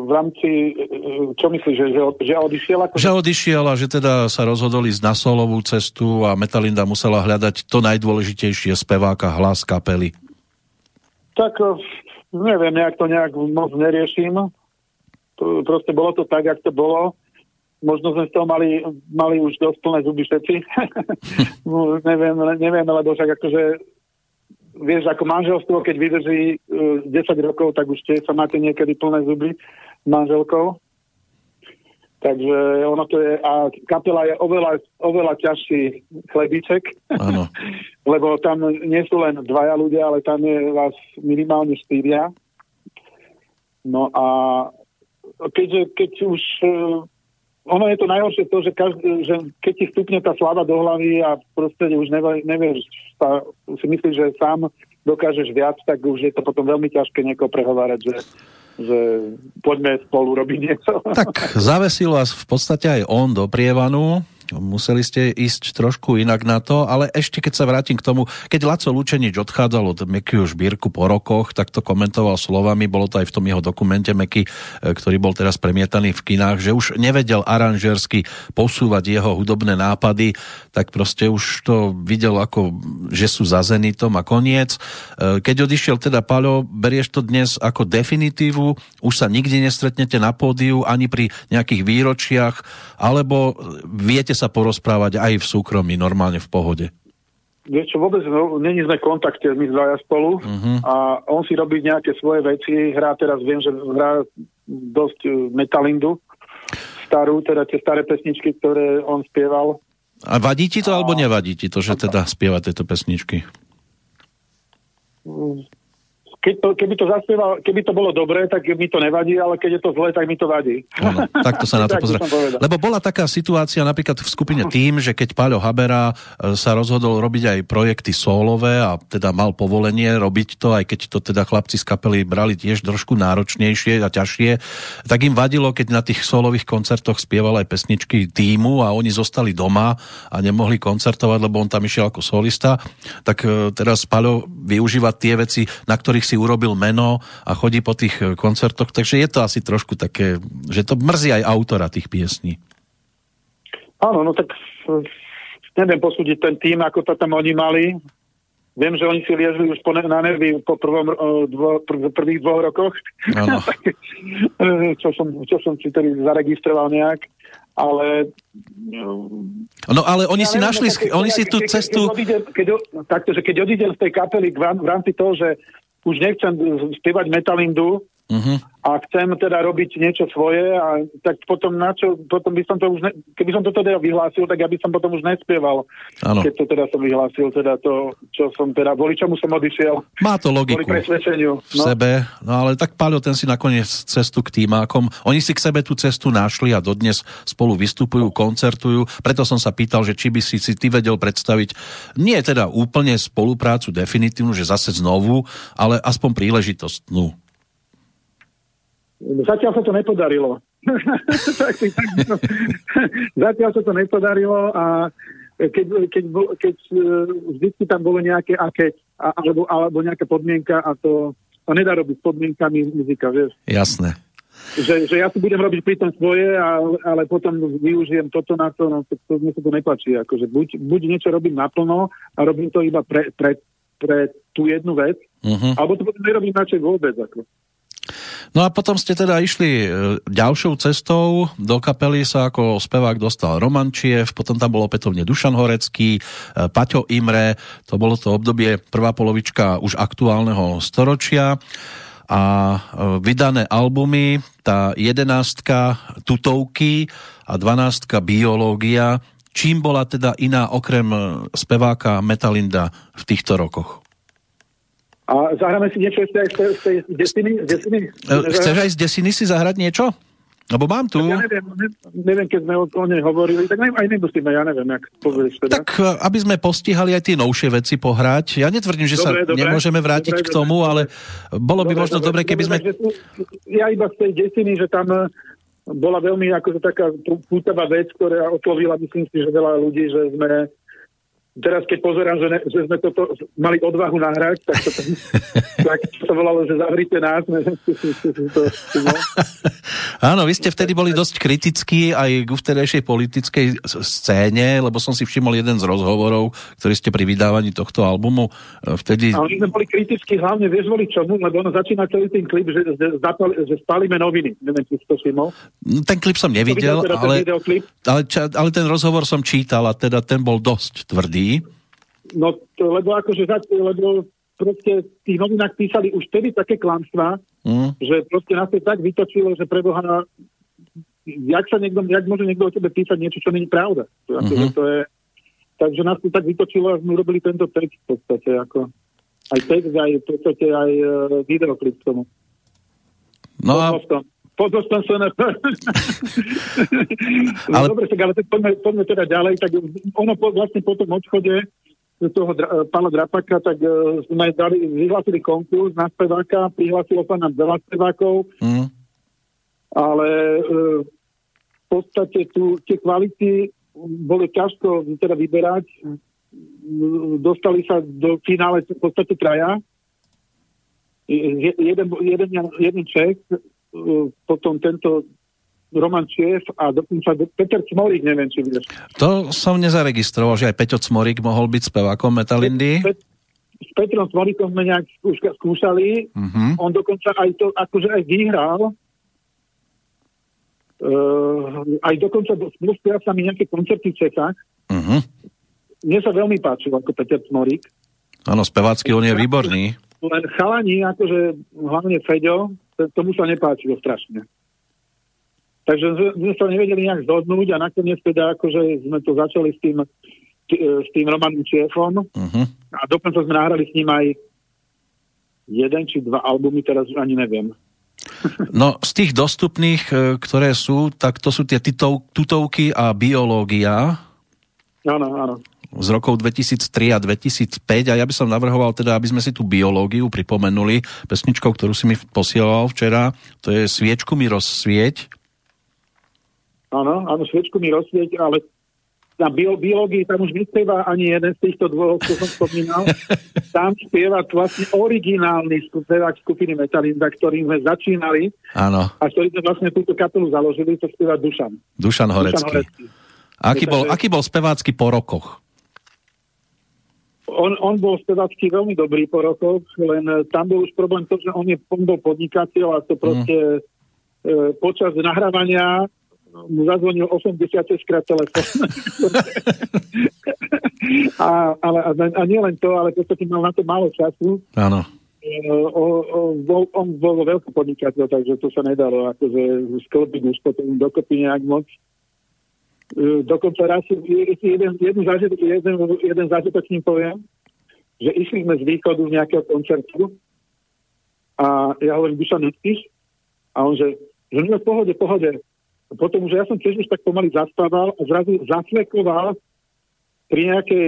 v rámci, čo myslíš, že, že, že odišiel? Ako... Že odišiel a že teda sa rozhodol ísť na solovú cestu a Metalinda musela hľadať to najdôležitejšie speváka, hlas kapely. Tak eh, neviem, nejak to nejak moc neriešim. Proste bolo to tak, jak to bolo. Možno sme z toho mali, mali už dosť plné zuby všetci. neviem, neviem, lebo však akože vieš, ako manželstvo, keď vydrží uh, eh, 10 rokov, tak už tiež sa máte niekedy plné zuby manželkou. Takže ono to je, a kapela je oveľa, oveľa ťažší chlebíček, lebo tam nie sú len dvaja ľudia, ale tam je vás minimálne štyria. No a keďže, keď už eh, ono je to najhoršie to, že, každý, že keď ti stupne tá slava do hlavy a proste už nevie, nevieš, sa, si myslíš, že sám dokážeš viac, tak už je to potom veľmi ťažké niekoho prehovárať, že, že poďme spolu robiť niečo. Tak zavesilo vás v podstate aj on do prievanu, museli ste ísť trošku inak na to, ale ešte keď sa vrátim k tomu, keď Laco Lučenič odchádzal od Mekyho Žbírku po rokoch, tak to komentoval slovami, bolo to aj v tom jeho dokumente Meky, e, ktorý bol teraz premietaný v kinách, že už nevedel aranžersky posúvať jeho hudobné nápady, tak proste už to videl ako, že sú za Zenitom a koniec. E, keď odišiel teda Paľo, berieš to dnes ako definitívu, už sa nikdy nestretnete na pódiu, ani pri nejakých výročiach, alebo viete sa porozprávať aj v súkromí, normálne v pohode? Vieš čo, vôbec no, není sme v kontakte, my dvaja spolu uh-huh. a on si robí nejaké svoje veci, hrá teraz, viem, že hrá dosť uh, metalindu, starú, teda tie staré pesničky, ktoré on spieval. A vadí ti to, a... alebo nevadí ti to, že teda spieva tieto pesničky? Keď to, keby, to zaspieval, keby to bolo dobré, tak mi to nevadí, ale keď je to zlé, tak mi to vadí. Ano, takto sa na to pozrie. Lebo bola taká situácia napríklad v skupine tým, že keď Paľo Habera e, sa rozhodol robiť aj projekty solové a teda mal povolenie robiť to, aj keď to teda chlapci z kapely brali tiež trošku náročnejšie a ťažšie, tak im vadilo, keď na tých solových koncertoch spieval aj pesničky týmu a oni zostali doma a nemohli koncertovať, lebo on tam išiel ako solista. Tak e, teraz Paľo využíva tie veci, na ktorých si si urobil meno a chodí po tých eh, koncertoch, takže je to asi trošku také, že to mrzí aj autora tých piesní. Áno, no tak eh, neviem posúdiť ten tým, ako to tam oni mali. Viem, že oni si liezli už po, na nervy po prvom, eh, dvo, pr- prvých dvoch rokoch. čo, som, čo som si tedy zaregistroval nejak. Ale... No ale oni ja si neviem, našli, no, oni si tú cestu... Keď, odíde, keď, takto, že keď odídem z tej kapely v rámci toho, že už nechcem spievať metalindu, uh-huh a chcem teda robiť niečo svoje a tak potom na čo, potom by som to už, ne, keby som to teda vyhlásil, tak ja by som potom už nespieval, ano. keď to teda som vyhlásil, teda to, čo som teda, boli čomu som odišiel. Má to logiku presvedčeniu. v no. sebe, no ale tak Paľo, ten si nakoniec cestu k týmákom, oni si k sebe tú cestu našli a dodnes spolu vystupujú, koncertujú, preto som sa pýtal, že či by si si ty vedel predstaviť, nie teda úplne spoluprácu definitívnu, že zase znovu, ale aspoň príležitostnú. Zatiaľ sa to nepodarilo. Zatiaľ sa to nepodarilo a keď, keď, keď e, vždy tam bolo nejaké aké, alebo, alebo nejaká podmienka a to sa nedá robiť s podmienkami muzika, vieš. Jasné. Že, že ja si budem robiť pri tom svoje, ale, ale potom využijem toto na to, no to, to mne sa to nepačí. Akože buď, buď niečo robím naplno a robím to iba pre, pre, pre tú jednu vec, uh-huh. alebo to potom nerobím načej vôbec. Ako. No a potom ste teda išli e, ďalšou cestou, do kapely sa ako spevák dostal Roman Čiev, potom tam bol opätovne Dušan Horecký, e, Paťo Imre, to bolo to obdobie prvá polovička už aktuálneho storočia. a e, vydané albumy, tá jedenástka Tutovky a dvanástka Biológia. Čím bola teda iná okrem speváka Metalinda v týchto rokoch? A zahráme si niečo ešte aj z tej desiny? desiny? Chceš aj z desiny si zahrať niečo? Lebo mám tu... Ja neviem, neviem, keď sme o, o nej hovorili, tak aj nemusíme, ja neviem, jak povieš teda. Tak e, aby sme postihali aj tie novšie veci pohrať. Ja netvrdím, že dobre, sa dobre, nemôžeme vrátiť dobre, k tomu, dobre. ale bolo by dobre, možno dobre, keby sme... Ja iba z tej desiny, že tam e, bola veľmi akože taká pútavá vec, ktorá oslovila, myslím si, že veľa ľudí, že sme teraz keď pozerám, že, ne, že sme toto mali odvahu nahrať, tak to, tak to volalo, že zavrite nás. Áno, vy ste vtedy boli dosť kritickí aj k vtedajšej politickej scéne, lebo som si všimol jeden z rozhovorov, ktorý ste pri vydávaní tohto albumu e, vtedy... Ale my sme boli kritickí hlavne, vieš voliť čomu, lebo ono začína celý ten klip, že, že, že spálime noviny. Neviem, či to všimol. No, ten klip som nevidel, teda ale, ale, ale ten rozhovor som čítal a teda ten bol dosť tvrdý No, to, lebo akože, lebo proste v tých novinách písali už vtedy také klamstvá, mm. že proste nás to tak vytočilo, že preboha, jak sa niekto, jak môže niekto o tebe písať niečo, čo není pravda. To, mm-hmm. to je, takže nás to tak vytočilo a sme urobili tento text v podstate, ako aj text, aj v podstate aj uh, videoklip k tomu. No a... Pozostom sa na... ale... Dobre, tak ale poďme, poďme teda ďalej. Tak ono po, vlastne po tom odchode toho dra, pána Drapaka, tak uh, sme dali, vyhlásili konkurs na speváka, prihlásilo sa nám veľa spevákov, mm. ale uh, v podstate tu tie kvality boli ťažko teda vyberať. Dostali sa do finále v podstate traja. Jeden, jeden, jeden Čech, potom tento Roman Čief a dokonca Peter Cmorík, neviem, či vieš. To som nezaregistroval, že aj Peťo Cmorík mohol byť spevákom Metalindy. Pet, s Petrom Cmoríkom sme nejak skúšali. Uh-huh. On dokonca aj to akože aj vyhral. Uh, aj dokonca spúšťal sa mi nejaké koncerty v Čechách. Uh-huh. Mne sa veľmi páčil ako Peter Cmorík. Áno, spevácky on je výborný. Len chalani, akože hlavne Feďo, tomu sa nepáčilo strašne. Takže sme sa nevedeli nejak zhodnúť a nakoniec teda akože sme to začali s tým, s tým Romanom Čiefom uh-huh. a dokonca sme nahrali s ním aj jeden či dva albumy, teraz už ani neviem. No z tých dostupných, e, ktoré sú, tak to sú tie titov, tutovky a biológia. Áno, áno z rokov 2003 a 2005 a ja by som navrhoval teda, aby sme si tú biológiu pripomenuli pesničkou, ktorú si mi posielal včera. To je Sviečku mi rozsvieť. Áno, áno, Sviečku mi rozsvieť, ale na bio, biológii tam už nespieva ani jeden z týchto dvoch, čo som spomínal. tam spieva vlastne originálny spevák skupiny Metalinda, ktorým sme začínali Áno. a ktorý sme vlastne túto kapelu založili, to spieva Dušan. Dušan Horecký. Dušan Horecký. Aký bol, aký bol spevácky po rokoch? On, on bol spevacký veľmi dobrý po rokoch, len e, tam bol už problém to, že on, je, on bol podnikateľ a to proste mm. e, počas nahrávania mu zazvonil 80 krát telefón. a, ale, a, a nie len to, ale to mal na to málo času. Áno. E, o, o, bol, on bol veľký podnikateľ, takže to sa nedalo akože sklbiť už potom dokopy nejak moc. Dokonca raz jeden, jeden, zážitok, jeden, jeden zážitok ním poviem, že išli sme z východu z nejakého koncertu a ja hovorím, Dušan, nespíš? A on že, že no, pohode, pohode. A potom, že ja som tiež už tak pomaly zastával a zrazu zasvekoval pri nejakej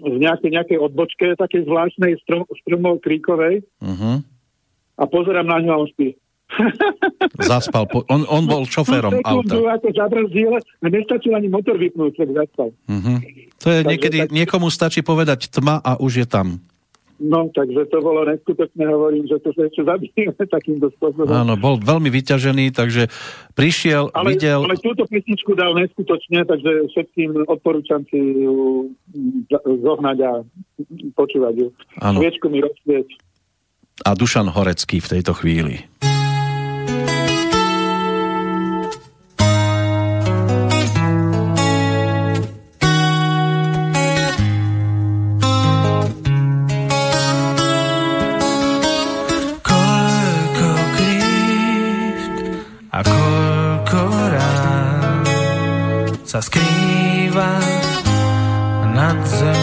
v nejakej, nejakej odbočke, takej zvláštnej strom, stromov kríkovej uh-huh. a pozerám na ňu a on spí. Zaspal. Po, on, on bol šoférom auta. ako zabrzdil a nestačil ani motor vypnúť, tak zaspal. Uh-huh. To je takže niekedy, tak... niekomu stačí povedať tma a už je tam. No, takže to bolo neskutočné, hovorím, že to sa ešte zabijeme takýmto spôsobom. Áno, bol veľmi vyťažený, takže prišiel, ale, videl... Ale túto pesničku dal neskutočne, takže všetkým odporúčam si ju zohnať a počúvať ju. Áno. Sviečku mi rozsvieť. A Dušan Horecký v tejto chvíli. Sa skrýva nad zemou.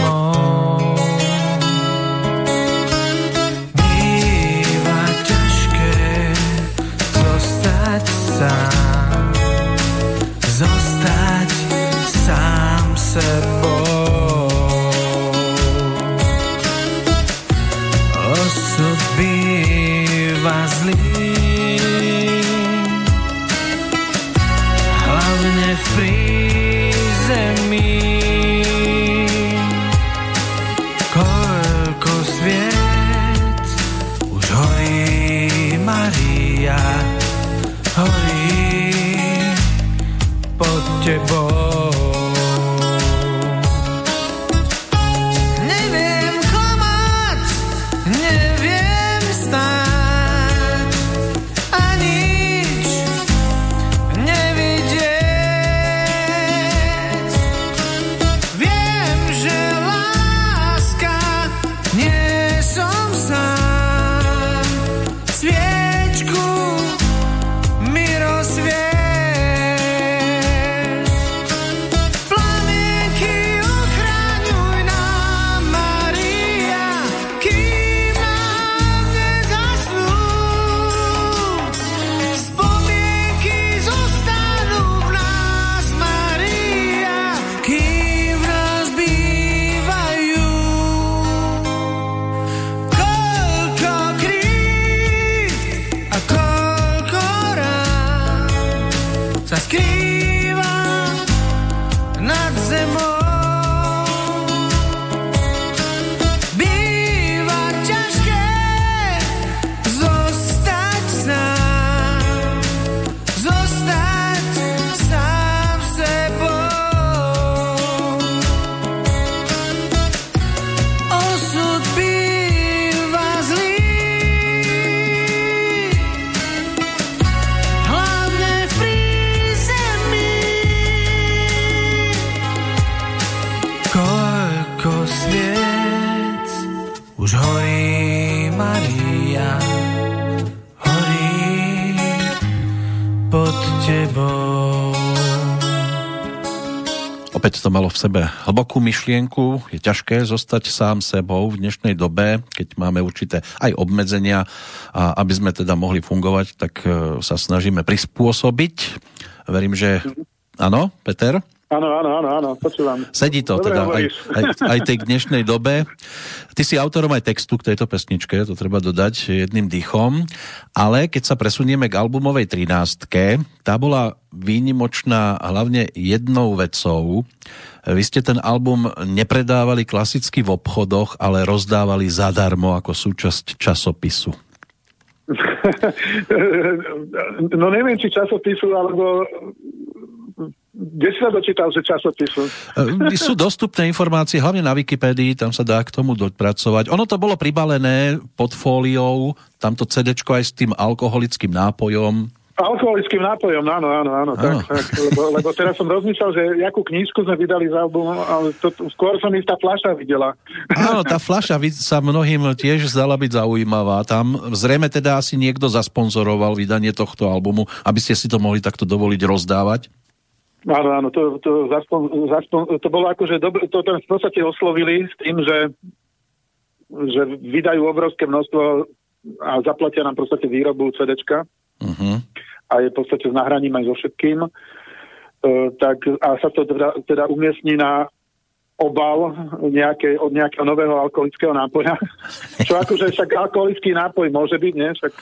Myšlienku. Je ťažké zostať sám sebou v dnešnej dobe, keď máme určité aj obmedzenia a aby sme teda mohli fungovať, tak e, sa snažíme prispôsobiť. Verím, že áno, Peter? Áno, áno, áno, áno, počúvam. Sedí to Dobre teda aj, aj, aj tej dnešnej dobe. Ty si autorom aj textu k tejto pesničke, to treba dodať jedným dýchom, ale keď sa presunieme k albumovej 13 tá bola výnimočná hlavne jednou vecou. Vy ste ten album nepredávali klasicky v obchodoch, ale rozdávali zadarmo ako súčasť časopisu. no neviem, či časopisu, alebo kde si sa dočítal, že časopisu? E, Sú dostupné informácie, hlavne na Wikipédii, tam sa dá k tomu dopracovať. Ono to bolo pribalené pod fóliou, tamto CD aj s tým alkoholickým nápojom. Alkoholickým nápojom, áno, áno, áno, tak, Áno. tak lebo, lebo teraz som rozmýšľal, že jakú knížku sme vydali za album, ale to, skôr som ich tá fľaša videla. Áno, tá fľaša sa mnohým tiež zdala byť zaujímavá. Tam zrejme teda asi niekto zasponzoroval vydanie tohto albumu, aby ste si to mohli takto dovoliť rozdávať. Áno, áno, to, to, zaspon, zaspon, to bolo akože dobre, to tam v podstate oslovili s tým, že, že vydajú obrovské množstvo a zaplatia nám v podstate výrobu CDčka Uh-huh. a je v podstate s nahraním aj so všetkým. E, tak, a sa to teda, teda umiestni na obal nejaké, od nejakého nového alkoholického nápoja. Čo akože však alkoholický nápoj môže byť, nie? Však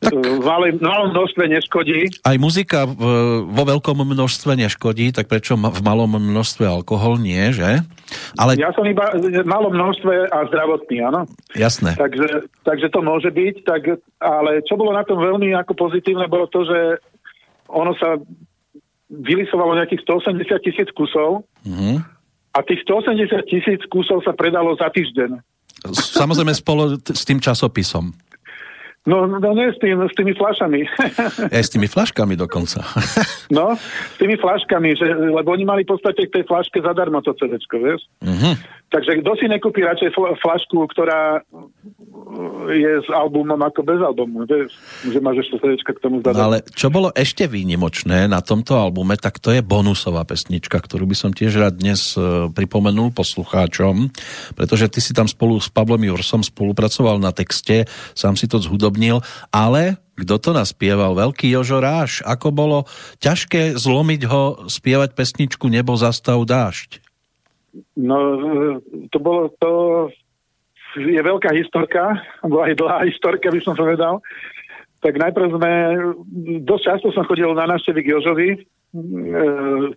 tak... v malom množstve neškodí. Aj muzika v, vo veľkom množstve neškodí, tak prečo v malom množstve alkohol nie, že? Ale Ja som iba v malom množstve a zdravotný, áno. jasné. Takže, takže to môže byť, tak, ale čo bolo na tom veľmi ako pozitívne, bolo to, že ono sa vylisovalo nejakých 180 tisíc kusov Uh-huh. a tých 180 tisíc kusov sa predalo za týždeň. Samozrejme spolu t- s tým časopisom. No, no nie s, tým, s tými flašami. Aj s tými flaškami dokonca. no, s tými flaškami, že, lebo oni mali v podstate k tej flaške zadarmo to CDčko, vieš? uh-huh. Takže kto si nekúpi radšej fl- flašku, ktorá je s albumom ako bez albumu. Že máš ešte srdečka k tomu zadať. Ale čo bolo ešte výnimočné na tomto albume, tak to je bonusová pesnička, ktorú by som tiež rád dnes e, pripomenul poslucháčom, pretože ty si tam spolu s Pavlom Jursom spolupracoval na texte, sám si to zhudobnil, ale kto to naspieval? Veľký Jožo Ráš. Ako bolo ťažké zlomiť ho, spievať pesničku Nebo zastav dážď? No, to bolo to je veľká historka, alebo aj dlhá historka, by som povedal. Tak najprv sme, dosť často som chodil na návštevy k Jožovi, e,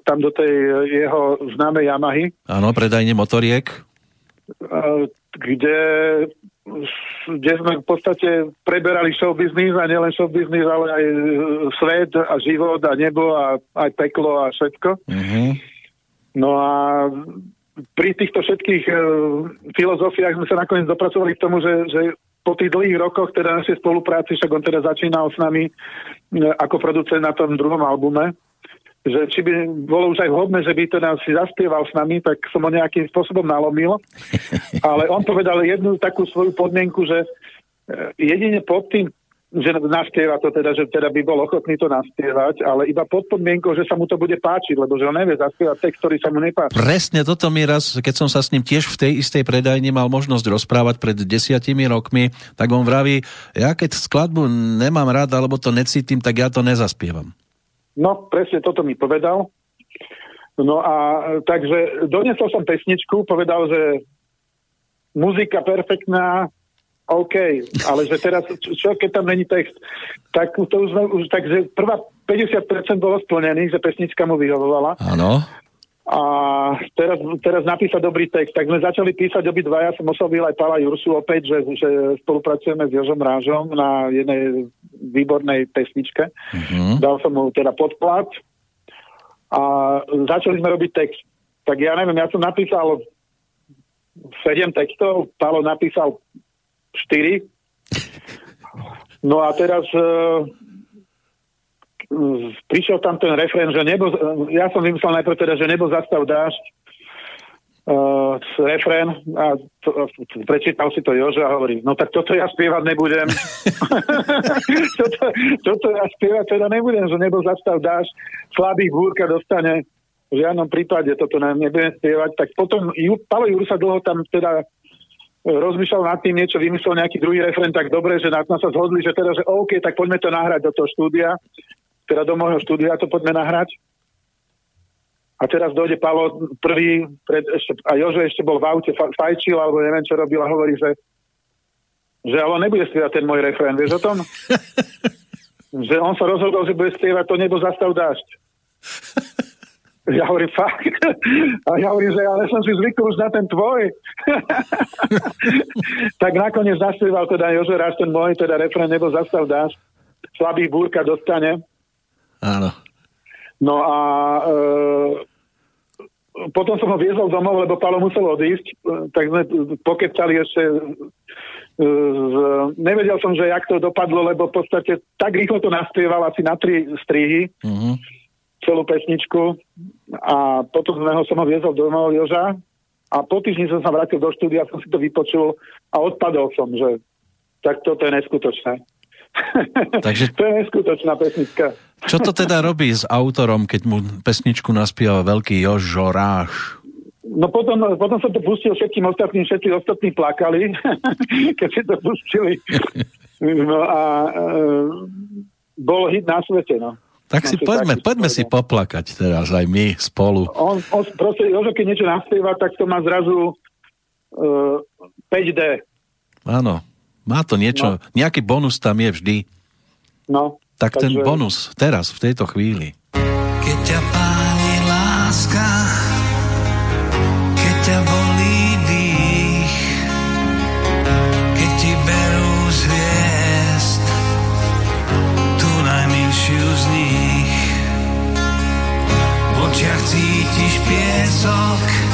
tam do tej jeho známej Yamahy. Áno, predajne motoriek. E, kde, kde sme v podstate preberali show business a nielen show business, ale aj svet a život a nebo a aj peklo a všetko. Mhm. No a pri týchto všetkých e, filozofiách sme sa nakoniec dopracovali k tomu, že, že po tých dlhých rokoch teda našej spolupráci, však on teda začínal s nami e, ako producent na tom druhom albume, že či by bolo už aj vhodné, že by teda si zaspieval s nami, tak som ho nejakým spôsobom nalomil. Ale on povedal jednu takú svoju podmienku, že e, jedine pod tým že naspieva to teda, že teda by bol ochotný to naspievať, ale iba pod podmienkou, že sa mu to bude páčiť, lebo že on nevie zaspievať text, ktorý sa mu nepáči. Presne toto mi raz, keď som sa s ním tiež v tej istej predajni mal možnosť rozprávať pred desiatimi rokmi, tak on vraví, ja keď skladbu nemám rád, alebo to necítim, tak ja to nezaspievam. No, presne toto mi povedal. No a takže donesol som pesničku, povedal, že muzika perfektná, OK, ale že teraz, čo keď tam není text, tak to už, už takže prvá 50% bolo splnených, že pesnička mu vyhovovala. Áno. A teraz, teraz napísať dobrý text. Tak sme začali písať obidva. Ja som oslovil aj Pala Jursu opäť, že, že spolupracujeme s Jožom Rážom na jednej výbornej pesničke. Uh-huh. Dal som mu teda podplat a začali sme robiť text. Tak ja neviem, ja som napísal sedem textov, Palo napísal 4. No a teraz uh, prišiel tam ten refrén, že nebo, ja som vymyslel najprv teda, že nebo zastav dážď, uh, refrén a to, prečítal si to Joža a hovorí, no tak toto ja spievať nebudem. toto, toto ja spievať teda nebudem, že nebo zastav dážď, slabých búrka dostane v žiadnom prípade toto nebudem spievať, tak potom Palo Jur sa dlho tam teda rozmýšľal nad tým niečo, vymyslel nejaký druhý referent, tak dobre, že na sa zhodli, že teda, že OK, tak poďme to nahrať do toho štúdia, teda do môjho štúdia to poďme nahrať. A teraz dojde Palo prvý, pred, ešte, a Jožo ešte bol v aute, fajčil, alebo neviem, čo robil a hovorí, že že ale on nebude spievať ten môj refrén, vieš o tom? že on sa rozhodol, že bude spievať to nebo zastav dážď. Ja hovorím, fakt? A ja hovorím, že ale som si zvykol už na ten tvoj. tak nakoniec zaspieval teda Jože Raz, ten môj, teda refren nebo zastav dáš. Slabý búrka dostane. Áno. No a e, potom som ho viezol domov, lebo Palo musel odísť, e, tak sme pokecali ešte e, z, nevedel som, že jak to dopadlo, lebo v podstate tak rýchlo to naspieval asi na tri strihy. Uh-huh celú pesničku a potom sme ho som ho viezol do Joža a po týždni som sa vrátil do štúdia, som si to vypočul a odpadol som, že tak toto je neskutočné. Takže... to je neskutočná pesnička. Čo to teda robí s autorom, keď mu pesničku naspieva veľký Jožo Ráš? No potom, potom som to pustil všetkým ostatným, všetci ostatní plakali, keď si to pustili. No a e, bol hit na svete, no. Tak si poďme, poďme si poplakať teraz aj my spolu. On, on proste, Jožo, keď niečo naspieva, tak to má zrazu uh, 5D. Áno, má to niečo, no. nejaký bonus tam je vždy. No. Tak takže... ten bonus teraz, v tejto chvíli. Keď ťa páni láska, talk.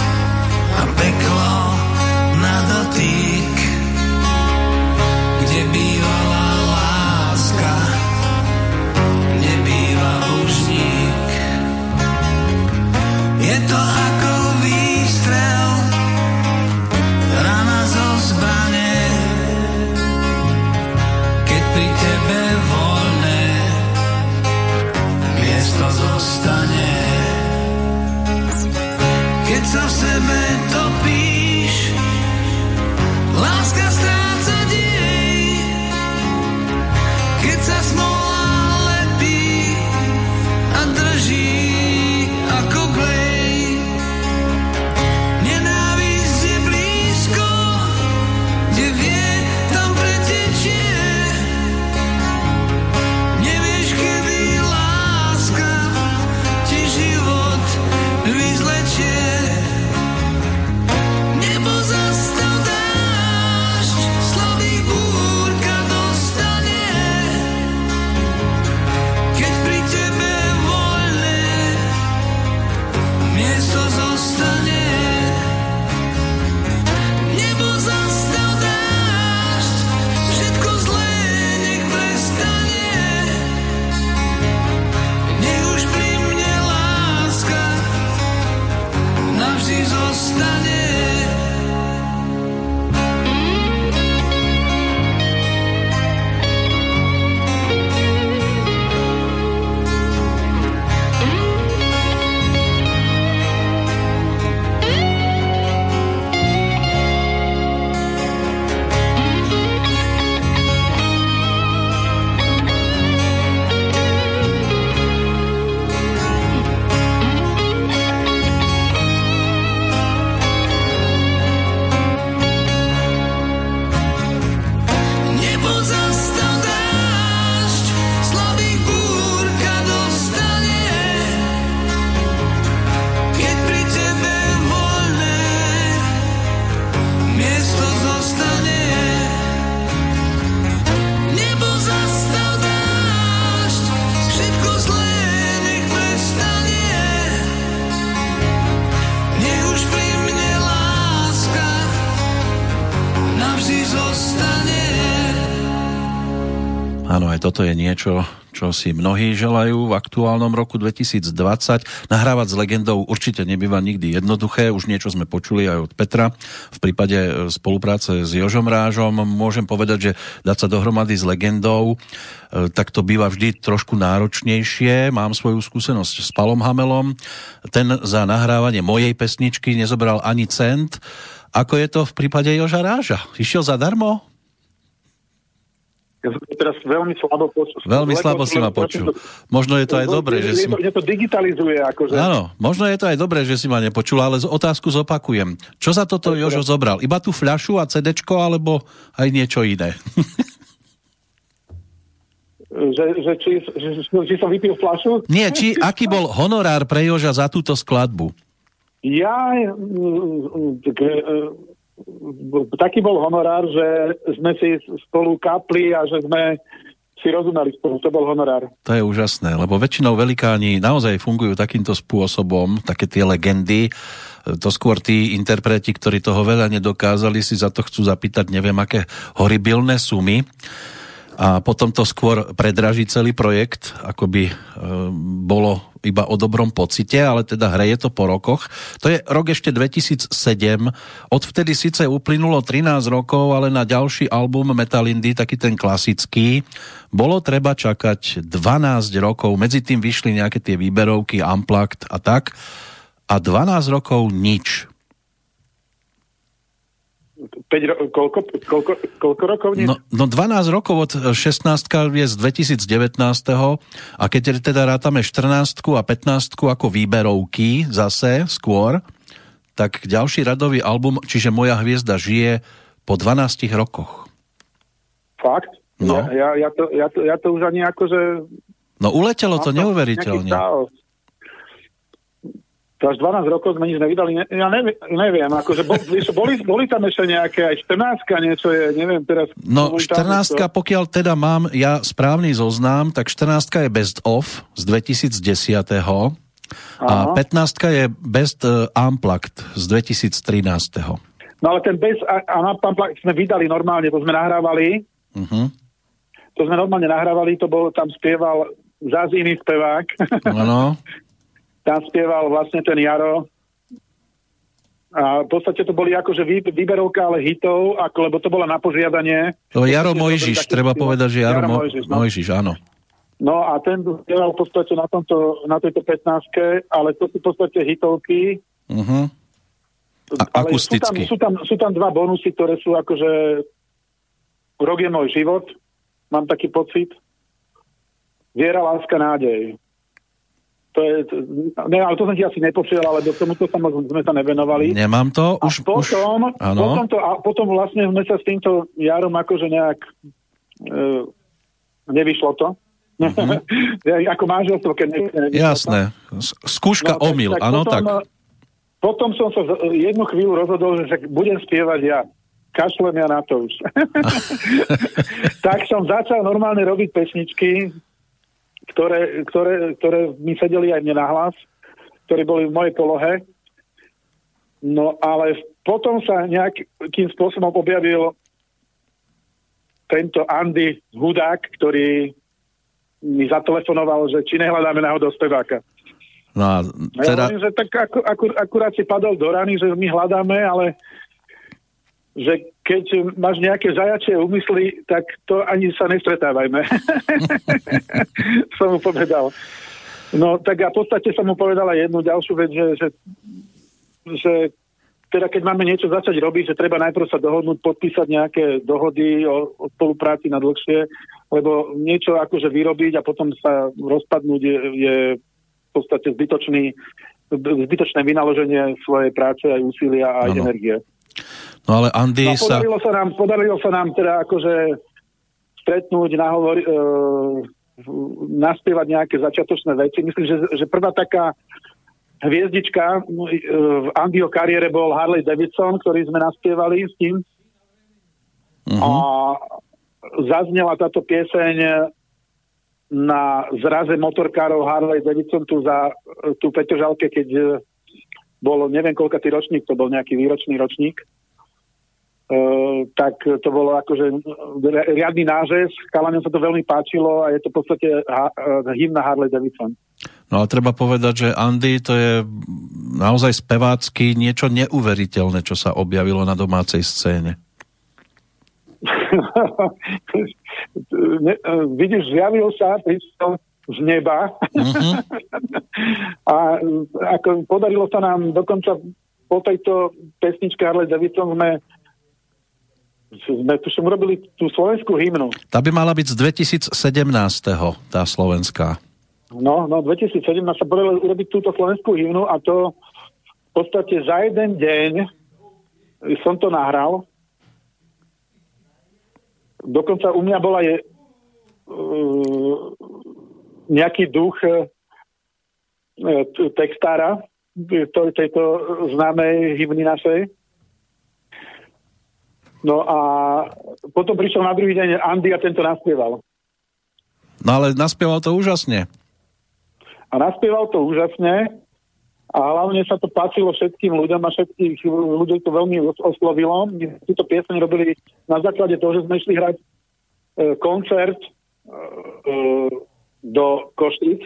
Niečo, čo si mnohí želajú v aktuálnom roku 2020. Nahrávať s legendou určite nebýva nikdy jednoduché, už niečo sme počuli aj od Petra. V prípade e, spolupráce s Jožom Rážom môžem povedať, že dať sa dohromady s legendou, e, tak to býva vždy trošku náročnejšie. Mám svoju skúsenosť s Palom Hamelom. Ten za nahrávanie mojej pesničky nezobral ani cent. Ako je to v prípade Joža Ráža? Išiel zadarmo? Ja teraz veľmi slabo počul. Veľmi slabo si ma počul. Možno je to aj dobré, že si... Mne to, digitalizuje, akože. Áno, možno je to aj dobré, že si ma nepočul, ale otázku zopakujem. Čo za toto Jožo zobral? Iba tú fľašu a CDčko, alebo aj niečo iné? Že, že, či, že, či som vypil flašu? Nie, či aký bol honorár pre Joža za túto skladbu? Ja, mm, tak, e, e, taký bol honorár, že sme si spolu kapli a že sme si rozumeli spolu. To bol honorár. To je úžasné, lebo väčšinou velikáni naozaj fungujú takýmto spôsobom, také tie legendy, to skôr tí interpreti, ktorí toho veľa nedokázali, si za to chcú zapýtať neviem aké horibilné sumy a potom to skôr predraží celý projekt, ako by e, bolo iba o dobrom pocite, ale teda hreje to po rokoch. To je rok ešte 2007, odvtedy síce uplynulo 13 rokov, ale na ďalší album Metalindy, taký ten klasický, bolo treba čakať 12 rokov, medzi tým vyšli nejaké tie výberovky, Unplugged a tak, a 12 rokov nič. 5 ro- koľko, koľko, koľko rokov? Nie? No, no 12 rokov od 16 je z 2019 a keď teda rátame 14 a 15 ako výberovky zase skôr, tak ďalší radový album, čiže Moja hviezda žije po 12 rokoch. Fakt? No. Ja, ja, ja, to, ja, to, ja to už ani akože... No uletelo to neuveriteľne. To až 12 rokov sme nič nevydali. Ne, ja neviem, neviem akože vieš, boli, boli tam ešte nejaké, aj 14 niečo je, neviem teraz. No momentálne 14 to- pokiaľ teda mám ja správny zoznam, tak 14 je Best of z 2010 a Áno. 15 je Best eh, Unplugged z 2013. No ale ten a, a na Pamplak sme vydali normálne, to sme nahrávali, Uh-huh. to sme normálne nahrávali, to bol, tam spieval zás iný spevák, Áno. tam spieval vlastne ten Jaro, a v podstate to boli akože vý, výberovka, ale hitov, ako, lebo to bola na požiadanie. To Jaro Mojžiš, treba povedať, že Jaro, Jaro Mo- Mojžiš, no. Mojžiš, áno. No a ten spieval v podstate na, tomto, na tejto 15 ale to sú v podstate hitovky. Uh-huh. A- ale sú tam, akusticky. sú, tam, sú tam dva bonusy, ktoré sú akože Rok je môj život, mám taký pocit. Viera, láska, nádej. To je, ne, ale to som ti asi nepošiel, lebo k tomuto sa sme sa nevenovali. Nemám to, A už, potom, už, áno. potom, to, a potom vlastne sme sa s týmto Jarom akože nejak e, nevyšlo to. Uh-huh. ako manželstvo, keď ne, nevyšlo to. Jasné. S- Skúška tak- omyl, áno, potom, tak. Potom som sa jednu chvíľu rozhodol, že budem spievať ja. Kašlem ja na to už. tak som začal normálne robiť pesničky, ktoré, ktoré, ktoré mi sedeli aj mne na hlas, ktoré boli v mojej polohe. No ale potom sa nejakým spôsobom objavil tento Andy Hudák, ktorý mi zatelefonoval, že či nehľadáme náhodou speváka. No a ja teda, hovorím, že tak akur, akur, akurát si padol do rany, že my hľadáme, ale že keď máš nejaké zajačie úmysly, tak to ani sa nestretávajme. som mu povedal. No tak a v podstate som mu povedala jednu ďalšiu vec, že, že, že teda keď máme niečo začať robiť, že treba najprv sa dohodnúť, podpísať nejaké dohody o, o spolupráci na dlhšie, lebo niečo akože vyrobiť a potom sa rozpadnúť je, je v podstate zbytočný, zbytočné vynaloženie svojej práce aj úsilia a aj energie. No ale Andy No, sa... podarilo, sa nám, podarilo sa nám teda akože stretnúť, nahovor, e, naspievať nejaké začiatočné veci. Myslím, že, že prvá taká hviezdička e, v Andyho kariére bol Harley Davidson, ktorý sme naspievali s tým. Mhm. A zaznela táto pieseň na zraze motorkárov Harley Davidson tu za tú Petržalke, keď e, bol neviem koľkatý ročník, to bol nejaký výročný ročník. Uh, tak to bolo akože ri- riadny nážes, chalaňom sa to veľmi páčilo a je to v podstate uh, hymna Harley Davidson. No ale treba povedať, že Andy to je naozaj spevácky niečo neuveriteľné, čo sa objavilo na domácej scéne. ne, uh, vidíš, zjavil sa, prišiel z neba Mhm. a ako podarilo sa nám dokonca po tejto pesničke Harley Davidson sme sme tuším urobili tú slovenskú hymnu. Tá by mala byť z 2017. tá slovenská. No, no, 2017 sa podarilo urobiť túto slovenskú hymnu a to v podstate za jeden deň som to nahral. Dokonca u mňa bola je uh, nejaký duch uh, textára to, tejto známej hymny našej. No a potom prišiel na druhý deň Andy a tento naspieval. No ale naspieval to úžasne. A naspieval to úžasne a hlavne sa to páčilo všetkým ľuďom a všetkých ľudí to veľmi os- oslovilo. My túto pieseň robili na základe toho, že sme išli hrať e, koncert e, e, do Koštic,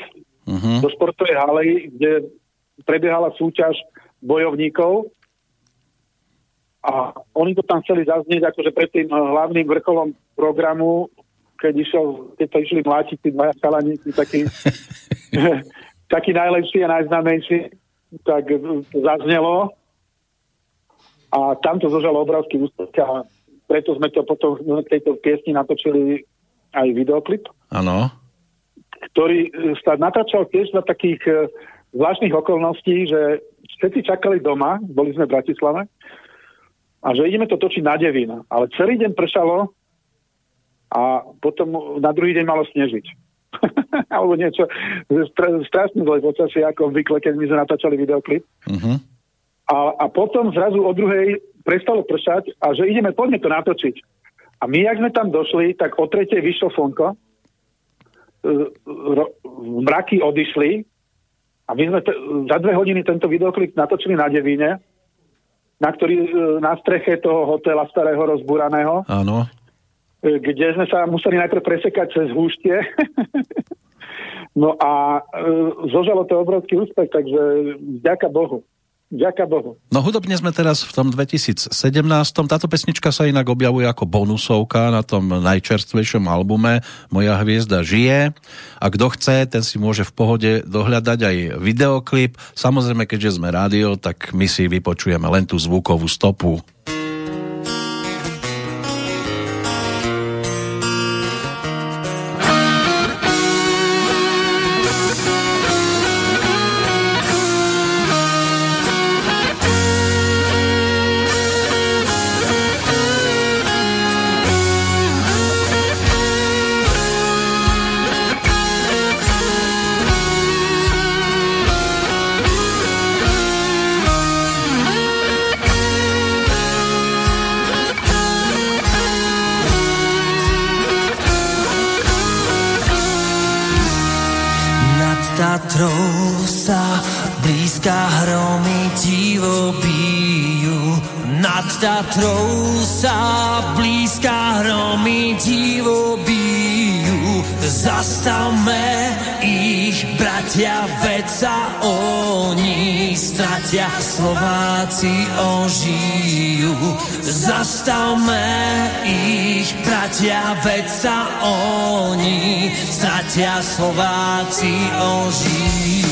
Mhm. do športovej haly, kde prebiehala súťaž bojovníkov a oni to tam chceli zaznieť akože pred tým eh, hlavným vrcholom programu, keď, išiel, keď sa išli mlátiť tí dvaja chalaníci, taký, taký najlepší a najznámejší, tak eh, to zaznelo a tam to zožalo obrovský úspech a preto sme to potom k tejto piesni natočili aj videoklip Áno. ktorý e, sa natáčal tiež za takých e, zvláštnych okolností, že všetci čakali doma, boli sme v Bratislave, a že ideme to točiť na Devín. Ale celý deň pršalo a potom na druhý deň malo snežiť. Alebo niečo stra- strašne zle počasie, ako obvykle, keď my sme natáčali videoklip. Mhm. A, a potom zrazu o druhej prestalo pršať a že ideme, poďme to natočiť. A my, jak sme tam došli, tak o tretej vyšlo slnko, mraky odišli a my sme t- za dve hodiny tento videoklip natočili na Devíne, na, ktorý, e, na streche toho hotela starého rozbúraného, Áno. e, kde sme sa museli najprv presekať cez húštie. no a e, zožalo to obrovský úspech, takže vďaka Bohu. Ďaká Bohu. No hudobne sme teraz v tom 2017. Táto pesnička sa inak objavuje ako bonusovka na tom najčerstvejšom albume Moja hviezda žije. A kto chce, ten si môže v pohode dohľadať aj videoklip. Samozrejme, keďže sme rádio, tak my si vypočujeme len tú zvukovú stopu. Stratia, Slováci ožijú. Zastavme ich, bratia, veď sa oni stratia, Slováci ožijú.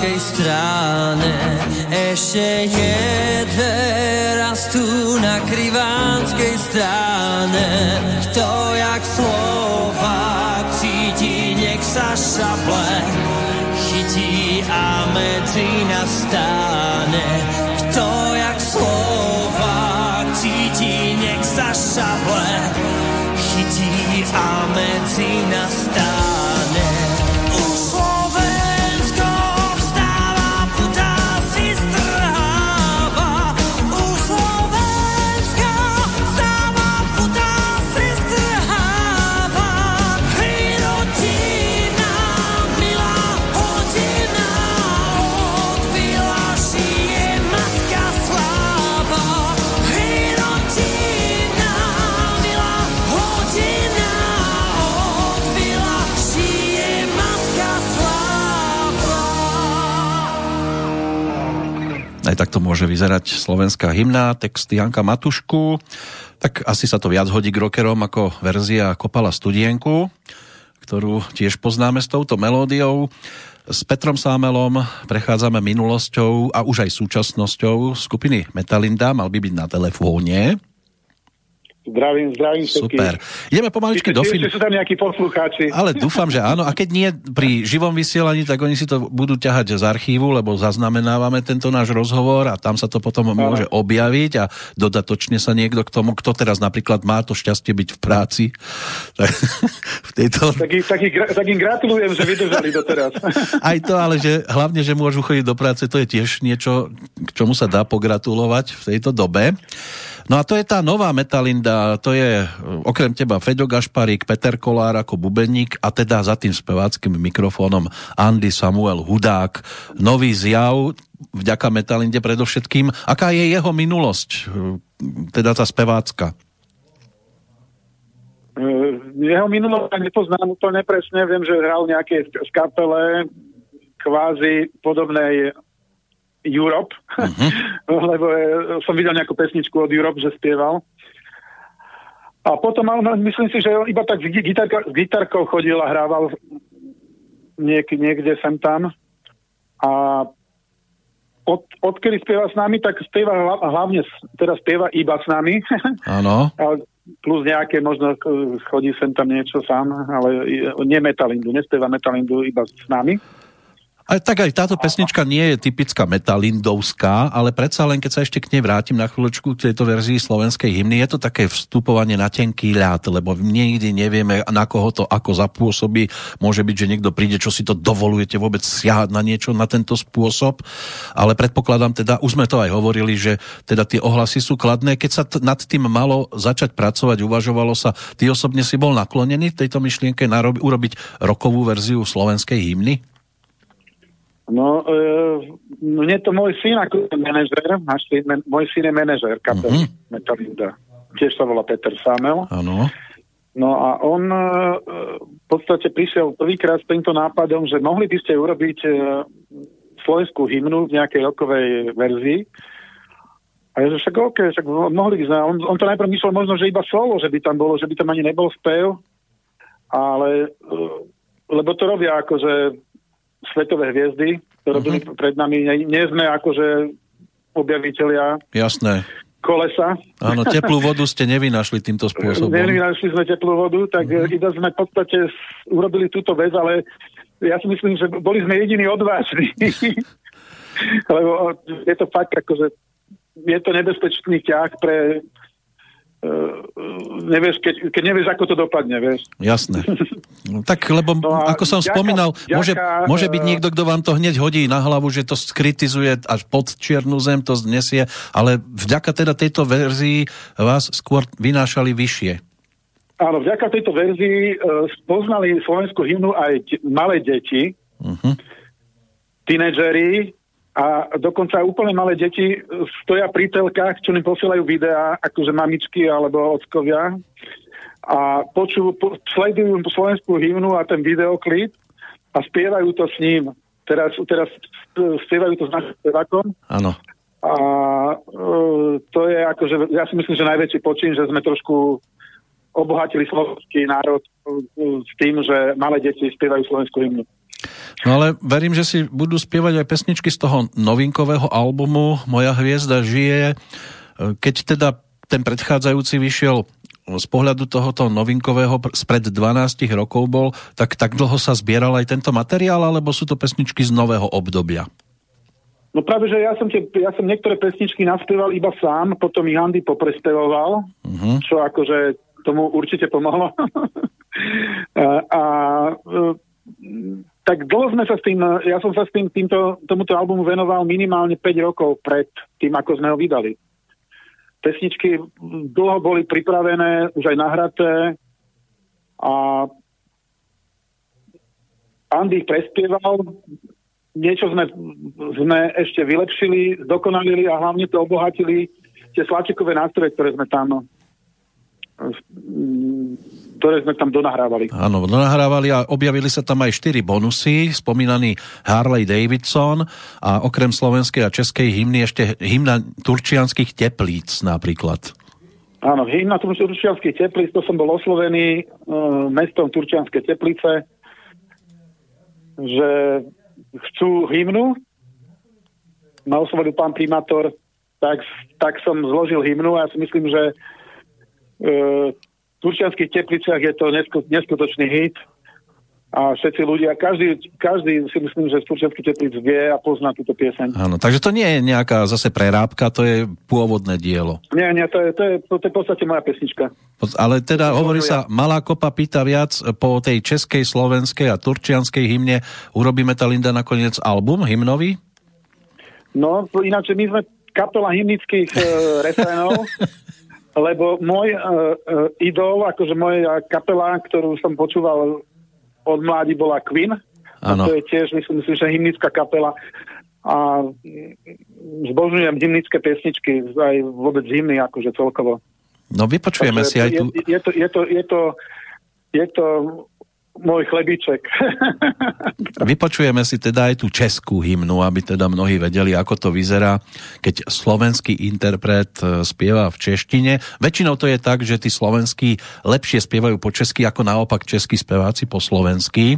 Krivánskej strane. Ešte jedle rastú na krivánskej strane. Kto jak Slovák cíti, nech sa šaple chytí a medzi nás stáne. Takto môže vyzerať slovenská hymna, text Janka Matušku. Tak asi sa to viac hodí k rockerom ako verzia Kopala studienku, ktorú tiež poznáme s touto melódiou. S Petrom Sámelom prechádzame minulosťou a už aj súčasnosťou skupiny Metalinda. Mal by byť na telefóne. Zdravím, zdravím všetkých. Super. Ideme pomaličky do filmu. sú tam nejakí poslucháči. Ale dúfam, že áno. A keď nie pri živom vysielaní, tak oni si to budú ťahať z archívu, lebo zaznamenávame tento náš rozhovor a tam sa to potom môže objaviť a dodatočne sa niekto k tomu, kto teraz napríklad má to šťastie byť v práci, tak v tejto... Tak, tak, tak im gratulujem, že vydržali doteraz. Aj to, ale že hlavne, že môžu chodiť do práce, to je tiež niečo, k čomu sa dá pogratulovať v tejto dobe. No a to je tá nová Metalinda, to je e, okrem teba Feďo Gašparík, Peter Kolár ako bubeník a teda za tým speváckým mikrofónom Andy Samuel Hudák. Nový zjav, vďaka Metalinde predovšetkým. Aká je jeho minulosť, e, teda tá spevácka? Eh, Jeho minulosť nepoznám úplne presne, viem, že hral nejaké v kapele kvázi podobnej Europe, lebo eh, som videl nejakú pesničku od Europe, že spieval. A potom no, myslím si, že iba tak s, gi- gitarka, s gitarkou chodil a hrával niek, niekde sem tam. A od, odkedy spieva s nami, tak spieva hla- hlavne, teda spieva iba s nami. Áno. Plus nejaké, možno eh, chodí sem tam niečo sám, ale eh, nie metalindu, nespieva metalindu iba s nami. Aj tak aj táto pesnička nie je typická metalindovská, ale predsa len keď sa ešte k nej vrátim na chvíľočku k tejto verzii slovenskej hymny, je to také vstupovanie na tenký ľad, lebo nikdy nevieme, na koho to ako zapôsobí. Môže byť, že niekto príde, čo si to dovolujete vôbec siahať na niečo na tento spôsob, ale predpokladám teda, už sme to aj hovorili, že teda tie ohlasy sú kladné. Keď sa t- nad tým malo začať pracovať, uvažovalo sa, ty osobne si bol naklonený tejto myšlienke narob- urobiť rokovú verziu slovenskej hymny? No, e, mne to môj syn ako manažer, náš syn, môj syn je manažer kapely mm-hmm. Metalinda. Tiež sa volá Peter Samel. Áno. No a on e, v podstate prišiel prvýkrát s týmto nápadom, že mohli by ste urobiť e, slovenskú hymnu v nejakej rokovej verzii. A ja že však OK, však mohli by sme. On, on to najprv myslel možno, že iba solo, že by tam bolo, že by tam ani nebol spev, ale e, lebo to robia akože svetové hviezdy, ktoré uh-huh. pred nami. Nie, sme akože objaviteľia Jasné. kolesa. Áno, teplú vodu ste nevynašli týmto spôsobom. Nevynašli sme teplú vodu, tak uh-huh. iba sme v podstate urobili túto vec, ale ja si myslím, že boli sme jediní odvážni. Lebo je to fakt akože je to nebezpečný ťah pre nevieš, keď, keď nevieš, ako to dopadne, vieš. Jasné. No, tak, lebo no ako som ďaká, spomínal, ďaká, môže, môže byť niekto, kto vám to hneď hodí na hlavu, že to skritizuje až pod čiernu zem, to znesie, ale vďaka teda tejto verzii vás skôr vynášali vyššie. Áno, vďaka tejto verzii uh, poznali slovenskú hymnu aj malé deti, uh-huh. tínedžeri, a dokonca úplne malé deti stoja pri telkách, čo mi posielajú videá, akože mamičky alebo ockovia a poču, po, sledujú slovenskú hymnu a ten videoklip a spievajú to s ním. Teraz, teraz spievajú to s našim spevakom. Áno. A uh, to je akože, ja si myslím, že najväčší počin, že sme trošku obohatili slovenský národ uh, s tým, že malé deti spievajú slovenskú hymnu. No ale verím, že si budú spievať aj pesničky z toho novinkového albumu Moja hviezda žije. Keď teda ten predchádzajúci vyšiel z pohľadu tohoto novinkového spred 12 rokov bol, tak tak dlho sa zbieral aj tento materiál, alebo sú to pesničky z nového obdobia? No práve, že ja som, tie, ja som niektoré pesničky naspieval iba sám, potom ich Andy poprespevoval, uh-huh. čo akože tomu určite pomohlo. a, a tak dlho sme sa s tým, ja som sa s tým, týmto, tomuto albumu venoval minimálne 5 rokov pred tým, ako sme ho vydali. Pesničky dlho boli pripravené, už aj nahraté a Andy prespieval, niečo sme, sme ešte vylepšili, dokonalili a hlavne to obohatili tie slačikové nástroje, ktoré sme tam ktoré sme tam donahrávali. Áno, donahrávali a objavili sa tam aj štyri bonusy, spomínaný Harley Davidson a okrem slovenskej a českej hymny ešte hymna turčianských teplíc napríklad. Áno, hymna turčianských teplíc, to som bol oslovený uh, mestom Turčianske teplice, že chcú hymnu, ma oslovil pán primátor, tak, tak som zložil hymnu a ja si myslím, že uh, Turčianských tepliciach je to neskutočný hit a všetci ľudia, každý, každý si myslím, že z Turčianských teplic vie a pozná túto pieseň. Áno, takže to nie je nejaká zase prerábka, to je pôvodné dielo. Nie, nie, to je, to je, to je v podstate moja pesnička. Ale teda hovorí sa, Malá kopa pýta viac po tej českej, slovenskej a turčianskej hymne. Urobíme tá Linda nakoniec album hymnový? No, ináč my sme kapela hymnických e, refrénov lebo môj uh, uh, idol, akože moja kapela, ktorú som počúval od mládi, bola Queen. Ano. A to je tiež, myslím, myslím, že hymnická kapela. A zbožňujem hymnické pesničky, aj vôbec hymny, akože celkovo. No vypočujeme Takže si aj tu... Je, je, to, je, to, je, to, je to môj chlebiček. Vypočujeme si teda aj tú českú hymnu, aby teda mnohí vedeli, ako to vyzerá, keď slovenský interpret e, spieva v češtine. Väčšinou to je tak, že tí slovenskí lepšie spievajú po česky, ako naopak českí speváci po slovensky.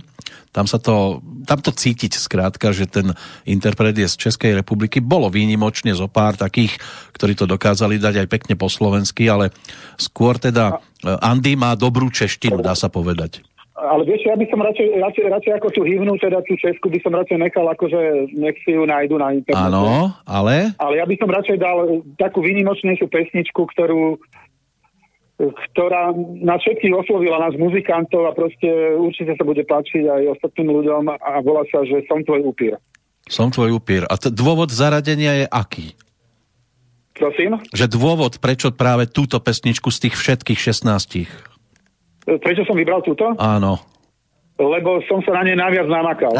Tam sa to, tam to cítiť skrátka, že ten interpret je z Českej republiky. Bolo výnimočne zo pár takých, ktorí to dokázali dať aj pekne po slovensky, ale skôr teda e, Andy má dobrú češtinu, dá sa povedať. Ale vieš, ja by som radšej, radšej, radšej ako tú hymnu, teda tú česku by som radšej nechal, akože nech si ju nájdu na internete. Áno, ale? Ale ja by som radšej dal takú výnimočnejšiu pesničku, ktorú ktorá na všetkých oslovila nás muzikantov a proste určite sa bude páčiť aj ostatným ľuďom a volá sa, že som tvoj upír. Som tvoj upír. A t- dôvod zaradenia je aký? Prosím? Že dôvod, prečo práve túto pesničku z tých všetkých 16? Prečo som vybral túto? Áno. Lebo som sa na nej naviac namakal.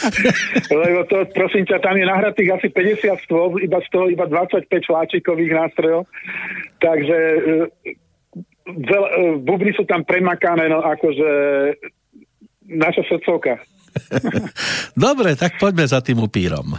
Lebo to, prosím ťa, tam je nahratých asi 50 stôl, iba z toho iba 25 šláčikových nástrojov. Takže e, veľ, e, bubny sú tam premakané, no akože naša srdcovka. Dobre, tak poďme za tým upírom.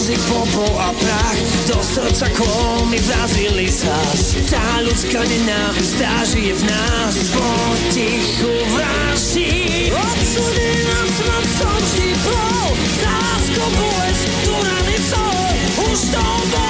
Slzy, popol a prach. Do srdca mi vrazili zas. Tá ľudská nenávisť, tá žije v nás. Potichu vraží Odsudí na smrť som vždy bol. Za láskou bolesť, tu rany sol Už to bol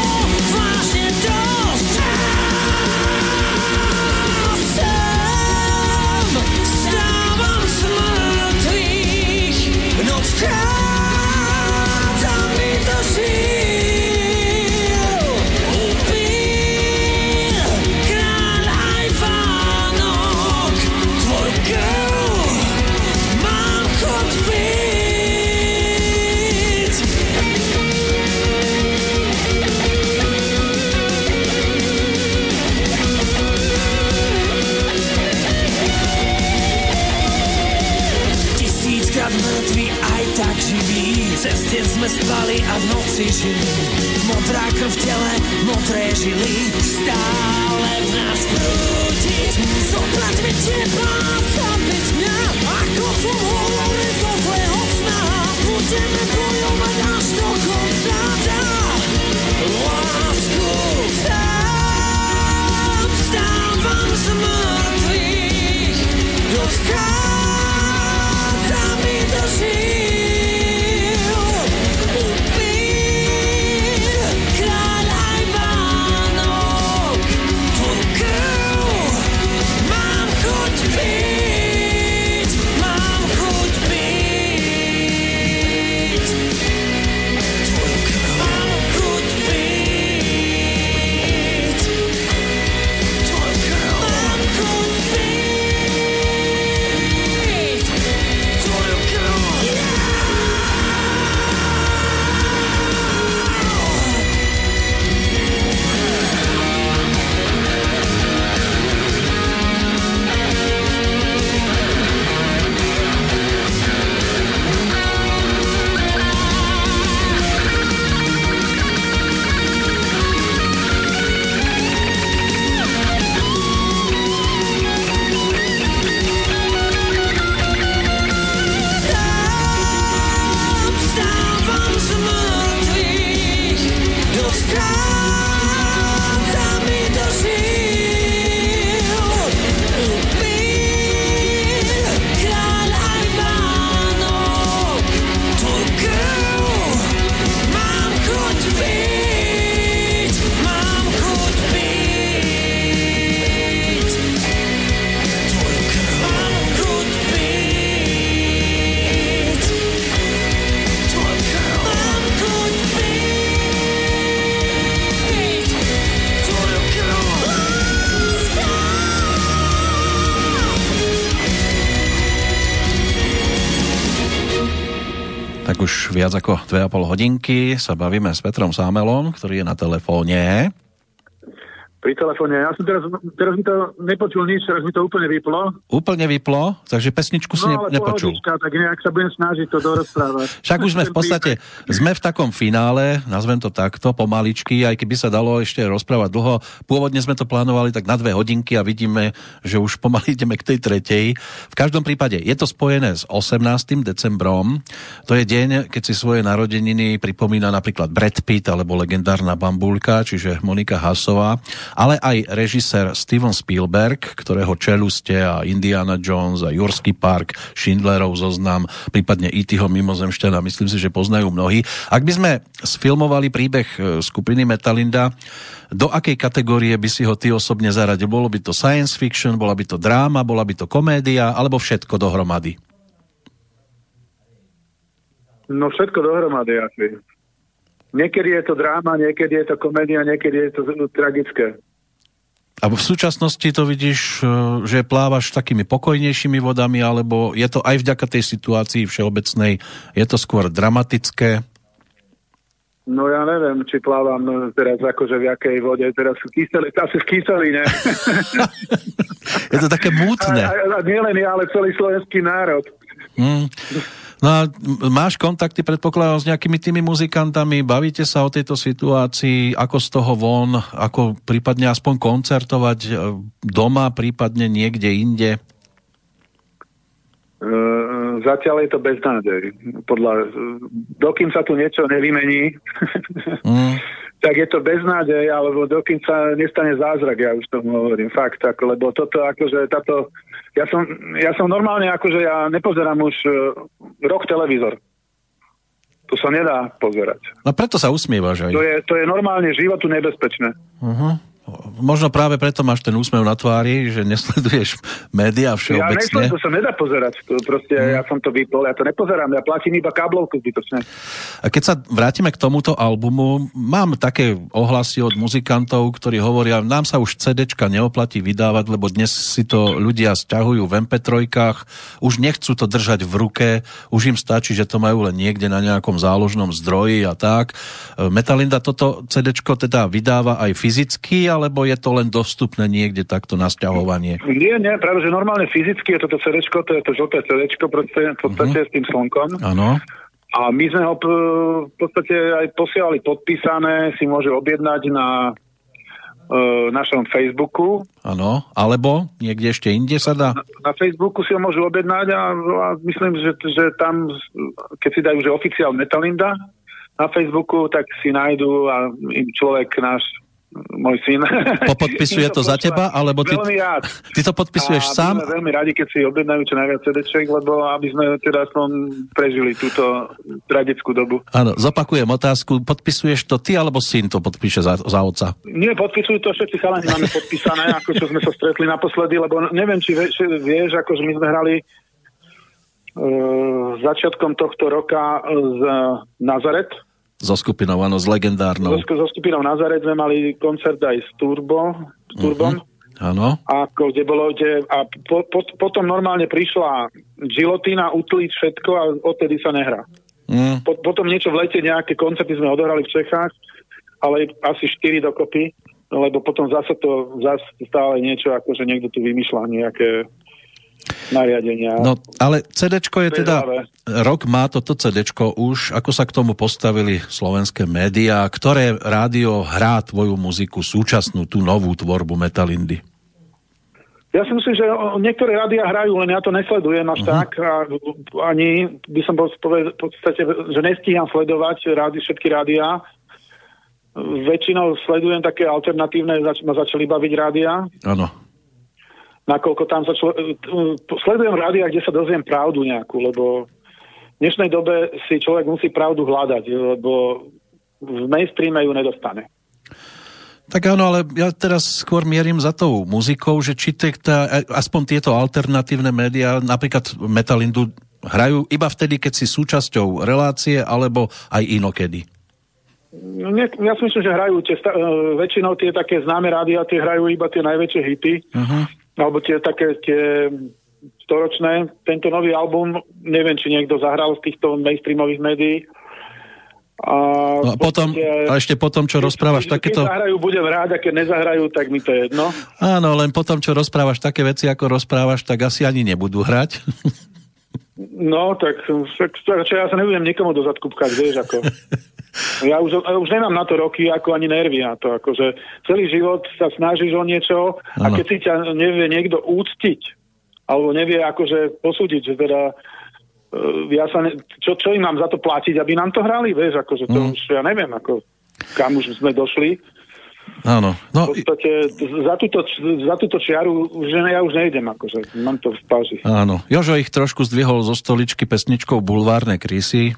viac ako 2,5 hodinky sa bavíme s Petrom Sámelom, ktorý je na telefóne. Telefóne. Ja som teraz, teraz mi to nepočul nič, teraz mi to úplne vyplo. Úplne vyplo, takže pesničku si No ale nepočul. pohodička, tak nejak sa budem snažiť to dorozprávať. Však už sme v podstate, sme v takom finále, nazvem to takto, pomaličky, aj keby sa dalo ešte rozprávať dlho. Pôvodne sme to plánovali tak na dve hodinky a vidíme, že už pomaly ideme k tej tretej. V každom prípade je to spojené s 18. decembrom. To je deň, keď si svoje narodeniny pripomína napríklad Brad Pitt alebo legendárna bambulka, čiže Monika Hasová, ale aj režisér Steven Spielberg, ktorého čeluste a Indiana Jones a Jurský park, Schindlerov zoznam, prípadne E.T.ho mimozemšťana, myslím si, že poznajú mnohí. Ak by sme sfilmovali príbeh e, skupiny Metalinda, do akej kategórie by si ho ty osobne zaradil? Bolo by to science fiction, bola by to dráma, bola by to komédia, alebo všetko dohromady? No všetko dohromady asi. Niekedy je to dráma, niekedy je to komédia, niekedy je to tragické. A v súčasnosti to vidíš, e, že plávaš takými pokojnejšími vodami, alebo je to aj vďaka tej situácii všeobecnej, je to skôr dramatické? No ja neviem, či plávam teraz akože v jakej vode, teraz sú kyseli, asi v kyseline. Je to také A, mútne. a, a nielen ja, ale celý slovenský národ. Mm. No a máš kontakty, predpokladám, s nejakými tými muzikantami, bavíte sa o tejto situácii, ako z toho von, ako prípadne aspoň koncertovať e, doma, prípadne niekde inde? Uh, zatiaľ je to beznádej. Podľa, uh, dokým sa tu niečo nevymení, Mm. tak je to beznádej, alebo dokým sa nestane zázrak, ja už tomu hovorím, fakt, ako, lebo toto, akože táto, ja som, ja som normálne, akože ja nepozerám už uh, rok televízor. To sa nedá pozerať. No preto sa usmievaš aj. To je, to je normálne životu nebezpečné. Uh-huh. Možno práve preto máš ten úsmev na tvári, že nesleduješ médiá Ja všeobecne. nechcem, to sa nedá pozerať. To proste, ja som to vypol, ja to nepozerám, ja platím iba káblovku zbytočne. A keď sa vrátime k tomuto albumu, mám také ohlasy od muzikantov, ktorí hovoria, nám sa už CDčka neoplatí vydávať, lebo dnes si to ľudia stiahujú v MP3, už nechcú to držať v ruke, už im stačí, že to majú len niekde na nejakom záložnom zdroji a tak. E, Metalinda toto CDčko teda vydáva aj fyzicky, alebo je to len dostupné niekde takto na stiahovanie? Nie, nie, práve že normálne fyzicky je toto CD, to je to žlté proste, v podstate s tým slnkom. Áno. A my sme ho v podstate aj posielali podpísané, si môže objednať na e, našom Facebooku. Áno, alebo niekde ešte inde sa dá? Na, na Facebooku si ho môžu objednať a, a myslím, že, že tam, keď si dajú, že oficiál Metalinda na Facebooku, tak si nájdu a im človek náš môj syn. Popodpisuje to za teba, alebo ty, ty to podpisuješ a sám? budeme veľmi radi, keď si objednajú čo najviac CD-ček, lebo aby sme teda som prežili túto tragickú dobu. Áno, zopakujem otázku. Podpisuješ to ty, alebo syn to podpíše za, za otca? Nie, podpisujú to všetci chalani, máme podpísané, ako čo sme sa stretli naposledy, lebo neviem, či vieš, vieš ako že my sme hrali uh, začiatkom tohto roka z Nazaret. So skupinou, áno, s legendárnou. So, so skupinou Nazaret sme mali koncert aj s Turbo, s Turbom. Áno. Ako, kde bolo, kde, a po, po, potom normálne prišla gilotina, utliť všetko a odtedy sa nehrá. Mm. Po, potom niečo v lete, nejaké koncerty sme odohrali v Čechách, ale asi 4 dokopy, lebo potom zase to zase stále niečo, ako že niekto tu vymýšľa nejaké nariadenia. No, ale CDčko je teda, rok má toto CDčko už, ako sa k tomu postavili slovenské médiá, ktoré rádio hrá tvoju muziku, súčasnú, tú novú tvorbu Metalindy? Ja si myslím, že niektoré rádia hrajú, len ja to nesledujem až uh-huh. tak. A, ani by som bol v podstate, že nestíham sledovať rádi, všetky rádiá. Väčšinou sledujem také alternatívne, zač- ma začali baviť rádia. Áno. Nakoľko tam sa člo... sledujem rádia, kde sa dozviem pravdu nejakú, lebo v dnešnej dobe si človek musí pravdu hľadať, lebo v mainstreame ju nedostane. Tak áno, ale ja teraz skôr mierim za tou muzikou, že či tá, aspoň tieto alternatívne médiá, napríklad Metalindu, hrajú iba vtedy, keď si súčasťou relácie, alebo aj inokedy. No, ja si myslím, že hrajú tie, e, väčšinou tie také známe rádia, tie hrajú iba tie najväčšie hity, Uh-huh. Alebo tie také tie storočné. Tento nový album, neviem, či niekto zahral z týchto mainstreamových médií, A, No a potom, a ešte potom, čo rozprávaš keď, takéto... Keď zahrajú, budem rád, a keď nezahrajú, tak mi to je jedno. Áno, len potom, čo rozprávaš také veci, ako rozprávaš, tak asi ani nebudú hrať. No, tak, tak čo ja sa nebudem nikomu do zadku pkať, vieš, ako. Ja už, ja už nemám na to roky, ako ani nervy na to, akože celý život sa snažíš o niečo a Áno. keď si ťa nevie niekto úctiť, alebo nevie akože posúdiť, že teda uh, ja sa ne, čo, čo im mám za to platiť, aby nám to hrali, vieš, akože to Mm. už ja neviem, ako kam už sme došli. Áno. No, V podstate za túto, za túto čiaru už ne, ja už nejdem, akože mám to v páži. áno. Jožo ich trošku zdvihol zo stoličky pesničkou Bulvárne krysy.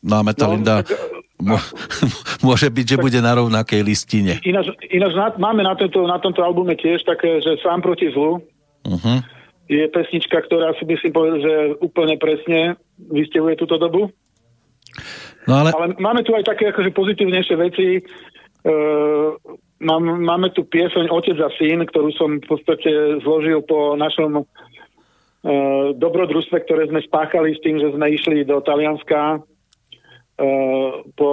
No a Metalinda No, môže byť, že bude na rovnakej listine. Ináč, ináč na, máme na, tento, na tomto albume tiež také, že sám proti zlu. Uh-huh. Je pesnička, ktorá si myslím povedal, že úplne presne vystihuje túto dobu. No ale, Ale máme tu aj také akože pozitívnejšie veci. E, mám, máme tu pieseň Otec a syn, ktorú som v podstate zložil po našom e, dobrodružstve, ktoré sme spáchali s tým, že sme išli do Talianska po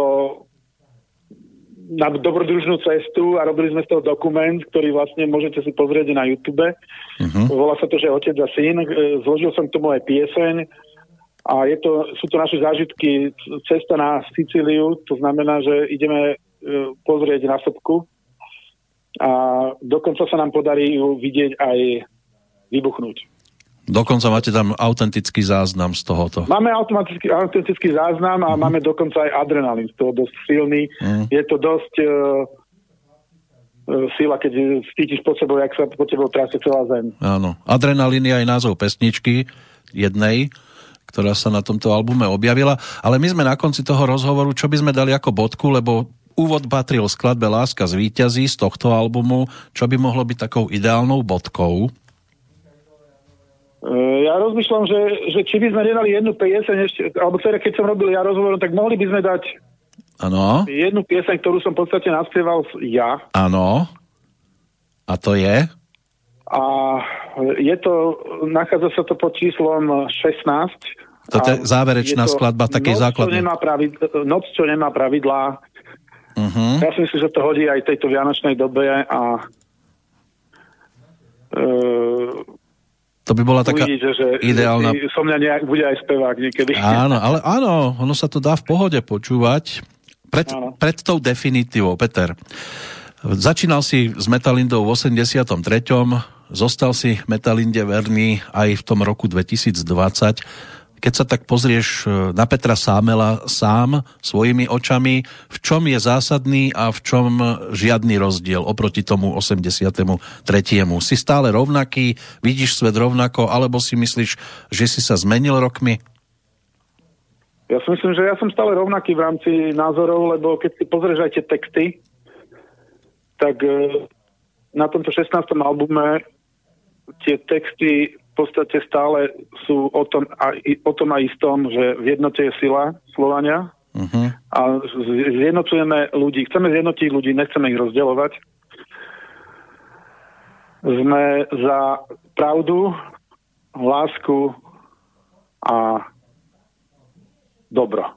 na dobrodružnú cestu a robili sme z toho dokument, ktorý vlastne môžete si pozrieť na YouTube. uh-huh. Volá sa to, že Otec a syn. E, Zložil som k tomu aj pieseň a je to, sú to naše zážitky cesta na Sicíliu, to znamená, že ideme e, pozrieť na sopku a dokonca sa nám podarí ju vidieť aj vybuchnúť. Dokonca máte tam autentický záznam z tohoto. Máme automatický, autentický záznam a máme dokonca aj adrenalín, z toho dosť silný. Mhm. Je to dosť e, e, sila, keď cítiš pod sebou, jak sa pod tebou trasie celá zem. Áno. Adrenalín je aj názov pesničky jednej, ktorá sa na tomto albume objavila. Ale my sme na konci toho rozhovoru, čo by sme dali ako bodku, lebo úvod patril skladbe Láska z víťazí z tohto albumu, čo by mohlo byť takou ideálnou bodkou. E, Ja rozmýšľam, že, že či by sme nedali jednu pieseň ešte, alebo teda keď som robil ja rozhovor, tak mohli by sme dať Áno, jednu pieseň, ktorú som v podstate naspieval ja. áno. A to je? A je to, nachádza sa to pod číslom 16. To je záverečná je to skladba takej noc, základnej. Čo nemá pravidla, noc, čo nemá pravidlá. Uh-huh. Ja si myslím, že to hodí aj tejto vianočnej dobe a e, To by bola taká uvidíte, že, ideálna... som mňa nejak, bude aj spevák niekedy. Áno, ale áno, ono sa to dá v pohode počúvať. Pred, Áno. pred tou definitívou, Peter. Začínal si s Metalindou v 83. Zostal si Metalinde verný aj v tom roku 2020. Keď sa tak pozrieš e, na Petra Sámela sám svojimi očami, v čom je zásadný a v čom žiadny rozdiel oproti tomu 83. Si stále rovnaký, vidíš svet rovnako, alebo si myslíš, že si sa zmenil rokmi? Ja si myslím, že ja som stále rovnaký v rámci názorov, lebo keď si pozrieš aj tie texty, tak e, na tomto 16. albume tie texty podstate stále sú o tom, a, o tom aj istom, že v jednote je sila Slovania Uh-huh. a zjednocujeme ľudí. Chceme zjednotiť ľudí, nechceme ich rozdeľovať. Sme za pravdu, lásku a dobro.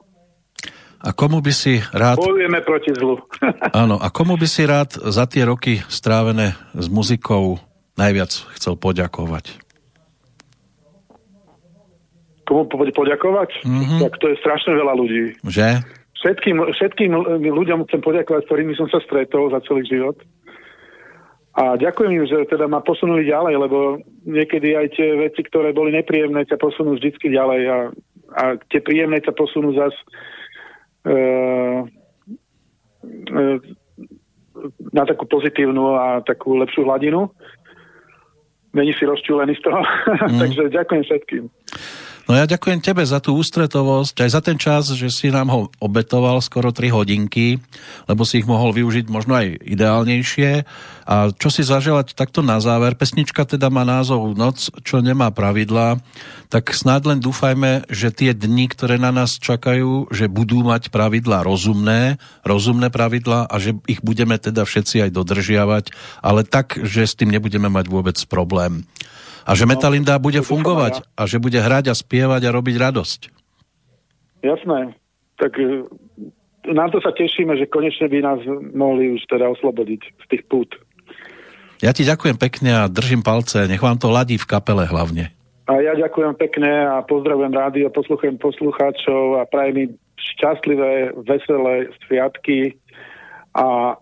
A komu by si rád, Bojujeme proti zlu. áno, a komu by si rád za tie roky strávené s muzikou najviac chcel poďakovať? Komu po- poďakovať? Mhm. Tak to je strašne veľa ľudí. Že? Všetkým, všetkým ľuďom chcem poďakovať, s ktorými som sa stretol za celý život. A ďakujem im, že teda ma posunuli ďalej, lebo niekedy aj tie veci, ktoré boli nepríjemné, ťa posunú vždycky ďalej a, a tie príjemné ťa posunú zas e, e, na takú pozitívnu a takú lepšiu hladinu. Není si rozčúlený z toho. Takže ďakujem všetkým. No ja ďakujem tebe za tú ústretovosť, aj za ten čas, že si nám ho obetoval skoro 3 hodinky, lebo si ich mohol využiť možno aj ideálnejšie. A čo si zaželať takto na záver, pesnička teda má názov Noc, čo nemá pravidla, tak snáď len dúfajme, že tie dni, ktoré na nás čakajú, že budú mať pravidlá rozumné, rozumné pravidlá a že ich budeme teda všetci aj dodržiavať, ale tak, že s tým nebudeme mať vôbec problém. A že Metalinda bude fungovať a že bude hrať a spievať a robiť radosť. Jasné. tak e, na to sa tešíme, že konečne by nás mohli už teda oslobodiť z tých pút. Ja ti ďakujem pekne a držím palce, nech vám to ladí v kapele hlavne. A ja ďakujem pekne a pozdravujem rádio, posluchujem poslucháčov a prajem mi šťastlivé, veselé sviatky a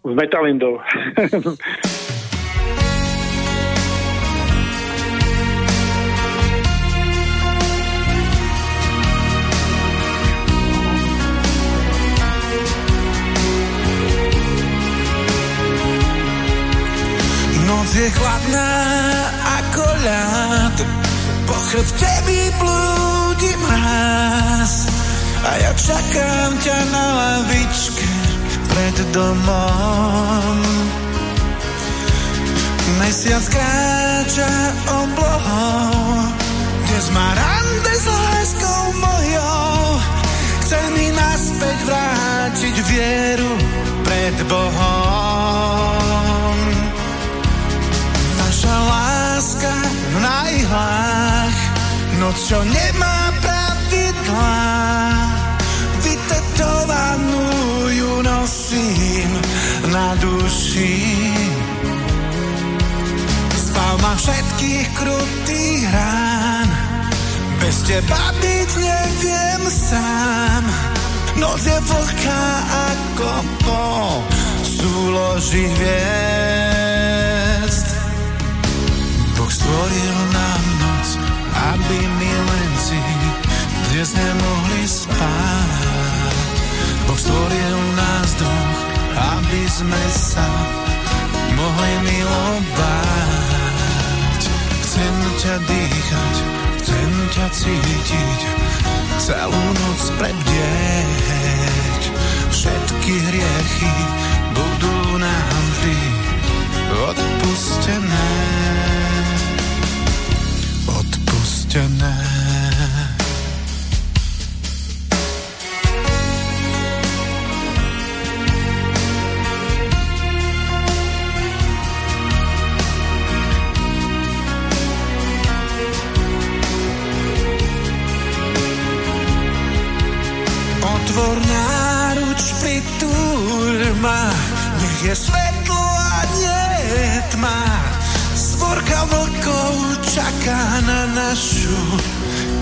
s metalindou. Noc je chladná ako ľad. Po chrbte mi blúdi mráz. A ja čakám ťa na lavičke pred domom. Mesiac kráča oblohou. Dnes má rande s láskou mojou. Chce mi naspäť vrátiť vieru pred Bohom láska na ihlách Noc, čo nemá pravidlá Vytetovanú ju nosím na duši. Zbav ma všetkých krutých rán Bez teba byť neviem sám. Noc je vlhká ako po súloži hviezd Boh stvoril nám noc, aby milenci dnes nemohli spať. Boh stvoril nás dvoch, aby sme sa mohli milovať. Chcem ťa dýchať, chcem ťa cítiť, celú noc prebdieť. Všetky hriechy budú nám vždy odpustené. Odpustené. Otvor náruč, pritúľ ma, nech je svetlo a nie tma. Svorka vlkov čaká na našu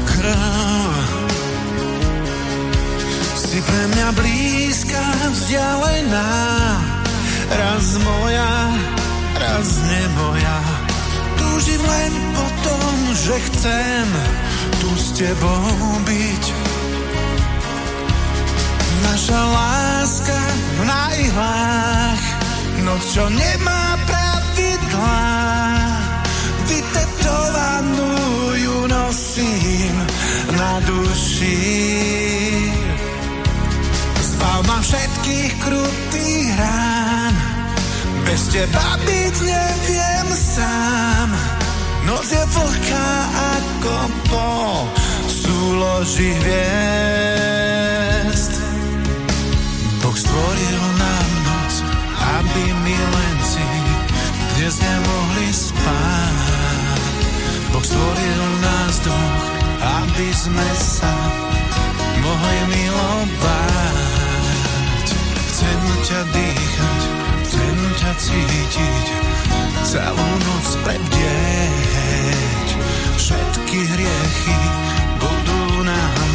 krv. Si pre mňa blízka, vzdialená, raz moja, raz nemoja. Túžim len po tom, že chcem tu s tebou byť. Naša láska na ihlách, noc, čo nemá pravidlá. Ju nosím na duši. Zbav ma všetkých krutých rán, bez teba byť neviem sám. Noc je vlhká ako po súloži hviezd. Boh stvoril nám noc, aby milenci dnes nemohli spať. Boh stvoril nás dvoch, aby sme sa mohli milovať. Chcem ťa dýchať, chcem ťa cítiť, celú noc prebdieť. Všetky hriechy budú nám